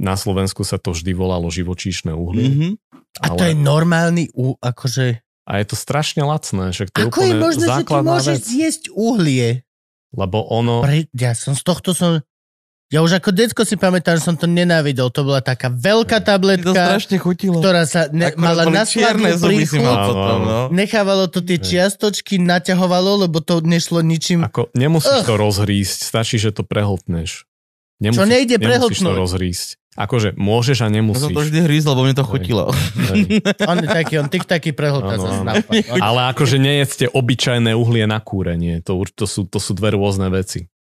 Na Slovensku sa to vždy volalo živočíšne uhlie. Mhm. A to je normálny, u, akože... A je to strašne lacné, že to je Ako je úplne možné, že ty môžeš vec. zjesť uhlie? Lebo ono, Pre, ja som z tohto som... Ja už ako decko si pamätám, že som to nenávidel. To bola taká veľká to tabletka, strašne chutilo. ktorá sa ne, mala na Áno, potom, no. Nechávalo to tie čiastočky, naťahovalo, lebo to nešlo ničím. ako nemusíš Ugh. to rozhrísť, stačí, že to prehltneš. Nemusíš, Čo nejde nemusíš to prehltnúť? Akože môžeš a Ja som nemusíš. to vždy hrízl, lebo mne to chutilo. Hej. On je taký, on tik taký prehltá snapá. Ale akože nejedzte obyčajné uhlie na kúrenie. To, už- to, sú, to sú dve rôzne veci.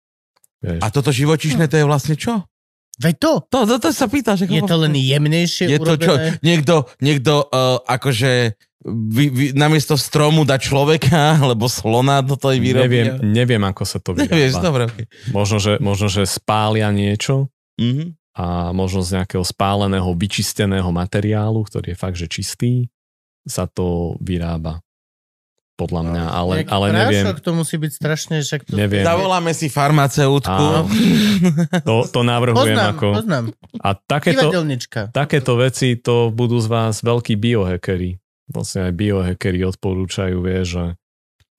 Vieš. A toto živočíšne, to je vlastne čo? Veď to, To, to, to sa pýta, že je to len jemnejšie Je to čo? urobené. Niekto, niekto uh, akože vy, vy, namiesto stromu dá človeka, alebo slona do toho vyrobí. Neviem, neviem, ako sa to Nevieš, vyrába. dobre. Okay. Možno že, možno, že spália niečo Mhm. A možno z nejakého spáleného, vyčisteného materiálu, ktorý je fakt, že čistý, sa to vyrába. Podľa mňa, ale, Nejaký ale neviem, to musí byť strašne, však to... Neviem. Zavoláme si farmaceutku. Áno. to, to navrhujem Poznám, ako... poznám. A takéto, takéto veci to budú z vás veľkí biohackery. Vlastne aj biohackery odporúčajú, vie, že,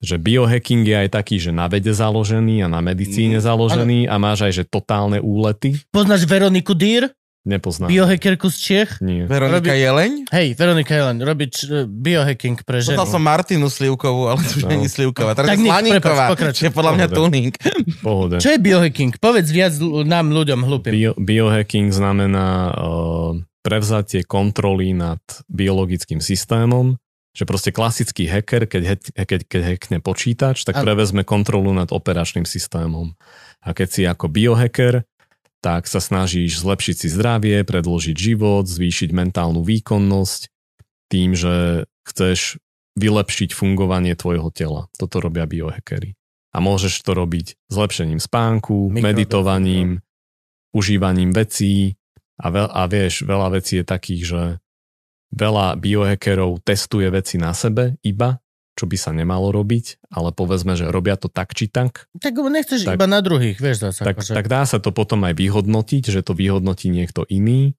že biohacking je aj taký, že na vede založený a na medicíne Mm, založený a máš aj, že totálne úlety. Poznáš Veroniku Dýr? Nepoznám. Biohackerku z Čech? Nie. Veronika Robí- Jeleň? Hej, Veronika Jelen, robí č- biohacking pre ženu. Poznal som Martinu Slivkovú, ale to už No. není Slivková. Teraz Tak Slaníková, je podľa mňa tuning. Pohode. Čo je biohacking? Povedz viac nám, ľuďom, hlupým. Bio, biohacking znamená uh, prevzatie kontroly nad biologickým systémom, že proste klasický hacker, keď, he, keď, keď hackne počítač, tak prevezme kontrolu nad operačným systémom. A keď si ako biohacker, tak sa snažíš zlepšiť si zdravie, predložiť život, zvýšiť mentálnu výkonnosť tým, že chceš vylepšiť fungovanie tvojho tela. Toto robia biohackery. A môžeš to robiť zlepšením spánku, Mikrodosing, meditovaním, užívaním vecí a, veľ, a vieš, veľa vecí je takých, že veľa biohackerov testuje veci na sebe iba, čo by sa nemalo robiť, ale povedzme, že robia to tak či tak, Tak nechceš Tak- iba na druhých, vieš zase. tak, akože. tak dá sa to potom aj vyhodnotiť, že to vyhodnotí niekto iný.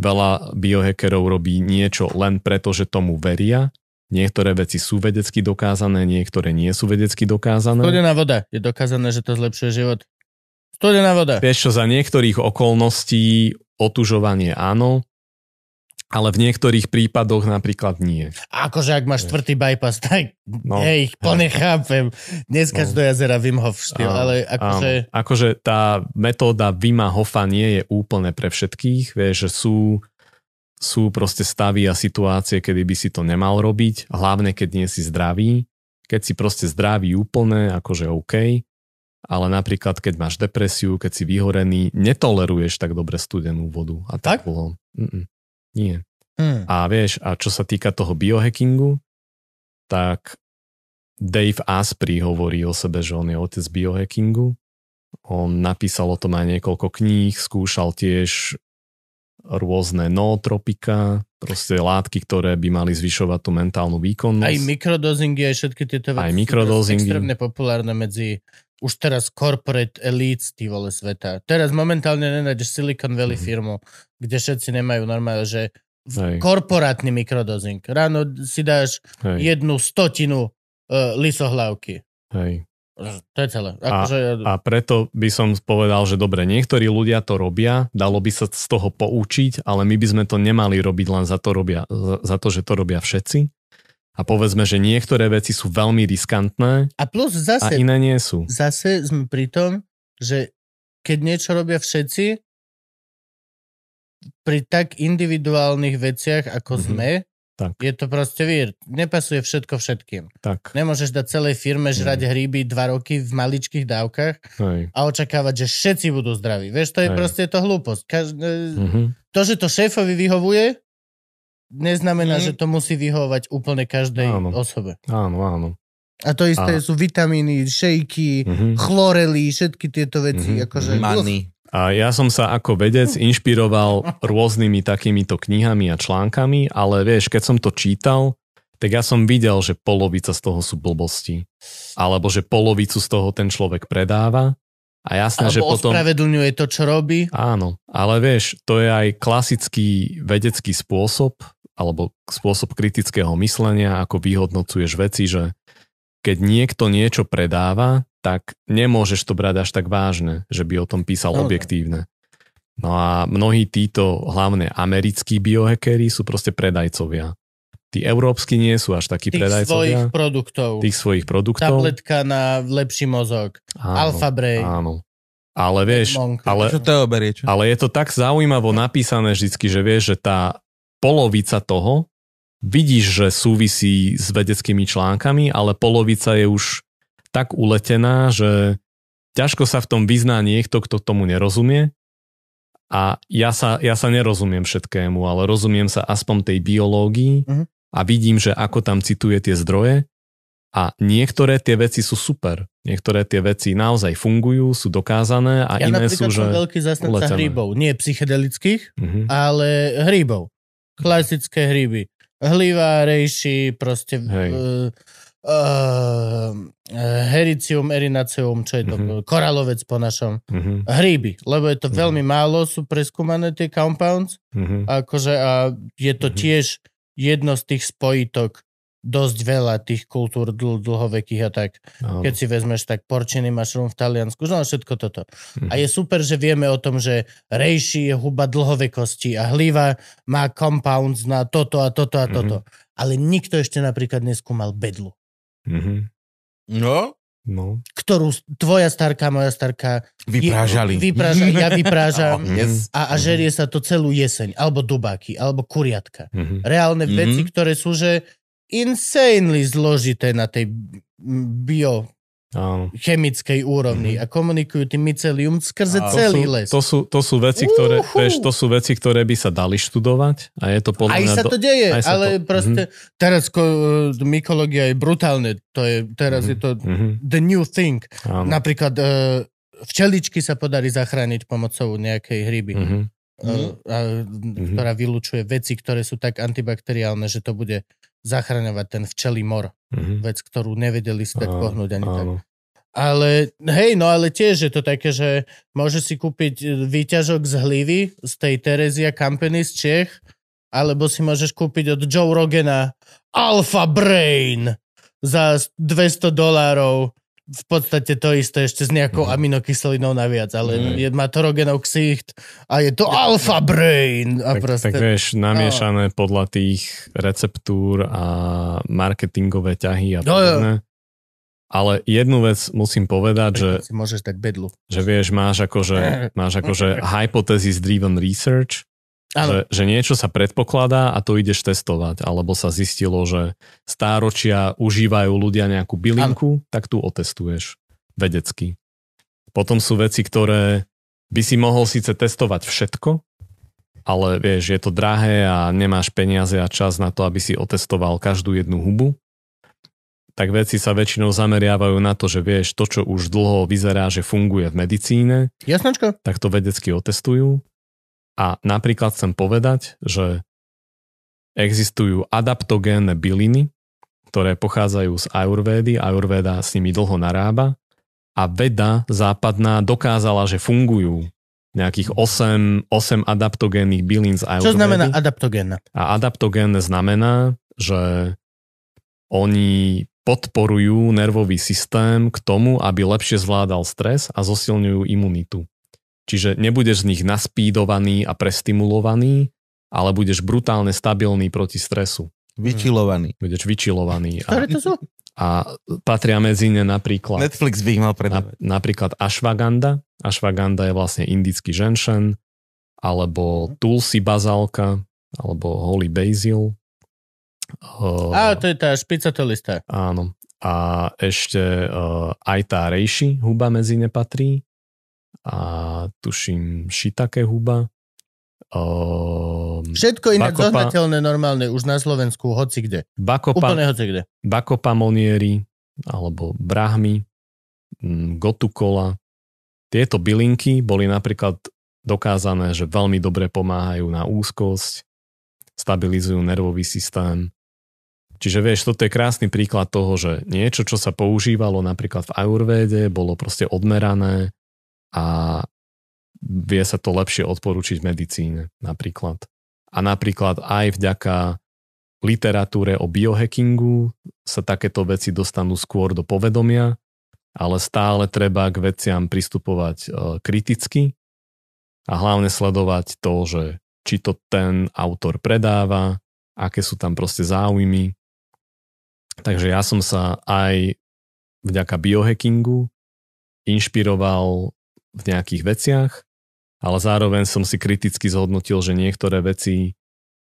Veľa biohackerov robí niečo len preto, že tomu veria. Niektoré veci sú vedecky dokázané, niektoré nie sú vedecky dokázané. Studená voda. Je dokázané, že to zlepšuje život. Studená voda. Vieš čo, za niektorých okolností otužovanie áno, ale v niektorých prípadoch napríklad nie. Akože ak máš štvrtý bypass, tak No, hej, plne chápem. Dneska No. do jazera Wim Hof štýl, Áno, ale akože... Áno. Akože tá metóda Vima Hofa nie je úplne pre všetkých, vieš, že sú, sú proste stavy a situácie, kedy by si to nemal robiť, hlavne keď nie si zdravý. Keď si proste zdravý úplne, akože OK, ale napríklad keď máš depresiu, keď si vyhorený, netoleruješ tak dobre studenú vodu. A Tak? tak? Bolo. Mm-mm. Nie. Hm. A vieš, a čo sa týka toho biohackingu, tak Dave Asprey hovorí o sebe, že on je otec biohackingu. On napísal o tom aj niekoľko kníh, skúšal tiež rôzne nootropika, proste látky, ktoré by mali zvyšovať tú mentálnu výkonnosť. Aj mikrodozingy, aj všetky tieto veci. Aj teraz Extrémne populárne medzi už teraz corporate elites, ty vole sveta. Teraz momentálne nenájdeš Silicon Valley Mhm. firmu, kde všetci nemajú normálne, že Hej. korporátny mikrodozing. Ráno si dáš Hej, jednu stotinu uh, lisohlávky. hej. To je celé. Akože, A preto by som povedal, že dobre, niektorí ľudia to robia, dalo by sa z toho poučiť, ale my by sme to nemali robiť len za to, robia, za, za to že to robia všetci. A povedzme, že niektoré veci sú veľmi riskantné a plus a zase, iné nie sú. zase sme pri tom, že keď niečo robia všetci, pri tak individuálnych veciach, ako Mhm. sme, Tak. je to proste vír. Nepasuje všetko všetkým. Tak, Nemôžeš dať celej firme Mhm. žrať hríby dva roky v maličkých dávkach hej. a očakávať, že všetci budú zdraví. Vieš, to je Hej. proste to hlúposť. Kaž... Mhm. To, že to šéfovi vyhovuje, neznamená, Mhm. že to musí vyhovovať úplne každej Áno. osobe. Áno, áno. A to isté A- sú vitamíny, šejky, Mhm. chlorely, všetky tieto veci. Mhm, Akože. Money. A ja som sa ako vedec inšpiroval rôznymi takýmito knihami a článkami, ale vieš, keď som to čítal, tak ja som videl, že polovica z toho sú blbosti. Alebo že polovicu z toho ten človek predáva A jasné, že potom... ospravedlňuje to, čo robí. Áno, ale vieš, to je aj klasický vedecký spôsob, alebo spôsob kritického myslenia, ako vyhodnocuješ veci, že keď niekto niečo predáva, tak nemôžeš to brať až tak vážne, že by o tom písal no. objektívne. No a mnohí títo hlavne americkí biohackery sú proste predajcovia. Tí európsky nie sú až takí Tých svojich predajcovia produktov. tých svojich produktov. Tabletka na lepší mozog. Áno, Alpha Brain. Áno. Ale vieš, ale, Čo to oberie, čo? ale je to tak zaujímavo napísané vždycky, že vieš, že tá polovica toho vidíš, že súvisí s vedeckými článkami, ale polovica je už tak uletená, že ťažko sa v tom vyzná niekto, kto tomu nerozumie. A ja sa, ja sa nerozumiem všetkému, ale rozumiem sa aspoň tej biológii Mhm. A vidím, že ako tam cituje tie zdroje a niektoré tie veci sú super. Niektoré tie veci naozaj fungujú, sú dokázané a Ja iné sú, že... som veľký zastanca hríbov. Nie psychedelických, Mhm. ale hríbov. Klasické hríby. Hliva, rejši, proste Hej. uh, uh, hericium, erinaceum, čo je to? Mhm. Koralovec po našom. Mhm. Hríby, lebo je to Mhm. veľmi málo, sú preskúmané tie compounds, Mhm. akože a je to Mhm. tiež jedno z tých spojitok dosť veľa tých kultúr dl- dlhovekých a tak. Áno. Keď si vezmeš tak porčený mushroom v Taliansku, no všetko toto. Mhm. A je super, že vieme o tom, že rejši je huba dlhovekosti a hliva má compounds na toto a toto a Mhm. toto. Ale nikto ešte napríklad neskúmal bedlu. Mhm. No, No. Ktorú tvoja starka, moja starka vyprážali. Je, vypráža, ja vyprážam Oh, yes. a, a žerie sa to celú jeseň. Alebo dubáky, alebo kuriatka. Mhm. Reálne Mhm. veci, ktoré sú že insanely zložité na tej bio Áno. chemickej úrovni a komunikujú tým mycelium skrze A to celý sú, les. To sú, to sú veci, ktoré, Uhu. vieš, to sú veci, ktoré by sa dali študovať a je to podľa Aj mňa... sa to deje, aj sa ale to- proste teraz ko, e, mykológia je brutálne. To je, teraz je to Mhm. the new thing. Áno. Napríklad e, včeličky sa podarí zachrániť pomocou nejakej hryby, Mhm. A, ktorá vylučuje veci, ktoré sú tak antibakteriálne, že to bude zachraňovať ten včelí mor. Mhm. Vec, ktorú nevedeli tak Áno, pohnúť ani tak. áno. Ale hej, no ale tiež je to také, že môže si kúpiť e, výťažok z hlivy z tej Terezia Company z Čech, alebo si môžeš kúpiť od Joe Rogana Alpha Brain za 200 dolárov. V podstate to isté ešte s nejakou Mhm. aminokyselinou naviac, ale Mhm. je, má to Roganov ksicht a je to Alpha Brain. A Tak, proste, tak vieš, namiešané podľa tých receptúr a marketingové ťahy a jo. podobne. Ale jednu vec musím povedať, že, si môžeš dať bedlu. že vieš, máš akože, máš akože hypothesis driven research, Že, že niečo sa predpokladá a to ideš testovať, alebo sa zistilo, že stáročia užívajú ľudia nejakú bylinku, tak tu otestuješ vedecky. Potom sú veci, ktoré by si mohol síce testovať všetko, ale vieš, je to drahé a nemáš peniaze a čas na to, aby si otestoval každú jednu hubu, tak veci sa väčšinou zameriavajú na to, že vieš, to, čo už dlho vyzerá, že funguje v medicíne, jasnočko? tak to vedecky otestujú. A napríklad chcem povedať, že existujú adaptogénne byliny, ktoré pochádzajú z Ayurvédy, Ayurveda s nimi dlho narába a veda západná dokázala, že fungujú nejakých 8, 8 adaptogénnych bylín z Ayurvédy. Čo znamená adaptogénna? A adaptogénne znamená, že oni podporujú nervový systém k tomu, aby lepšie zvládal stres a zosilňujú imunitu. Čiže nebudeš z nich naspídovaný a prestimulovaný, ale budeš brutálne stabilný proti stresu. Vyčilovaný. Budeš vyčilovaný. Ktoré A, to sú? a patria medzi ne napríklad, Netflix by ich mal na, predávať. napríklad ashwagandha. Ashwagandha je vlastne indický ženšen, alebo tulsi bazálka, alebo holy basil. Uh, Á, to je tá špica to lista. Áno. A ešte uh, aj tá rejši huba medzi ne patrí. A tuším šitake huba. Uh, Všetko iné Bakopa- zohnateľné normálne už na Slovensku, hoci kde. bakopa, Úplne hoci kde. bakopa monieri alebo brahmy, mm, gotukola. Tieto bylinky boli napríklad dokázané, že veľmi dobre pomáhajú na úzkosť, stabilizujú nervový systém. Čiže vieš, toto je krásny príklad toho, že niečo, čo sa používalo napríklad v Ayurvéde, bolo proste odmerané a vie sa to lepšie odporúčiť v medicíne napríklad. A napríklad aj vďaka literatúre o biohackingu sa takéto veci dostanú skôr do povedomia, ale stále treba k veciam pristupovať e, kriticky a hlavne sledovať to, že či to ten autor predáva, aké sú tam proste záujmy. Takže ja som sa aj vďaka biohackingu inšpiroval v nejakých veciach, ale zároveň som si kriticky zhodnotil, že niektoré veci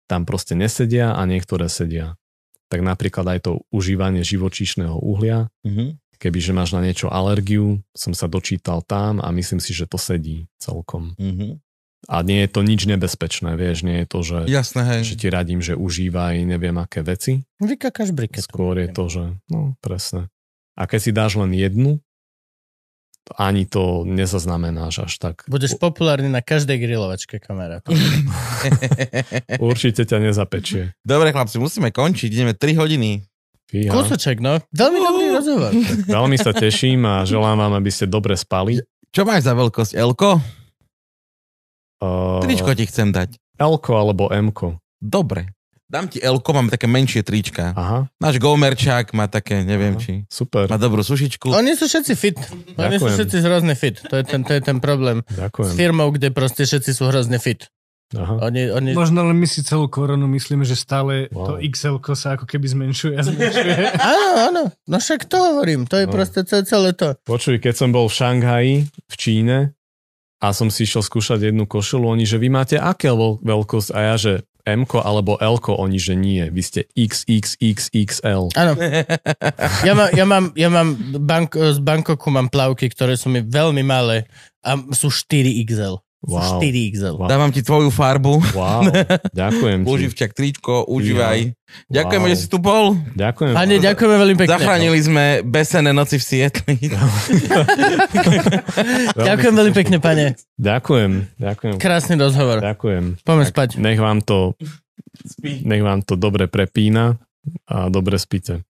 tam proste nesedia a niektoré sedia. Tak napríklad aj to užívanie živočíšneho uhlia, Mhm. kebyže máš na niečo alergiu, som sa dočítal tam a myslím si, že to sedí celkom. Mhm. A nie je to nič nebezpečné, vieš, nie je to, že, Jasné, hej. že ti radím, že užívaj neviem aké veci. Vykakáš briketu. Skôr je to, že no presne. A keď si dáš len jednu, ani to nezaznamenáš až tak. Budeš populárny na každej grilovačke kamera. Určite ťa nezapečie. Dobre, chlapci, musíme končiť. Ideme 3 hodiny. Fíha. Kúsoček, no. Veľmi dobrý rozhovor. Veľmi sa teším a želám vám, aby ste dobre spali. Čo máš za veľkosť? Elko? Uh, Tričko ti chcem dať. L-ko alebo M-ko. Dobre. Dám ti Elko, máme také menšie trička. Aha, Náš Gomerčák má také, neviem Aha. či. super. Má dobrú sušičku. Oni sú všetci fit. Oni sú Ďakujem. všetci hrozne fit. To je ten, to je ten problém. S Ďakujem. firmou, kde proste všetci sú hrozne fit. Aha. Oni, oni... Možno len my si celú koronu myslíme, že stále Wow. to XL sa ako keby zmenšuje a zmenšuje. Áno, áno. No však to hovorím. To je No. proste celé, to. Počuj, keď som bol v Šanghaji, v Číne a som si išiel skúšať jednu košelu, oni, že vy máte aké veľ- veľkosť a ja, že m alebo l oni, že nie, vy ste XXXXL. Áno. Ja, má, ja mám, ja mám bank, z Bangkoku mám plavky, ktoré sú mi veľmi malé a sú 4XL. Wow. 4XL. Wow. Dávam ti tvoju farbu. Wow, ďakujem ti. Uživčak, tričko, užívaj. Wow. Ďakujeme, že si tu bol. Ďakujem. Pane, ďakujeme veľmi pekne. Zachránili sme besené noci v Sietli. Ďakujem veľmi pekne, pane. Ďakujem, ďakujem. Krásny rozhovor. Ďakujem. Poďme spať. Nech vám to, nech vám to dobre prepína a dobre spíte.